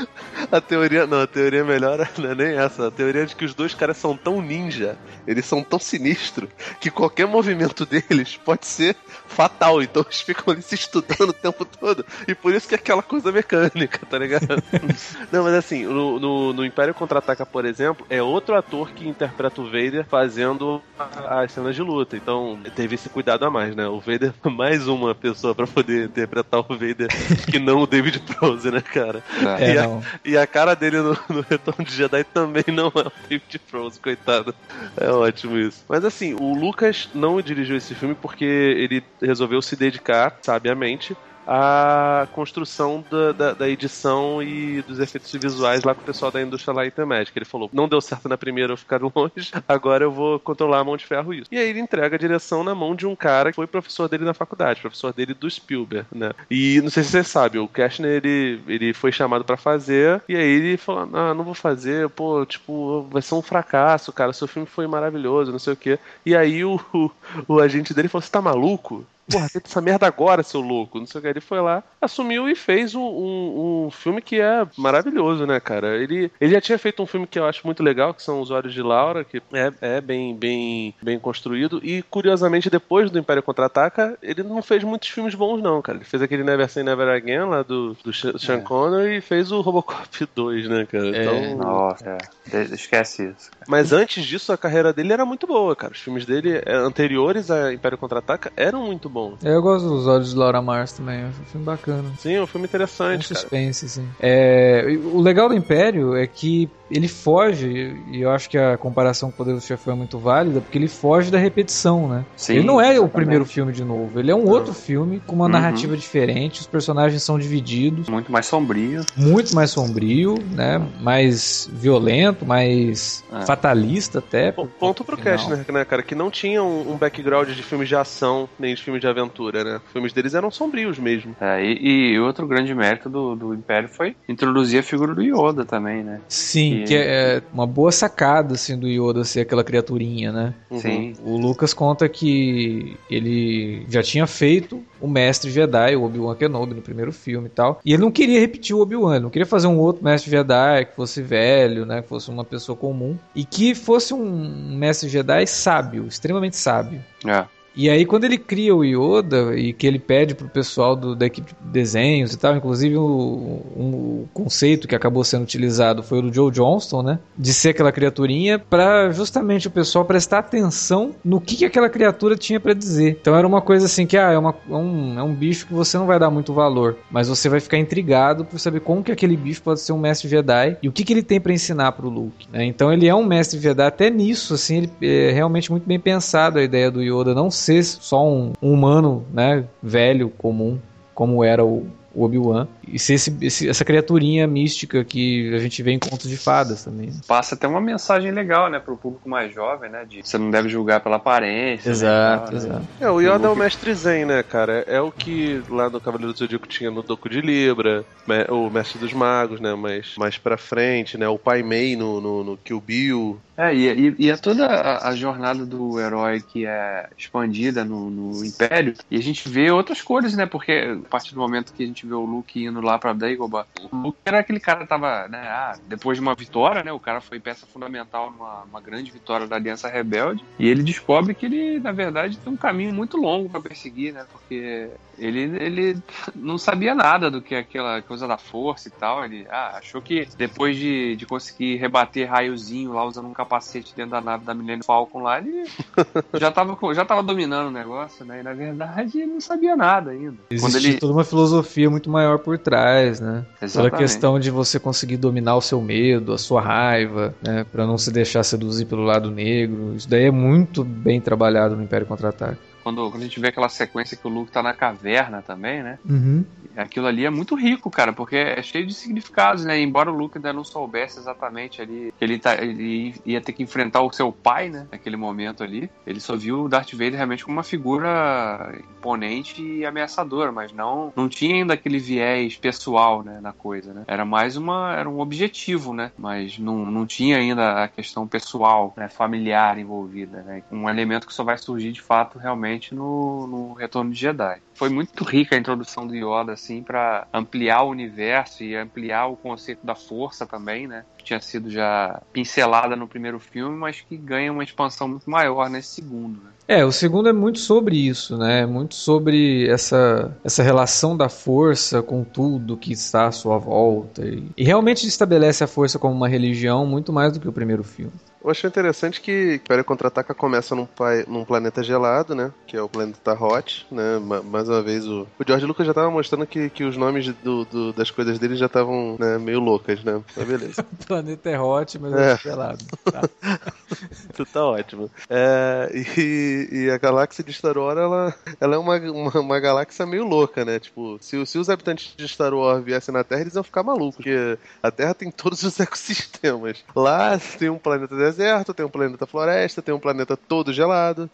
(laughs) a teoria, não, a teoria melhor (laughs) não é nem essa. A teoria é de que os dois caras são tão ninja, eles são tão sinistros, que qualquer movimento deles pode ser fatal. Então eles ficam ali se estudando o tempo todo. E por isso que é aquela coisa mecânica, tá ligado? (laughs) não, mas assim, no, no, no Império Contra-Ataca, por exemplo, é outro ator que interpreta o Vader fazendo as cenas de luta. Então teve esse cuidado a mais, né? O Vader, mais uma pessoa para poder interpretar o Vader que não o David Prose, né, cara? É, e, a, e, a, cara dele no, no, Retorno de Jedi também não é o David Prose, coitado. É ótimo isso. Mas assim, o Lucas não dirigiu esse filme porque ele resolveu se dedicar, sabiamente, a construção da, da, da, edição e dos efeitos visuais lá com o pessoal da indústria and Magic. Ele falou: não deu certo na primeira, eu ficar longe, (laughs) agora eu vou controlar a mão de ferro isso. E aí ele entrega a direção na mão de um cara que foi professor dele na faculdade, professor dele do Spielberg, né? E não sei se você sabe, o Kashner ele, ele foi chamado para fazer, e aí ele falou: ah, não vou fazer, pô, tipo, vai ser um fracasso, cara, seu filme foi maravilhoso, não sei o quê. E aí o, (laughs) o, o agente dele falou: você tá maluco? Porra, tenta essa merda agora, seu louco. Não sei o que. Ele foi lá, assumiu e fez um, um, um, filme que é maravilhoso, né, cara? Ele, ele já tinha feito um filme que eu acho muito legal, que são Os Olhos de Laura, que é, é bem, bem, bem construído. E, curiosamente, depois do Império Contra-Ataca, ele não fez muitos filmes bons, não, cara. Ele fez aquele Never Say Never Again, lá do, do Sean é. Connery, e fez o Robocop (laughs) 2, né, cara? É. Então... Nossa, é. esquece isso. Cara. Mas antes disso, a carreira dele era muito boa, cara. Os filmes dele, é, anteriores a Império Contra-Ataca, eram muito bons bom. Eu gosto dos Olhos de Laura Mars também, é um filme bacana. Sim, é um filme interessante. Um suspense, sim. É, o legal do Império é que ele foge, e eu acho que a comparação com o Poder do Chefão é muito válida, porque ele foge da repetição, né? Sim, ele não é exatamente. o primeiro filme de novo, ele é um outro filme com uma uhum. narrativa diferente, os personagens são divididos. Muito mais sombrio. Muito mais sombrio, né? Mais violento, mais é. fatalista até. Ponto pro cast, né, cara? Que não tinha um, um background de filmes de ação, nem de filmes de aventura, né? Os filmes deles eram sombrios mesmo. É, e, e outro grande mérito do, do Império foi introduzir a figura do Yoda também, né? Sim, que é uma boa sacada, assim, do Yoda ser aquela criaturinha, né? Uhum. Sim. O Lucas conta que ele já tinha feito o mestre Jedi, o Obi-Wan Kenobi, no primeiro filme e tal. E ele não queria repetir o Obi-Wan, não queria fazer um outro mestre Jedi que fosse velho, né? Que fosse uma pessoa comum. E que fosse um mestre Jedi sábio, extremamente sábio. É. E aí, quando ele cria o Yoda e que ele pede pro pessoal do, da equipe de desenhos e tal, inclusive o, um, conceito que acabou sendo utilizado foi o do Joe Johnston, né? De ser aquela criaturinha para justamente o pessoal prestar atenção no que, que aquela criatura tinha para dizer. Então era uma coisa assim que, ah, é, uma, é, um, é um bicho que você não vai dar muito valor, mas você vai ficar intrigado por saber como que aquele bicho pode ser um mestre Jedi e o que, que ele tem para ensinar pro Luke. Né? Então ele é um mestre Jedi até nisso, assim, ele é realmente muito bem pensado a ideia do Yoda não ser só um, um humano, né, velho, comum, como era o, o Obi-Wan e ser esse, esse, essa criaturinha mística que a gente vê em contos de fadas também. Né? Passa até uma mensagem legal, né, pro público mais jovem, né, de você não deve julgar pela aparência. Né, exato, né, exato. É, o Yoda é o mestre Zen, né, cara? É o que lá no Cavaleiro do Zodíaco tinha no Doku de Libra, o mestre dos magos, né, mais, mais pra frente, né, o Pai Mei no, no, no Kill Bill. É, e, e, é toda a, a, jornada do herói que é expandida no, no, Império, e a gente vê outras cores, né, porque a partir do momento que a gente vê o Luke indo lá pra Dagobah. O Luke era aquele cara que tava, né, ah, depois de uma vitória, né, o cara foi peça fundamental numa uma grande vitória da Aliança Rebelde, e ele descobre que ele, na verdade, tem um caminho muito longo para perseguir, né, porque ele, ele não sabia nada do que aquela coisa da força e tal. Ele ah, achou que depois de, de conseguir rebater raiozinho lá usando um capacete dentro da nave da Millennium Falcon lá, ele (laughs) já tava, já tava dominando o negócio, né? E na verdade ele não sabia nada ainda. Existe ele... toda uma filosofia muito maior por trás, né? Exatamente. Toda a questão de você conseguir dominar o seu medo, a sua raiva, né? Pra não se deixar seduzir pelo lado negro. Isso daí é muito bem trabalhado no Império Contra-Ataque. Quando, quando a gente vê aquela sequência que o Luke tá na caverna também, né? Uhum. Aquilo ali é muito rico, cara, porque é cheio de significados, né? Embora o Luke ainda não soubesse exatamente ali que ele, tá, ele ia ter que enfrentar o seu pai, né? Naquele momento ali, ele só viu o Darth Vader realmente como uma figura imponente e ameaçadora, mas não, não tinha ainda aquele viés pessoal, né? Na coisa, né? Era mais uma, era um objetivo, né? Mas não, não tinha ainda a questão pessoal, né? Familiar envolvida, né? Um elemento que só vai surgir de fato realmente principalmente no, no Retorno de Jedi. Foi muito rica a introdução do Yoda, assim, para ampliar o universo e ampliar o conceito da força também, né? Que tinha sido já pincelada no primeiro filme, mas que ganha uma expansão muito maior nesse segundo, né? É, o segundo é muito sobre isso, né? Muito sobre essa, essa relação da força com tudo que está à sua volta. E, e realmente estabelece a força como uma religião muito mais do que o primeiro filme. Eu achei interessante que Império Contra-Ataca começa num, num, planeta gelado, né? Que é o planeta Hot, né? Mais uma vez o. O George Lucas já tava mostrando que, que os nomes do, do das coisas dele já estavam né, meio loucas, né? Mas beleza. (laughs) o planeta é hot, mas é, é pelado. Tá. (laughs) Tudo tá ótimo. É, e, e, a galáxia de Star Wars, ela, ela é uma, uma, uma, galáxia meio louca, né? Tipo, se, se os habitantes de Star Wars viessem na Terra, eles iam ficar malucos, porque a Terra tem todos os (laughs) ecossistemas. Lá tem um planeta deserto, tem um planeta floresta, tem um planeta todo gelado.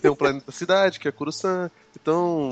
Tem um planeta cidade, que é Coruscant. Então,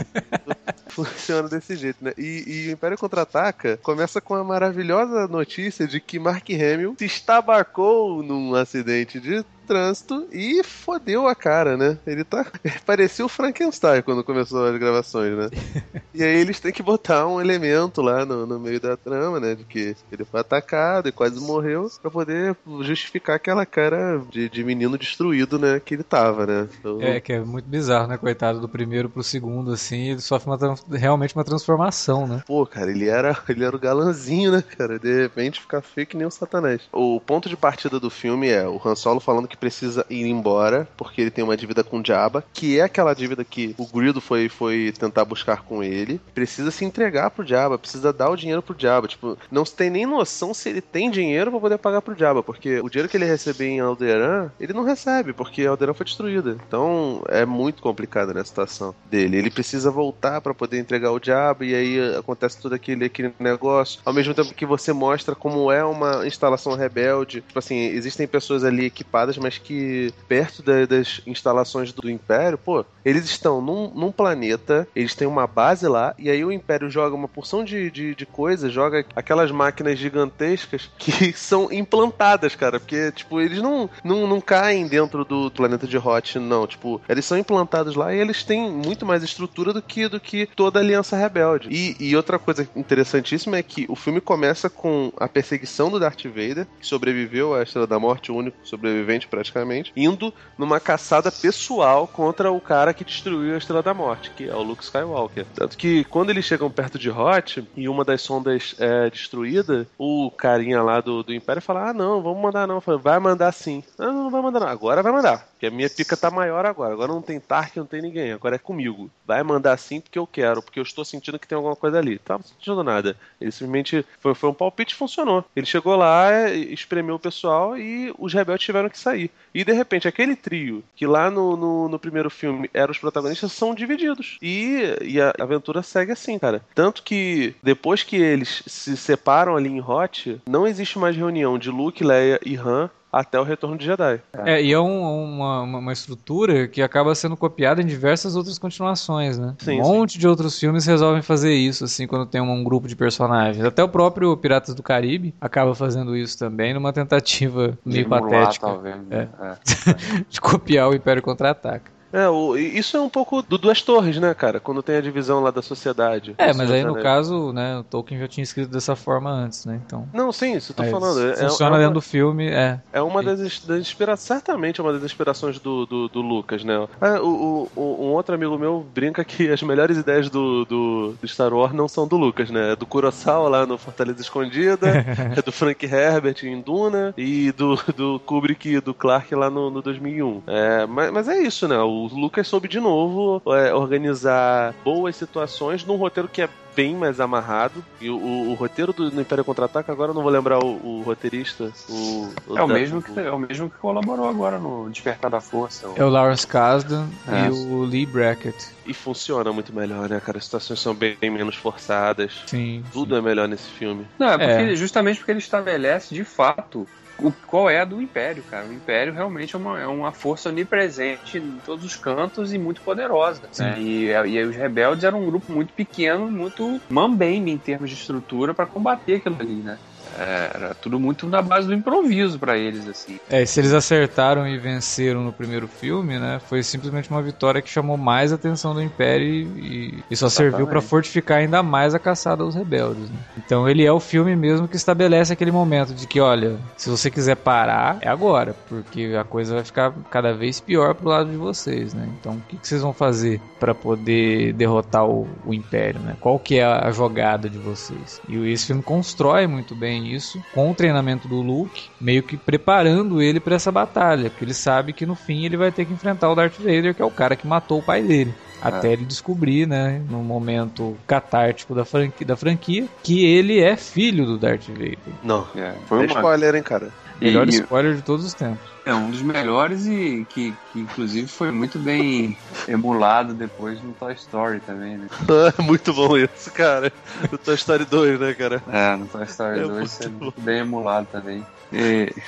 funciona desse jeito, né? E, e o Império Contra-Ataca começa com a maravilhosa notícia de que Mark Hamill se estabacou num acidente de trânsito e fodeu a cara, né? Ele tá. Ele (laughs) parecia o Frankenstein quando começou as gravações, né? (laughs) e aí eles têm que botar um elemento lá no, no meio da trama, né? De que ele foi atacado e quase morreu, pra poder justificar aquela cara de, de menino destruído, né? Que ele tava, né? Então... É, que é muito bizarro, né? Coitado do primeiro pro segundo, assim, ele sofre uma, realmente uma transformação, né? Pô, cara, ele era, (laughs) ele era o galanzinho, né, cara? De repente fica feio que nem o Satanás. O ponto de partida do filme é o Han Solo falando que precisa ir embora, porque ele tem uma dívida com o Jabba, que é aquela dívida que o Grido foi, foi tentar buscar com ele. Precisa se entregar pro Jabba, precisa dar o dinheiro pro Jabba. Tipo, não se tem nem noção se ele tem dinheiro para poder pagar pro Jabba, porque o dinheiro que ele receber em Alderan, ele não recebe, porque Alderan foi destruída. Então é muito complicada né, a situação dele. Ele precisa voltar para poder entregar o Jabba, e aí acontece todo aquele, aquele negócio. Ao mesmo tempo que você mostra como é uma instalação rebelde. Tipo assim, existem pessoas ali equipadas, mas mas que perto da, das instalações do Império, pô, eles estão num, num, planeta, eles têm uma base lá, e aí o Império joga uma porção de, de, de coisas, joga aquelas máquinas gigantescas que (laughs) são implantadas, cara, porque, tipo, eles não, não, não caem dentro do planeta de Hot, não, tipo, eles são implantados lá e eles têm muito mais estrutura do que, do que toda a Aliança Rebelde. E, e outra coisa interessantíssima é que o filme começa com a perseguição do Darth Vader, que sobreviveu à Estrela da Morte, o único sobrevivente praticamente, indo numa caçada pessoal contra o cara que destruiu a Estrela da Morte, que é o Luke Skywalker. Tanto que quando eles chegam perto de Hot e uma das sondas é destruída, o carinha lá do, do Império fala: Ah, não, vamos mandar não. Falo, vai mandar sim. Ah, não, não vai mandar não. Agora vai mandar. Porque a minha pica tá maior agora. Agora não tem Tark, não tem ninguém. Agora é comigo. Vai mandar sim porque eu quero, porque eu estou sentindo que tem alguma coisa ali. Tava sentindo nada. Ele simplesmente foi, foi um palpite e funcionou. Ele chegou lá, espremeu o pessoal e os rebeldes tiveram que sair. E de repente, aquele trio que lá no, no, no primeiro filme eram os protagonistas são divididos. E, e a aventura segue assim, cara. Tanto que depois que eles se separam ali em Hot, não existe mais reunião de Luke, Leia e Han até o retorno de Jedi. É, e é um, uma, uma estrutura que acaba sendo copiada em diversas outras continuações, né? Sim, um monte sim. de outros filmes resolvem fazer isso, assim, quando tem um, um, grupo de personagens. Até o próprio Piratas do Caribe acaba fazendo isso também, numa tentativa meio patética. talvez, né? é. É. (laughs) de copiar o Império Contra-Ataca. É, o, isso é um pouco do Duas Torres, né, cara? Quando tem a divisão lá da sociedade. É, mas aí no caso, né, o Tolkien já tinha escrito dessa forma antes, né? Então. Não, sim, isso eu tô falando. É, funciona é uma, dentro do filme, é. É uma das, das inspirações, certamente é uma das inspirações do, do, do Lucas, né? Ah, o, o, um outro amigo meu brinca que as melhores ideias do, do, do Star Wars não são do Lucas, né? É do Kurosawa lá no Fortaleza Escondida, (laughs) é do Frank Herbert em Duna e do, do Kubrick e do Clark lá no, no 2001. É, mas, mas é isso, né? O o Lucas soube de novo é, organizar boas situações num roteiro que é bem mais amarrado. E o, o, o roteiro do Império Contra-Ataca, agora eu não vou lembrar o, o roteirista. O, é, o mesmo que, é o mesmo que colaborou agora no Despertar da Força. É o Lawrence Kasdan é. e o Lee Brackett. E funciona muito melhor, né, cara? As situações são bem, bem menos forçadas. Sim. Tudo sim. é melhor nesse filme. Não, é, porque, é. justamente porque ele estabelece de fato o, qual é a do Império, cara. O Império realmente é uma, é uma força onipresente em todos os cantos e muito poderosa. Né? E, e os rebeldes eram um grupo muito pequeno, muito mambembe em termos de estrutura para combater aquilo ali, né? É, era tudo muito na base do improviso para eles, assim. É, se eles acertaram e venceram no primeiro filme, né? Foi simplesmente uma vitória que chamou mais a atenção do Império e, e só Exatamente. serviu para fortificar ainda mais a caçada aos rebeldes. Né? Então ele é o filme mesmo que estabelece aquele momento de que, olha, se você quiser parar, é agora, porque a coisa vai ficar cada vez pior pro lado de vocês, né? Então o que, que vocês vão fazer para poder derrotar o, o Império, né? Qual que é a jogada de vocês? E esse filme constrói muito bem isso, com o treinamento do Luke, meio que preparando ele para essa batalha, porque ele sabe que no fim ele vai ter que enfrentar o Darth Vader, que é o cara que matou o pai dele. Até é. ele descobrir, né, no momento catártico da franquia, da franquia, que ele é filho do Darth Vader. Não, é, foi um spoiler, hein, cara. Melhor e, spoiler de todos os tempos. É um dos melhores e que, que, inclusive foi muito bem emulado depois no Toy Story também, né? (laughs) muito bom isso, cara. No Toy Story 2, né, cara? É, no Toy Story é 2 é muito bem emulado também. E... (laughs)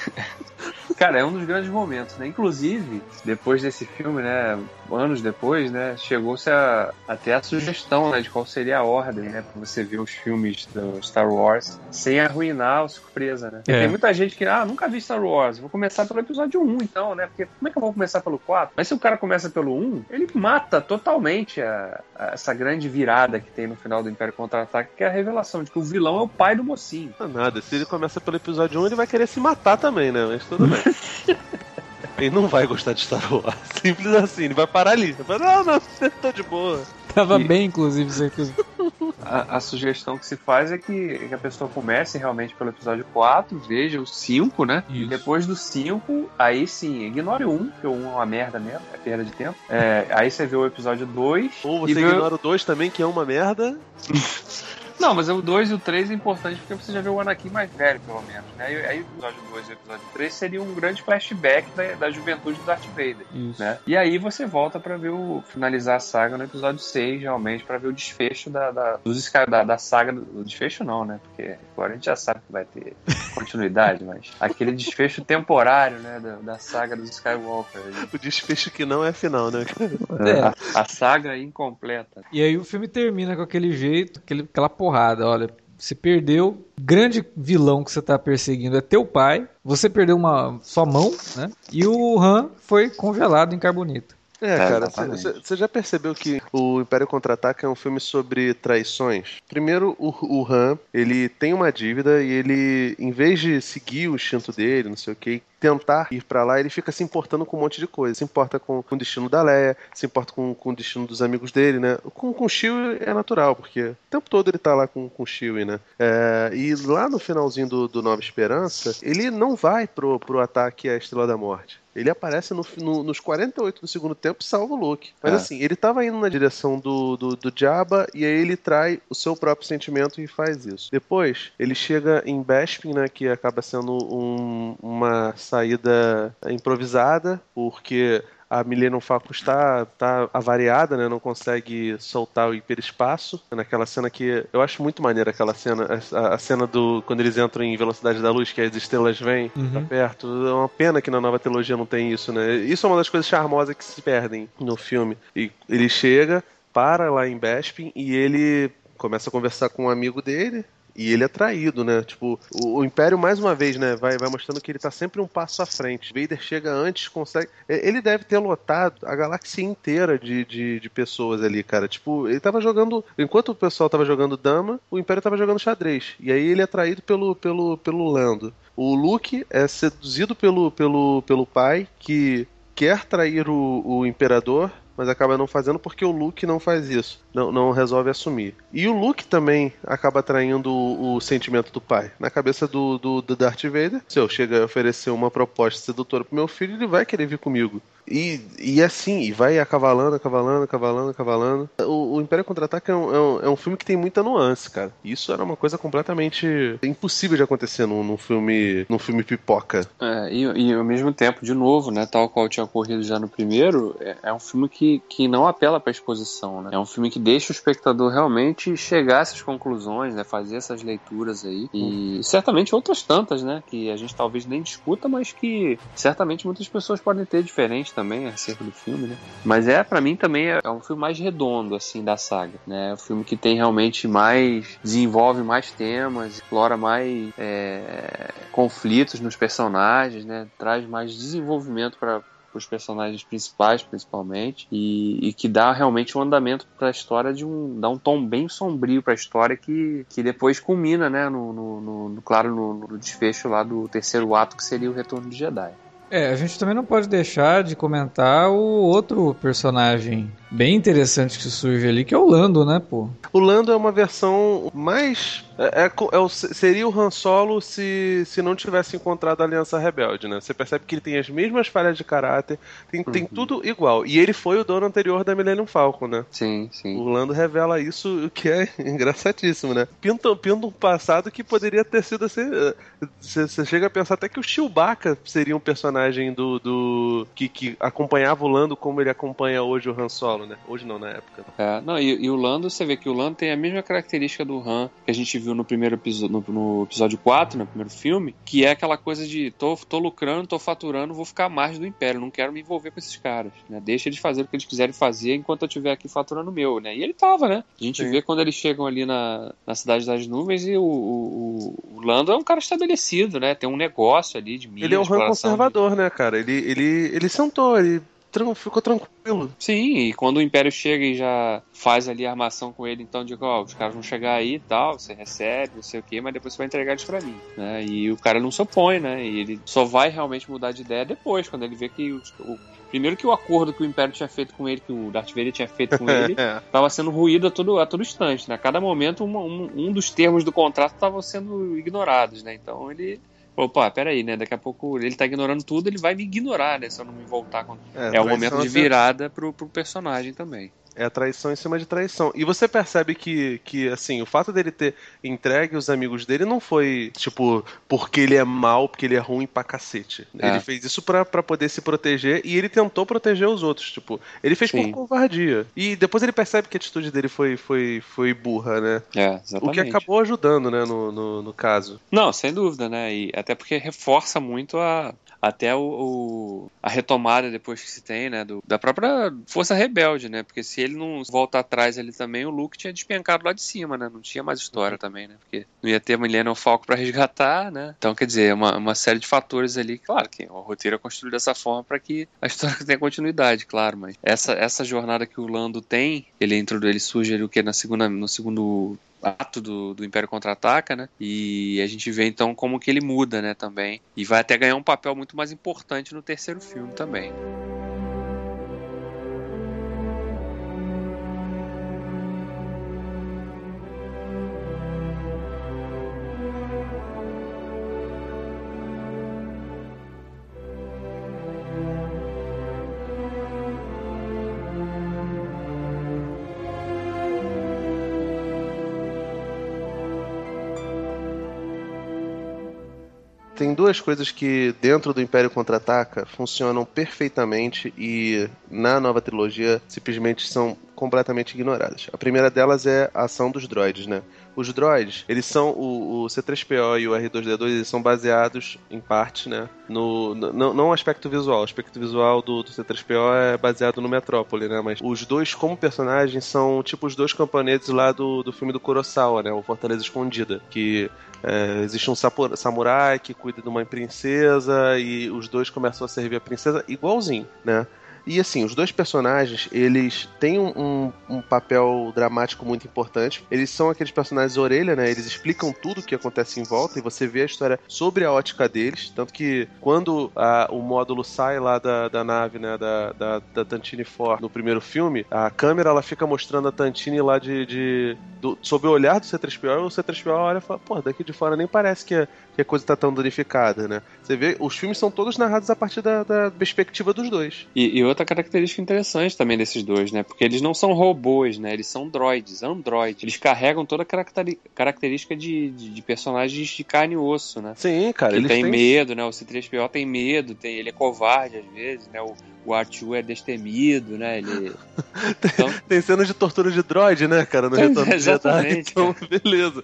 Cara, é um dos grandes momentos, né? Inclusive, depois desse filme, né? Anos depois, né? Chegou-se a, até a sugestão, né? De qual seria a ordem, né? Pra você ver os filmes do Star Wars sem arruinar a surpresa, né? É. Tem muita gente que, ah, nunca vi Star Wars, vou começar pelo episódio 1, então, né? Porque como é que eu vou começar pelo 4? Mas se o cara começa pelo 1, ele mata totalmente a, a, essa grande virada que tem no final do Império Contra-Ataque, que é a revelação de que o vilão é o pai do mocinho. Não, nada, se ele começa pelo episódio 1, ele vai querer se matar também, né? Mas tudo bem. (laughs) ele não vai gostar de Star Wars. (laughs) Simples assim, ele vai parar ali. Vai falar, não, não, tô de boa. Tava e... bem, inclusive, isso aqui. (laughs) A, a, sugestão que se faz é que, que, a pessoa comece realmente pelo episódio 4, veja o 5, né? Isso. E depois do 5, aí sim, ignore o 1, porque o 1 é uma merda mesmo, é perda de tempo. É, aí você vê o episódio 2. Ou você ignora vê... o 2 também, que é uma merda. (laughs) Não, mas o 2 e o 3 é importante porque você já vê o Anakin mais velho, pelo menos. Né? Aí, aí o episódio 2 e o episódio 3 seria um grande flashback da, da juventude do Darth Vader. Isso. Né? E aí você volta para ver o. finalizar a saga no episódio 6, realmente, para ver o desfecho da, da, dos, da, da saga. Do, desfecho não, né? Porque agora a gente já sabe que vai ter (laughs) continuidade, mas aquele desfecho temporário, né? Da, da saga dos Skywalker. O desfecho que não é final, né? É. A, a saga incompleta. E aí o filme termina com aquele jeito, aquele, aquela porra porrada. Olha, você perdeu, grande vilão que você está perseguindo é teu pai, você perdeu uma sua mão, né? E o Han foi congelado em carbonita. É, é cara, você já percebeu que o Império Contra-Ataca é um filme sobre traições? Primeiro, o, o Han, ele tem uma dívida e ele, em vez de seguir o instinto dele, não sei o que, tentar ir para lá, ele fica se importando com um monte de coisa. Se importa com, com o destino da Leia, se importa com, com o destino dos amigos dele, né? Com, com o Chewie é natural, porque o tempo todo ele tá lá com, com o Chewie, né? É, e lá no finalzinho do, do Nova Esperança, ele não vai pro, pro ataque à Estrela da Morte. Ele aparece no, no, nos 48 do segundo tempo e salva o Luke. Mas é. assim, ele tava indo na direção do, do, do Jabba e aí ele trai o seu próprio sentimento e faz isso. Depois, ele chega em Bespin, né, que acaba sendo um, uma saída improvisada, porque a Millennium Falcon está tá avariada, né? Não consegue soltar o hiperespaço. Naquela cena que eu acho muito maneira aquela cena, a, a, cena do quando eles entram em velocidade da luz, que as estrelas vêm uhum. pra perto. É uma pena que na nova trilogia não tem isso, né? Isso é uma das coisas charmosas que se perdem no filme. E ele chega, para lá em Bespin e ele começa a conversar com um amigo dele, e ele é traído, né? Tipo, o, o, Império, mais uma vez, né? Vai, vai mostrando que ele tá sempre um passo à frente. Vader chega antes, consegue. Ele deve ter lotado a galáxia inteira de, de, de, pessoas ali, cara. Tipo, ele tava jogando. Enquanto o pessoal tava jogando dama, o Império tava jogando xadrez. E aí ele é traído pelo, pelo, pelo Lando. O Luke é seduzido pelo, pelo, pelo pai, que quer trair o, o Imperador mas acaba não fazendo porque o Luke não faz isso, não, não resolve assumir. E o Luke também acaba traindo o, o sentimento do pai. Na cabeça do, do, do Darth Vader, se eu chego a oferecer uma proposta sedutora pro meu filho, ele vai querer vir comigo. E, e assim, e vai acavalando, acavalando, acavalando, acavalando. O, o Império Contra-Ataque é, um, é, um, é um filme que tem muita nuance, cara. Isso era uma coisa completamente impossível de acontecer num, num filme num filme pipoca. É, e, e ao mesmo tempo, de novo, né, tal qual tinha ocorrido já no primeiro, é, é um filme que, que não apela pra exposição, né? É um filme que deixa o espectador realmente chegar a essas conclusões, né? Fazer essas leituras aí. E hum. certamente outras tantas, né? Que a gente talvez nem discuta, mas que certamente muitas pessoas podem ter também acerca do filme, né? Mas é, para mim, também é, é um filme mais redondo, assim, da saga, né? É um filme que tem realmente mais... desenvolve mais temas, explora mais é, conflitos nos personagens, né? Traz mais desenvolvimento para os personagens principais, principalmente, e, e, que dá realmente um andamento para a história de um dá um tom bem sombrio para a história que, que depois culmina, né, no, no, no claro no, no, desfecho lá do terceiro ato que seria o retorno de Jedi. É, a gente também não pode deixar de comentar o outro personagem bem interessante que surge ali, que é o Lando, né, pô? O Lando é uma versão mais é, é, é, seria o Han Solo se, se não tivesse encontrado a Aliança Rebelde, né? Você percebe que ele tem as mesmas falhas de caráter, tem, uhum. tem tudo igual. E ele foi o dono anterior da Millennium Falcon, né? Sim, sim. O Lando revela isso, o que é (laughs) engraçadíssimo, né? Pinta, pinta um passado que poderia ter sido assim. Você chega a pensar até que o Chewbacca seria um personagem do. do que, que acompanhava o Lando como ele acompanha hoje o Han Solo, né? Hoje não, na época. É, não, e, e o Lando, você vê que o Lando tem a mesma característica do Han que a gente viu no primeiro episódio, no, no, episódio 4, no primeiro filme, que é aquela coisa de tô, tô lucrando, tô faturando, vou ficar mais do Império, não quero me envolver com esses caras, né? Deixa eles fazer o que eles quiserem fazer enquanto eu estiver aqui faturando o meu, né? E ele tava, né? A gente Sim. vê quando eles chegam ali na, na Cidade das Nuvens e o, o, o, Lando é um cara estabelecido, né? Tem um negócio ali de mídia. Ele é um conservador, de... né, cara? Ele, ele, ele sentou, ele ficou tranquilo. Sim, e quando o Império chega e já faz ali a armação com ele, então digo, ó, os caras vão chegar aí e tal, você recebe, não sei o que, mas depois você vai entregar eles pra mim, né? E o cara não se opõe, né? E ele só vai realmente mudar de ideia depois, quando ele vê que o, o Primeiro que o acordo que o Império tinha feito com ele, que o Darth Vader tinha feito com ele, (laughs) estava sendo ruído a todo, a todo instante, né? A cada momento um, um, um dos termos do contrato estava sendo ignorados, né? Então ele opa, peraí, né? Daqui a pouco ele tá ignorando tudo, ele vai me ignorar, né? Se eu não me voltar. É, é o momento de virada pro, pro personagem também. É a traição em cima de traição. E você percebe que, que, assim, o fato dele ter entregue os amigos dele não foi, tipo, porque ele é mal, porque ele é ruim pra cacete. É. Ele fez isso para poder se proteger e ele tentou proteger os outros. Tipo, ele fez Sim. por covardia. E depois ele percebe que a atitude dele foi, foi, foi burra, né? É, exatamente. O que acabou ajudando, né, no, no, no caso. Não, sem dúvida, né? E até porque reforça muito a, até o, o, a retomada depois que se tem, né, do, da própria força rebelde, né, porque se ele não volta atrás ali também, o Luke tinha despencado lá de cima, né, não tinha mais história uhum. também, né, porque não ia ter Millennium Falcon para (laughs) resgatar, né, então quer dizer, é uma, uma série de fatores ali, claro que o roteiro é construído dessa forma para que a história (laughs) tenha continuidade, claro, mas essa, essa jornada que o Lando tem, ele entrou, ele surge ali o que na segunda, no segundo ato do, do Império Contra-Ataca, né? E a gente vê então como que ele muda, né, também. E vai até ganhar um papel muito mais importante no terceiro filme também. Tem duas coisas que dentro do Império Contra-Ataca funcionam perfeitamente e na nova trilogia simplesmente são completamente ignoradas. A primeira delas é a ação dos droids, né? Os droids, eles são o, o C3PO e o R2D2, eles são baseados em parte, né, no não, não aspecto visual, o aspecto visual do, do C3PO é baseado no Metrópole, né, mas os dois como personagens são tipo os dois camponeses lá do, do filme do Kurosawa, né, o Fortaleza Escondida, que é, existe um samurai que cuida de uma princesa e os dois começam a servir a princesa igualzinho, né? E assim, os dois personagens, eles têm um, um, um, papel dramático muito importante. Eles são aqueles personagens orelha, né? Eles explicam tudo o que acontece em volta e você vê a história sobre a ótica deles. Tanto que quando a, o módulo sai lá da, da nave, né? Da, da, da Tantini 4 no primeiro filme, a câmera ela fica mostrando a Tantini lá de. de do, sob o olhar do C3PO e o C3PO olha e fala: pô, daqui de fora nem parece que a, que a coisa tá tão danificada, né? Você vê, os filmes são todos narrados a partir da, da perspectiva dos dois. E, e outra característica interessante também desses dois, né? Porque eles não são robôs, né? Eles são droids, androids. Eles carregam toda a característica de, de, de, personagens de carne e osso, né? Sim, cara. Ele tem têm... medo, né? O C3PO tem medo, tem, ele é covarde às vezes, né? O, o Artu é destemido, né? Ele... (laughs) Então... tem cenas de tortura de droid, né, cara? No Retorno Exatamente. Jedi, então, beleza.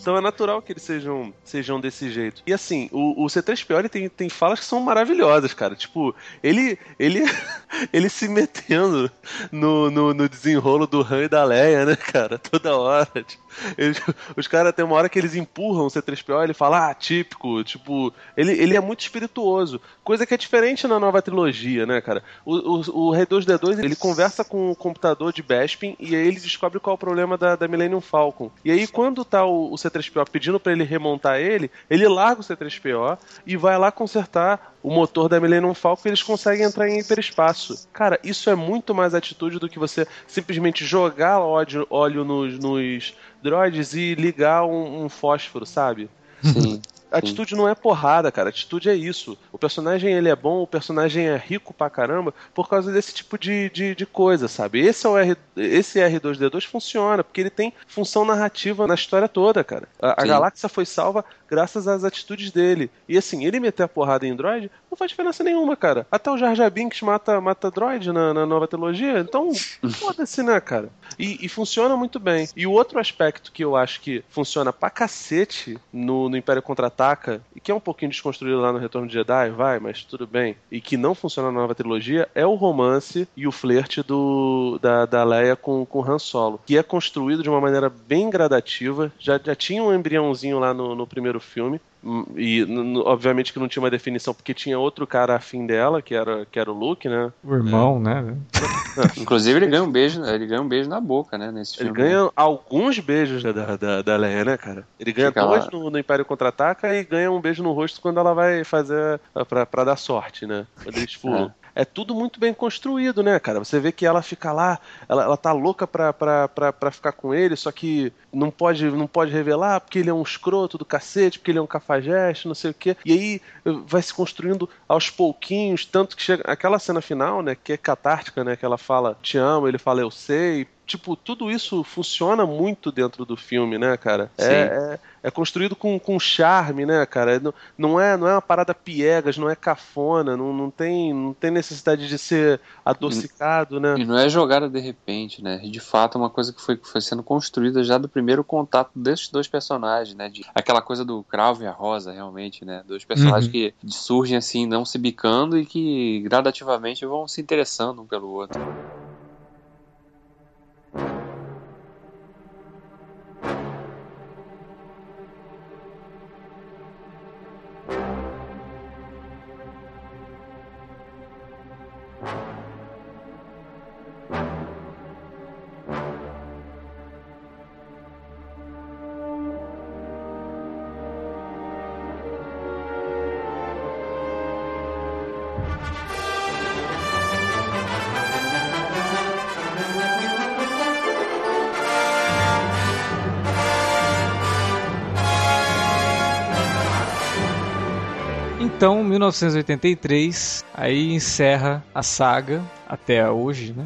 Então é natural que eles sejam, sejam desse jeito. E assim, o, o C3PO ele tem, tem falas que são maravilhosas, cara. Tipo, ele ele, (laughs) ele se metendo no, no, no desenrolo do Han e da Leia, né, cara? Toda hora. Tipo, Eles, os caras tem uma hora que eles empurram o C3PO e ele fala, ah, típico, tipo, ele, ele é muito espirituoso, coisa que é diferente na nova trilogia, né, cara? O, o, o Rei 2D2, ele conversa com o computador de Bespin e aí ele descobre qual é o problema da, da Millennium Falcon. E aí, quando tá o, o C3PO pedindo para ele remontar ele, ele larga o C3PO e vai lá consertar o motor da Millennium Falcon e eles conseguem entrar em hiperespaço. Cara, isso é muito mais atitude do que você simplesmente jogar óleo, óleo nos, nos droids e ligar um, um fósforo, sabe? Sim. A atitude não é porrada, cara. Atitude é isso. O personagem ele é bom, o personagem é rico pra caramba por causa desse tipo de, de, de coisa, sabe? Esse é o R, esse R2D2 funciona porque ele tem função narrativa na história toda, cara. A, a galáxia foi salva graças às atitudes dele. E assim, ele meter a porrada em droid não faz diferença nenhuma, cara. Até o Jar Jar Binks mata, mata droid na, na nova trilogia, então (laughs) foda-se, né, cara? E, e, funciona muito bem. E o outro aspecto que eu acho que funciona pra cacete no, no Império Contra-Ataca, e que é um pouquinho desconstruído lá no Retorno de Jedi, vai, mas tudo bem, e que não funciona na nova trilogia, é o romance e o flerte do, da, da Leia com, com Han Solo, que é construído de uma maneira bem gradativa. Já, já tinha um embriãozinho lá no, no primeiro filme, e obviamente que não tinha uma definição porque tinha outro cara afim dela, que era, que era o Luke, né? O irmão, é. né? (laughs) Inclusive ele ganha um beijo, ele ganha um beijo na boca, né? Nesse filme. Ele ganha alguns beijos da, da, da Leia, né, cara? Ele ganha Fica dois no, no, Império Contra-Ataca e ganha um beijo no rosto quando ela vai fazer pra, pra dar sorte, né? Quando eles furam. É é tudo muito bem construído, né, cara? Você vê que ela fica lá, ela, ela tá louca pra, pra, pra, pra ficar com ele, só que não pode, não pode revelar porque ele é um escroto do cacete, porque ele é um cafajeste, não sei o quê. E aí vai se construindo aos pouquinhos, tanto que chega aquela cena final, né, que é catártica, né, que ela fala te amo, ele fala eu sei, tipo, tudo isso funciona muito dentro do filme, né, cara? É, é, é, construído com, com charme, né, cara? Não, não, é, não é uma parada piegas, não é cafona, não, não, tem, não tem necessidade de ser adocicado, né? E não é jogada de repente, né? De fato, é uma coisa que foi, foi sendo construída já do primeiro contato desses dois personagens, né? De, aquela coisa do cravo e a rosa, realmente, né? Dois personagens uhum. que surgem assim, não se bicando e que gradativamente vão se interessando um pelo outro. Então, 1983, aí encerra a saga até hoje, né?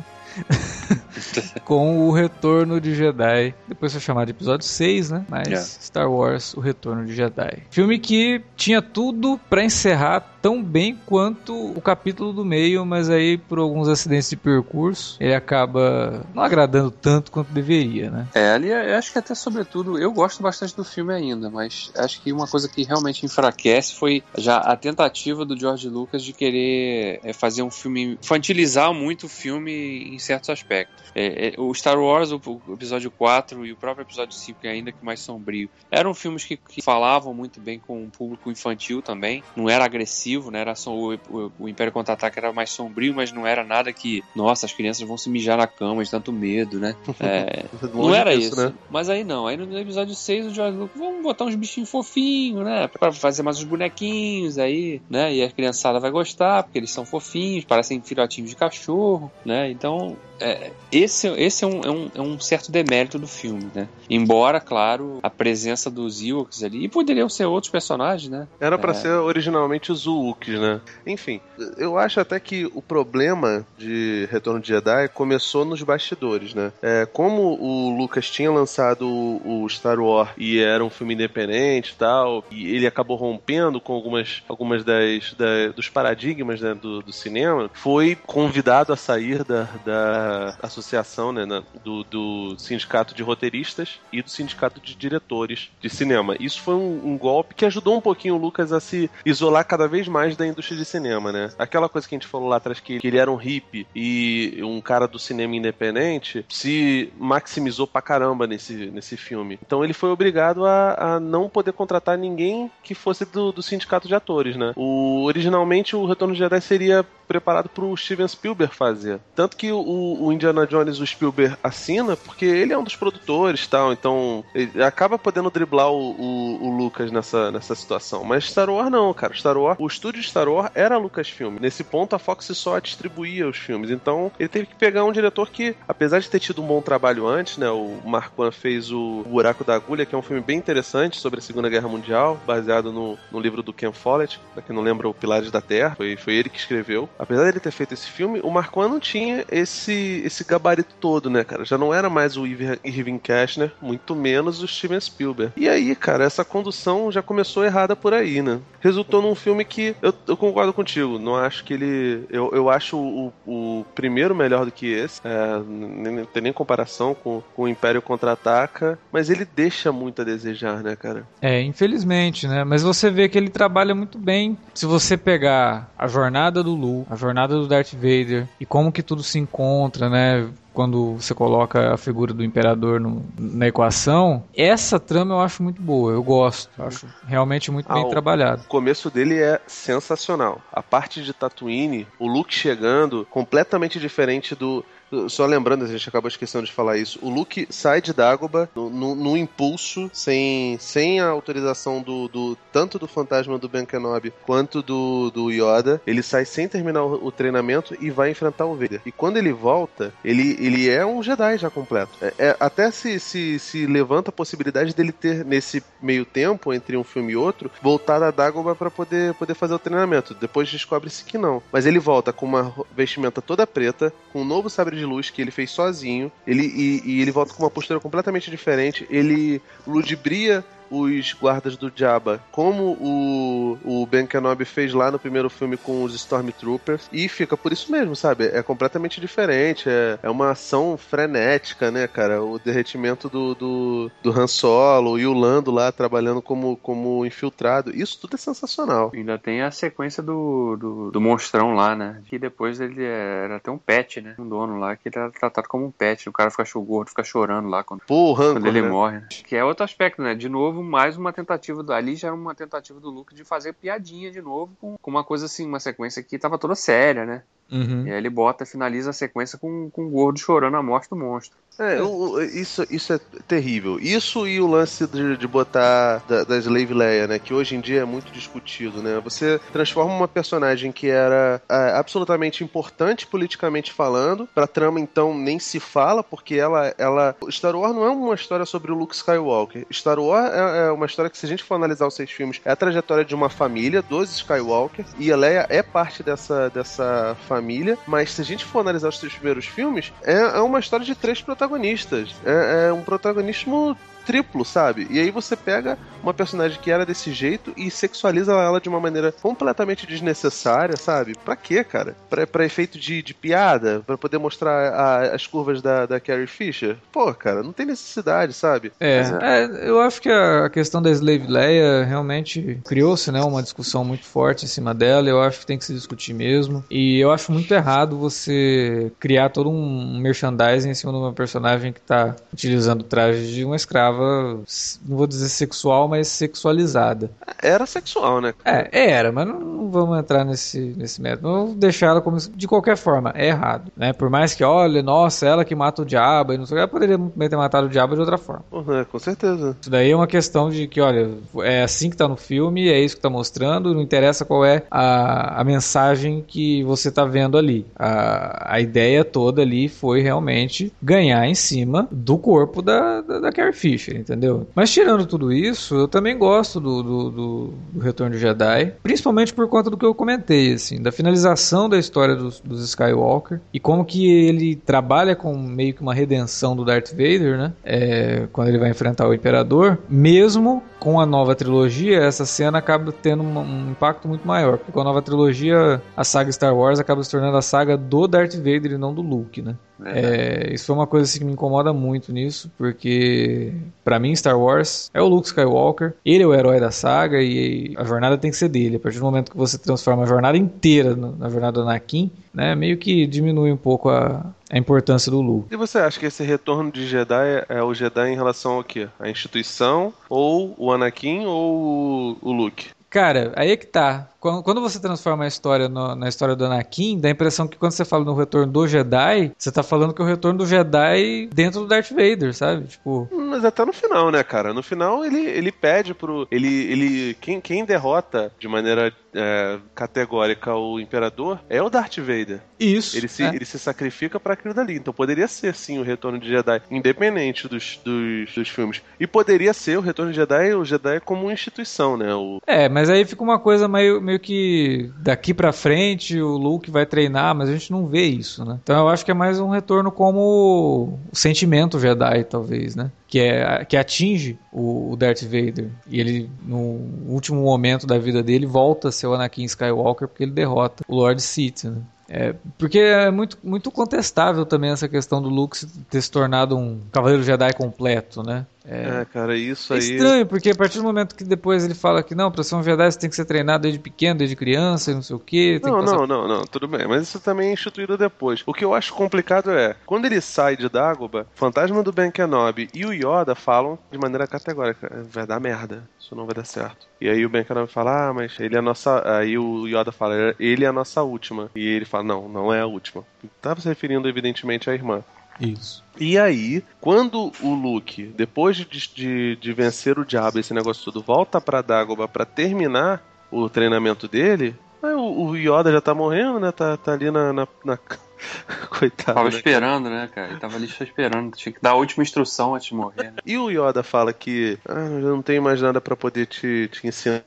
(laughs) com o Retorno de Jedi. Depois foi chamado de episódio 6, né? Mas yeah. Star Wars, O Retorno de Jedi. Filme que tinha tudo para encerrar tão bem quanto o capítulo do meio, mas aí por alguns acidentes de percurso, ele acaba não agradando tanto quanto deveria, né? É, ali eu acho que até sobretudo, eu gosto bastante do filme ainda, mas acho que uma coisa que realmente enfraquece foi já a tentativa do George Lucas de querer é, fazer um filme, infantilizar muito o filme em certos aspectos. É, é, o Star Wars, o, o, episódio 4 e o próprio episódio 5, que é ainda que mais sombrio, eram filmes que, que falavam muito bem com o público infantil também, não era agressivo, né? Era só, o, o, o Império Contra-Ataque era mais sombrio, mas não era nada que, nossa, as crianças vão se mijar na cama de tanto medo, né? (laughs) É, não era isso. Né? Mas aí não, aí no episódio 6 o George Lucas, vamos botar uns bichinhos fofinhos, né? Pra fazer mais uns bonequinhos aí, né? E a criançada vai gostar, porque eles são fofinhos, parecem filhotinhos de cachorro, né? Então, é, esse, esse é, um, é, um, é um certo demérito do filme, né? Embora, claro, a presença dos Ewoks ali, e poderiam ser outros personagens, né? Era para é... ser originalmente os Ewoks, né? Enfim, eu acho até que o problema de Retorno de Jedi começou nos bastidores, né? É, como o Lucas tinha lançado o, o Star Wars e era um filme independente e tal, e ele acabou rompendo com algumas, algumas das, da, dos paradigmas né, do, do cinema, foi convidado a sair da, da associação, né, na, do, do sindicato de roteiristas e do sindicato de diretores de cinema. Isso foi um, um, golpe que ajudou um pouquinho o Lucas a se isolar cada vez mais da indústria de cinema, né? Aquela coisa que a gente falou lá atrás, que, que ele era um hippie e um cara do cinema independente, se maximizou pra caramba nesse, nesse filme. Então ele foi obrigado a, a não poder contratar ninguém que fosse do, do sindicato de atores, né? O, originalmente o Retorno de Jedi seria preparado pro Steven Spielberg fazer. Tanto que o, o, Indiana Jones, o Spielberg assina, porque ele é um dos produtores tal, então ele acaba podendo driblar o, o, o, Lucas nessa, nessa situação. Mas Star Wars não, cara. Star Wars, o estúdio Star Wars era Lucasfilm. Nesse ponto, a Fox só distribuía os filmes. Então, ele teve que pegar um diretor que, apesar de ter tido um bom trabalho antes, né? O Marquand fez o Buraco da Agulha, que é um filme bem interessante sobre a Segunda Guerra Mundial, baseado no, no livro do Ken Follett, pra quem não lembra, o Pilares da Terra. Foi, foi ele que escreveu. Apesar dele ter feito esse filme, o Marquand não tinha esse, esse gabarito todo, né, cara? Já não era mais o Irving Cashner, muito menos o Steven Spielberg. E aí, cara, essa condução já começou errada por aí, né? Resultou num filme que eu, eu concordo contigo, não acho que ele. Eu, eu acho o, o primeiro melhor do que esse, é, não tem nem comparação com, com o Império Contra-Ataca, mas ele deixa muito a desejar, né, cara? É, infelizmente, né? Mas você vê que ele trabalha muito bem. Se você pegar a jornada do Lu, a jornada do Darth Vader e como que tudo se encontra, né? quando você coloca a figura do imperador no, na equação, essa trama eu acho muito boa, eu gosto, eu acho realmente muito ah, bem trabalhado. O começo dele é sensacional. A parte de Tatooine, o Luke chegando, completamente diferente do só lembrando, a gente acabou esquecendo de falar isso. O Luke sai de Dagobah no impulso, sem, sem a autorização do, do tanto do fantasma do Ben Kenobi quanto do, do Yoda. Ele sai sem terminar o, o, treinamento e vai enfrentar o Vader. E quando ele volta, ele, ele é um Jedi já completo. É, é, até se, se, se levanta a possibilidade dele ter, nesse meio tempo, entre um filme e outro, voltar a Dagobah para poder, poder fazer o treinamento. Depois descobre-se que não. Mas ele volta com uma vestimenta toda preta, com um novo sabre de de luz que ele fez sozinho. Ele, e, e ele volta com uma postura completamente diferente. Ele ludibria os guardas do Jabba, como o, o Ben Kenobi fez lá no primeiro filme com os Stormtroopers, e fica por isso mesmo, sabe? É completamente diferente, é, é uma ação frenética, né, cara? O derretimento do, do, do Han Solo e o Lando lá trabalhando como, como infiltrado, isso tudo é sensacional. Ainda tem a sequência do, do, do monstrão lá, né? Que depois ele era até um pet, né? Um dono lá, que ele era tratado como um pet. O cara fica gordo, fica chorando lá quando, Porra, quando ele né? morre. Né? Que é outro aspecto, né? De novo, mais uma tentativa do, ali já era uma tentativa do Luke de fazer piadinha de novo com, com uma coisa assim, uma sequência que tava toda séria, né? Uhum. E aí ele bota, finaliza a sequência com, com o gordo chorando a morte do monstro. É, o, isso, isso é terrível. Isso e o lance de, de botar da, da Slave Leia, né? Que hoje em dia é muito discutido, né? Você transforma uma personagem que era é, absolutamente importante politicamente falando, pra trama então nem se fala, porque ela, ela. Star Wars não é uma história sobre o Luke Skywalker. Star Wars é, é uma história que, se a gente for analisar os seis filmes, é a trajetória de uma família, dos Skywalker, e a Leia é parte dessa, dessa família, mas se a gente for analisar os três primeiros filmes, é, é uma história de três protagonistas protagonistas. É, é um protagonismo triplo, sabe? E aí você pega uma personagem que era desse jeito e sexualiza ela de uma maneira completamente desnecessária, sabe? Pra quê, cara? Pra, pra efeito de, de piada? Pra poder mostrar a, as curvas da, da Carrie Fisher? Pô, cara, não tem necessidade, sabe? É, é, é eu acho que a questão da Slave Leia realmente criou-se, né, uma discussão muito forte em cima dela, eu acho que tem que se discutir mesmo, e eu acho muito errado você criar todo um merchandising em cima de uma personagem que tá utilizando o traje de uma escrava não vou dizer sexual, mas sexualizada. Era sexual, né? É, era, mas não, não vamos entrar nesse, nesse método. Vamos deixar ela como. De qualquer forma, é errado. Né? Por mais que, olha, nossa, ela que mata o diabo, e não sei ela poderia ter matado o diabo de outra forma. Uhum, é, com certeza. Isso daí é uma questão de que, olha, é assim que tá no filme, é isso que tá mostrando, não interessa qual é a, a mensagem que você tá vendo ali. A, a ideia toda ali foi realmente ganhar em cima do corpo da, da, da Carrie Entendeu? Mas tirando tudo isso, eu também gosto do, do, do, do Retorno de Jedi, principalmente por conta do que eu comentei, assim, da finalização da história dos, dos Skywalker e como que ele trabalha com meio que uma redenção do Darth Vader, né? É, quando ele vai enfrentar o Imperador, mesmo com a nova trilogia, essa cena acaba tendo um, impacto muito maior. Porque com a nova trilogia, a saga Star Wars acaba se tornando a saga do Darth Vader e não do Luke, né? É, isso foi uma coisa assim, que me incomoda muito nisso, porque para mim Star Wars é o Luke Skywalker, ele é o herói da saga e a jornada tem que ser dele. A partir do momento que você transforma a jornada inteira na jornada do Anakin, né, meio que diminui um pouco a, a importância do Luke. E você acha que esse retorno de Jedi é o Jedi em relação ao quê? A instituição, ou o Anakin, ou o Luke? Cara, aí é que tá. Quando, você transforma a história no, na história do Anakin, dá a impressão que quando você fala no retorno do Jedi, você tá falando que é o retorno do Jedi dentro do Darth Vader, sabe? Tipo. Mas até no final, né, cara? No final ele, ele pede pro. Ele. ele quem, quem derrota de maneira é, categórica o Imperador é o Darth Vader. Isso. Ele se, é. ele se sacrifica para aquilo dali. Então poderia ser sim o retorno de Jedi, independente dos, dos, dos filmes. E poderia ser o retorno de Jedi, o Jedi como instituição, né? O... É, mas aí fica uma coisa meio, meio que daqui para frente o Luke vai treinar, mas a gente não vê isso, né? Então eu acho que é mais um retorno como o sentimento Jedi, talvez, né? Que, é, que atinge o, o Darth Vader. E ele, no último momento da vida dele, volta a ser o Anakin Skywalker porque ele derrota o Lord Sith, né? É, porque é muito, muito contestável também essa questão do Luke ter se tornado um Cavaleiro Jedi completo, né? É, é, cara, isso é aí. É estranho, porque a partir do momento que depois ele fala que não, pra ser um Jedi você tem que ser treinado desde pequeno, desde criança e não sei o quê. Não, passar... não, não, não, tudo bem. Mas isso também é instituído depois. O que eu acho complicado é, quando ele sai de Dagobah, Fantasma do Ben Kenobi e o Yoda falam de maneira categórica: vai dar merda, isso não vai dar certo. E aí o Ben Kenobi fala: ah, mas ele é a nossa. Aí o Yoda fala: ele é a nossa última. E ele fala: não, não é a última. Tava se referindo, evidentemente, à irmã. Isso. E aí, quando o Luke, depois de, de, de vencer o diabo, esse negócio tudo, volta pra Dagobah pra terminar o treinamento dele, aí o, o Yoda já tá morrendo, né? Tá, tá ali na, na, na... (laughs) Coitado. Tava né, esperando, né, cara? Ele tava ali só esperando. Tinha que dar a última instrução antes de morrer. Né? E o Yoda fala que ah, eu não tenho mais nada para poder te, te ensinar.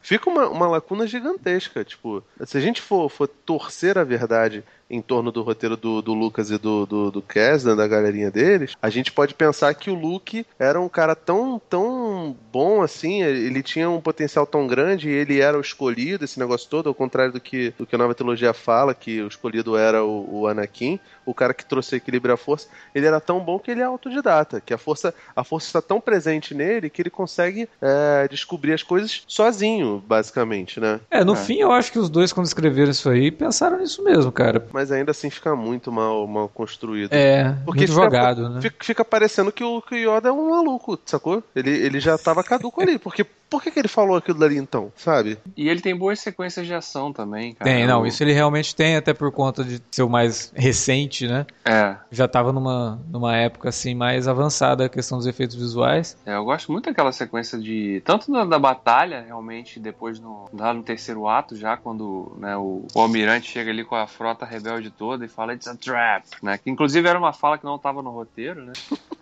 Fica uma, uma lacuna gigantesca. Tipo, se a gente for, for torcer a verdade em torno do roteiro do, do Lucas e do, do, do Kesdan, da galerinha deles, a gente pode pensar que o Luke era um cara tão, tão bom assim, ele tinha um potencial tão grande e ele era o escolhido, esse negócio todo, ao contrário do que, do que a nova trilogia fala, que o escolhido era o, o Anakin, o cara que trouxe equilíbrio à força, ele era tão bom que ele é autodidata, que a força, a força está tão presente nele que ele consegue é, descobrir as coisas sozinho, basicamente, né? É, no é. fim eu acho que os dois, quando escreveram isso aí, pensaram nisso mesmo, cara. Mas ainda assim fica muito mal, mal construído. É, Porque muito fica, jogado, né? Fica, fica parecendo que o, que o Yoda é um maluco, sacou? Ele, ele já tava caduco ali, porque por que, que ele falou aquilo dali então, sabe? E ele tem boas sequências de ação também, cara. Tem, não, isso ele realmente tem, até por conta de ser o mais recente, né? É. Já tava numa, numa época assim mais avançada a questão dos efeitos visuais. É, eu gosto muito daquela sequência de. Tanto da, da batalha, realmente, depois no, lá no terceiro ato, já, quando né, o, o almirante chega ali com a frota rebelde toda e fala It's a trap, né? Que inclusive era uma fala que não tava no roteiro, né?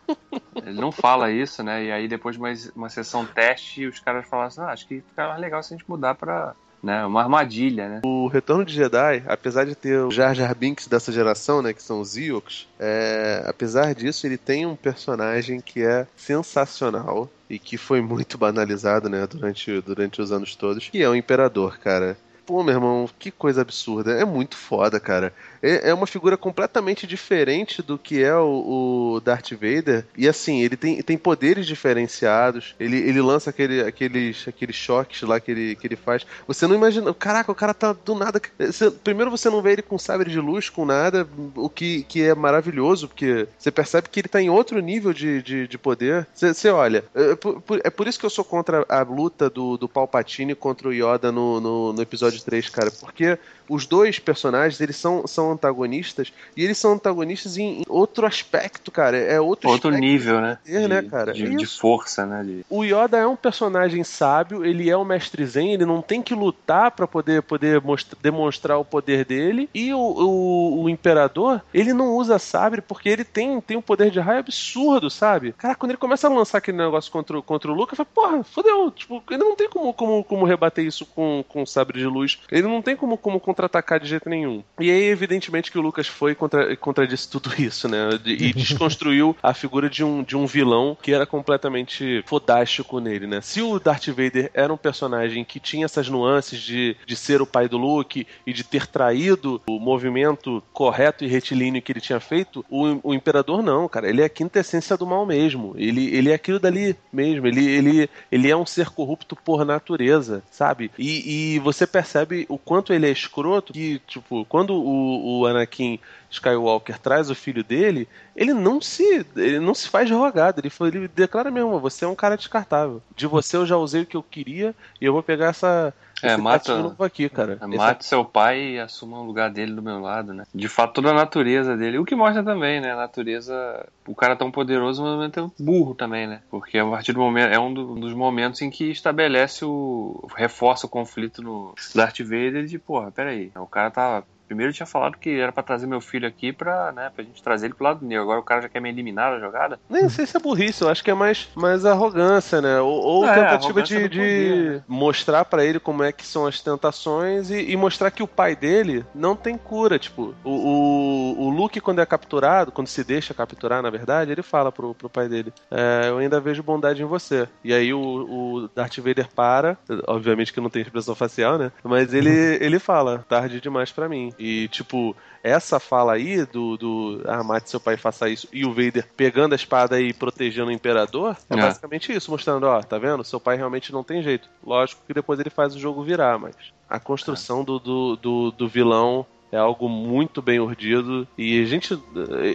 (laughs) Ele não fala isso, né? E aí depois de uma, uma sessão teste, os caras falaram assim, ah, acho que fica mais legal se a gente mudar pra né, uma armadilha, né? O Retorno de Jedi, apesar de ter o Jar Jar Binks dessa geração, né, que são os Ewoks, é, apesar disso, ele tem um personagem que é sensacional e que foi muito banalizado, né, durante, durante os anos todos, que é o Imperador, cara. Pô, meu irmão, que coisa absurda. É muito foda, cara. É, é uma figura completamente diferente do que é o, o, Darth Vader. E assim, ele tem, tem poderes diferenciados. Ele, ele lança aquele, aqueles, aqueles choques lá que ele, que ele faz. Você não imagina. Caraca, o cara tá do nada. Você, primeiro você não vê ele com sabre de luz, com nada. O que, que é maravilhoso, porque você percebe que ele tá em outro nível de, de, de poder. Você, você olha. É por, é por, isso que eu sou contra a luta do, do Palpatine contra o Yoda no, no, no episódio 3, cara. Porque os dois personagens, eles são, são antagonistas, e eles são antagonistas em, em outro aspecto, cara. É outro Outro nível, né? De, né, cara? De, de, força, né? De... O Yoda é um personagem sábio, ele é o mestre Zen, ele não tem que lutar para poder, poder demonstrar o poder dele. E o, o, o, Imperador, ele não usa sabre porque ele tem, tem um poder de raio absurdo, sabe? Cara, quando ele começa a lançar aquele negócio contra, contra o Luke, eu falo, porra, fodeu. Tipo, ele não tem como, como, como rebater isso com, com sabre de luz luz. Ele não tem como, como contra-atacar de jeito nenhum. E aí, evidentemente, que o Lucas foi contra, contradisse tudo isso, né? E desconstruiu a figura de um, de um vilão que era completamente fodástico nele, né? Se o Darth Vader era um personagem que tinha essas nuances de, de ser o pai do Luke e de ter traído o movimento correto e retilíneo que ele tinha feito, o, o Imperador não, cara. Ele é a quintessência do mal mesmo. Ele, ele é aquilo dali mesmo. Ele, ele, ele é um ser corrupto por natureza, sabe? E, e você percebe o quanto ele é escroto que, tipo, quando o, o Anakin Skywalker traz o filho dele, ele não se ele não se faz rogado. Ele, ele declara mesmo: você é um cara descartável. De você eu já usei o que eu queria e eu vou pegar essa. É, mata, aqui, cara. É, mate seu pai e assuma o lugar dele do meu lado, né? De fato, toda a natureza dele. O que mostra também, né? A natureza. O cara é tão poderoso, mas é burro também, né? Porque a partir do momento. É um, um dos momentos em que estabelece o. reforça o conflito no Darth Vader de, porra, peraí. O cara tá Primeiro eu tinha falado que era para trazer meu filho aqui pra, né, pra gente trazer ele pro lado do negro. Agora o cara já quer me eliminar da jogada? Nem sei se é burrice, eu acho que é mais, mais arrogância, né? Ou, ou é, tentativa de, de poder, né? mostrar para ele como é que são as tentações e, e, mostrar que o pai dele não tem cura. Tipo, o, o, o, Luke, quando é capturado, quando se deixa capturar, na verdade, ele fala pro, pro pai dele: é, Eu ainda vejo bondade em você. E aí o, o Darth Vader para, obviamente que não tem expressão facial, né? Mas ele, (laughs) ele fala: tarde demais para mim. E, tipo, essa fala aí do, do ah, mate seu pai faça isso, e o Vader pegando a espada e protegendo o Imperador, é, é, basicamente isso, mostrando, ó, tá vendo? Seu pai realmente não tem jeito. Lógico que depois ele faz o jogo virar, mas a construção é. do, do, do, do vilão é algo muito bem urdido e a gente.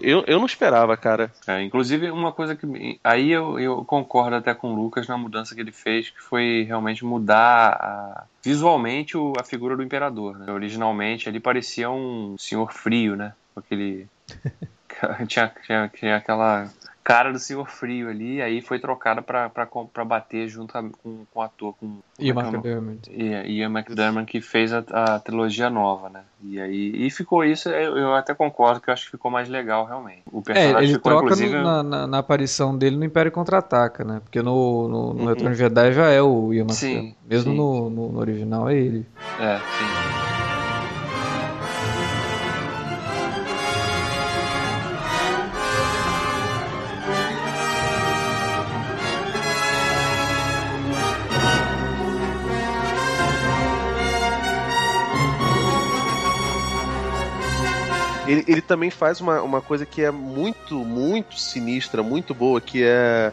Eu, eu não esperava, cara. É, inclusive, uma coisa que. Aí eu, eu concordo até com o Lucas na mudança que ele fez, que foi realmente mudar a, visualmente o, a figura do imperador. Né? Originalmente ele parecia um senhor frio, né? Aquele. (laughs) tinha, tinha, tinha aquela cara do Senhor Frio ali, aí foi trocada pra bater junto com, com o ator. Com, Ian McDermott. Ian McDermott que fez a, a, trilogia nova, né? E aí e ficou isso, eu, eu, até concordo que eu acho que ficou mais legal realmente. O é, personagem é, ele ficou, troca inclusive... no, na, na, na, aparição dele no Império Contra-Ataca, né? Porque no, no, no uhum. Retorno de Jedi já é o Ian McDermott. Mesmo sim. No, no, no original é ele. É, sim. Ele, ele também faz uma, uma coisa que é muito, muito sinistra, muito boa, que é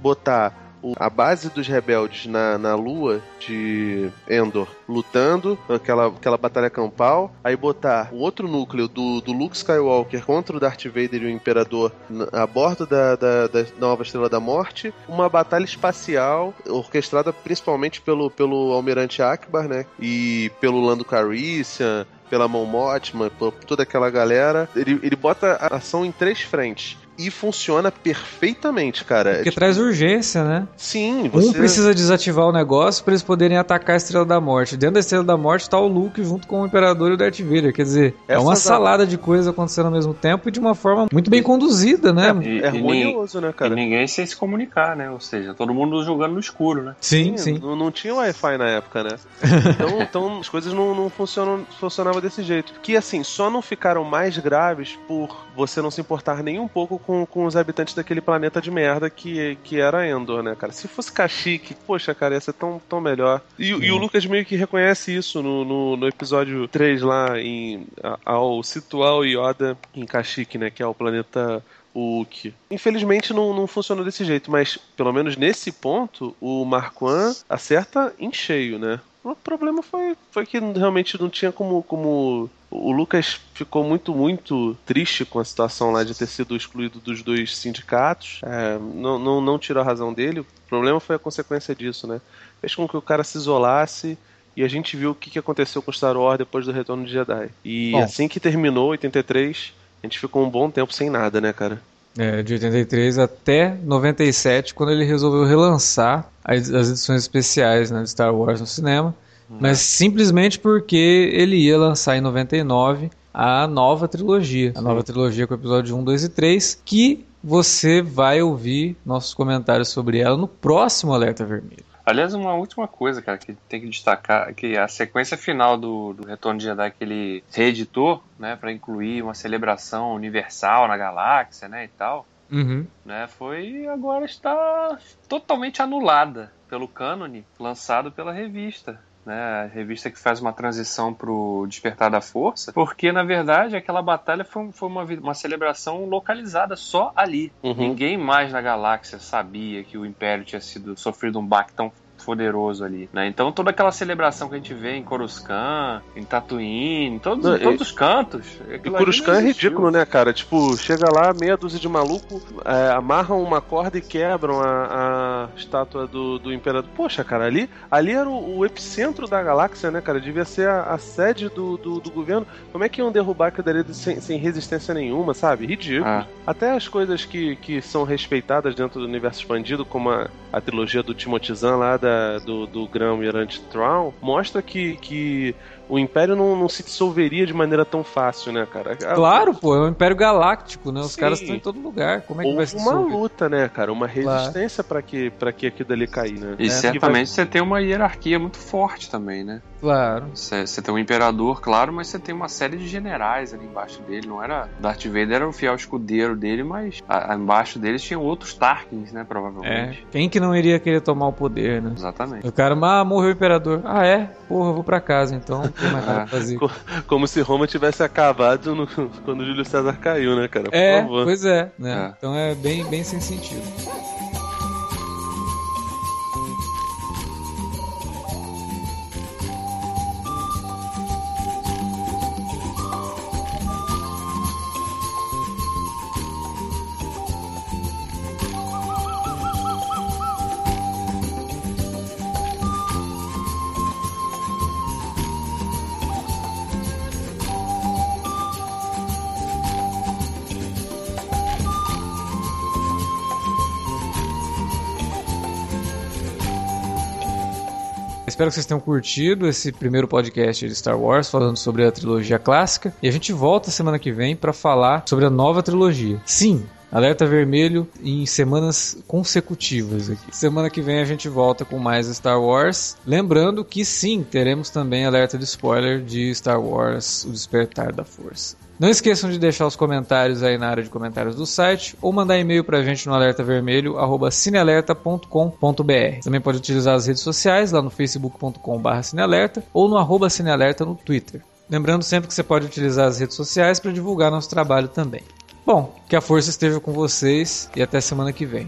botar a base dos rebeldes na, na lua de Endor lutando, aquela, aquela batalha campal, aí botar o outro núcleo do, do Luke Skywalker contra o Darth Vader e o Imperador a bordo da, da, da nova Estrela da Morte, uma batalha espacial orquestrada principalmente pelo, pelo Almirante Akbar, né, e pelo Lando Calrissian, pela Mon Mothma, por toda aquela galera. Ele, ele bota a ação em três frentes e funciona perfeitamente, cara. Porque é, tipo... traz urgência, né? Sim, você... Um precisa desativar o negócio para eles poderem atacar a Estrela da Morte. Dentro da Estrela da Morte tá o Luke junto com o Imperador e o Darth Vader. Quer dizer, Essa é uma salada de coisas acontecendo ao mesmo tempo e de uma forma muito bem conduzida, né? É, e, é harmonioso, né, cara? E ninguém sem se comunicar, né? Ou seja, todo mundo jogando no escuro, né? Sim, sim. Não, não tinha Wi-Fi na época, né? (laughs) Então, então as coisas não, não funcionam, funcionavam desse jeito. Que, assim, só não ficaram mais graves por você não se importar nem um pouco com, com os habitantes daquele planeta de merda que, que era Endor, né, cara? Se fosse Kashyyyk, poxa, cara, ia ser tão, tão melhor. E, e o Lucas meio que reconhece isso no, no, no episódio 3 lá, em, ao situar o Yoda em Kashyyyk, né, que é o planeta o que infelizmente não, não funcionou desse jeito, mas pelo menos nesse ponto o Marquand acerta em cheio, né? O problema foi, foi que realmente não tinha como, como. O Lucas ficou muito, muito triste com a situação lá de ter sido excluído dos dois sindicatos. É, não, não, não tirou a razão dele. O problema foi a consequência disso, né? Fez com que o cara se isolasse e a gente viu o que aconteceu com o Star Wars depois do retorno de Jedi. E Bom. assim que terminou, 83, a gente ficou um bom tempo sem nada, né, cara? É, de 83 até 97, quando ele resolveu relançar as, edições especiais né, de Star Wars no cinema, mas simplesmente porque ele ia lançar em 99 a nova trilogia, a nova trilogia com o episódio 1, 2 e 3, que você vai ouvir nossos comentários sobre ela no próximo Alerta Vermelho. Aliás, uma última coisa, cara, que tem que destacar, que a sequência final do, do Retorno de Jedi que ele reeditou, né, para incluir uma celebração universal na galáxia, né, e tal, uhum. né, foi agora está totalmente anulada pelo cânone lançado pela revista né, a revista que faz uma transição pro Despertar da Força, porque na verdade aquela batalha foi, foi uma, uma celebração localizada só ali. Uhum. Ninguém mais na galáxia sabia que o Império tinha sido sofrido um baque tão poderoso ali, né? Então toda aquela celebração que a gente vê em Coruscant, em Tatooine, em todos, Não, todos os cantos. E Coruscant é ridículo, né, cara? Tipo, chega lá, meia dúzia de maluco, é, amarram uma corda e quebram a, a estátua do, do Imperador. Poxa, cara, ali, ali era o, o epicentro da galáxia, né, cara? Devia ser a, a sede do, do, do, governo. Como é que iam derrubar aquilo dali sem, sem resistência nenhuma, sabe? Ridículo. Ah. Até as coisas que, que são respeitadas dentro do universo expandido, como a, a trilogia do Timothy Zahn lá da do, do Grão-Mirante Traum mostra que, que o Império não, não, se dissolveria de maneira tão fácil, né, cara? Claro, pô, é um Império Galáctico, né? Os Sim. caras estão em todo lugar. Como é que Houve vai se uma luta, né, cara? Uma resistência claro. para que, pra que aquilo ali cair, né? E é, certamente vai... você tem uma hierarquia muito forte também, né? Claro. Você, você tem um imperador, claro, mas você tem uma série de generais ali embaixo dele. Não era. Darth Vader era o fiel escudeiro dele, mas a, a, embaixo deles tinham outros Tarkins, né? Provavelmente. É. Quem que não iria querer tomar o poder, né? Exatamente. O cara, ah, morreu o imperador. Ah, é? Porra, eu vou pra casa então. (laughs) Pra fazer. Como se Roma tivesse acabado no, quando Júlio César caiu, né, cara? Por é, favor. pois é, né? É. Então é bem, bem sem sentido. Espero que vocês tenham curtido esse primeiro podcast de Star Wars falando sobre a trilogia clássica. E a gente volta semana que vem para falar sobre a nova trilogia. Sim, Alerta vermelho em semanas consecutivas aqui. Semana que vem a gente volta com mais Star Wars. Lembrando que sim, teremos também alerta de spoiler de Star Wars O Despertar da Força. Não esqueçam de deixar os comentários aí na área de comentários do site ou mandar e-mail pra gente no alertavermelho@cinealerta.com.br. Também pode utilizar as redes sociais lá no facebook.com/cinealerta ou no arroba cinealerta no Twitter. Lembrando sempre que você pode utilizar as redes sociais para divulgar nosso trabalho também. Bom, que a força esteja com vocês e até semana que vem.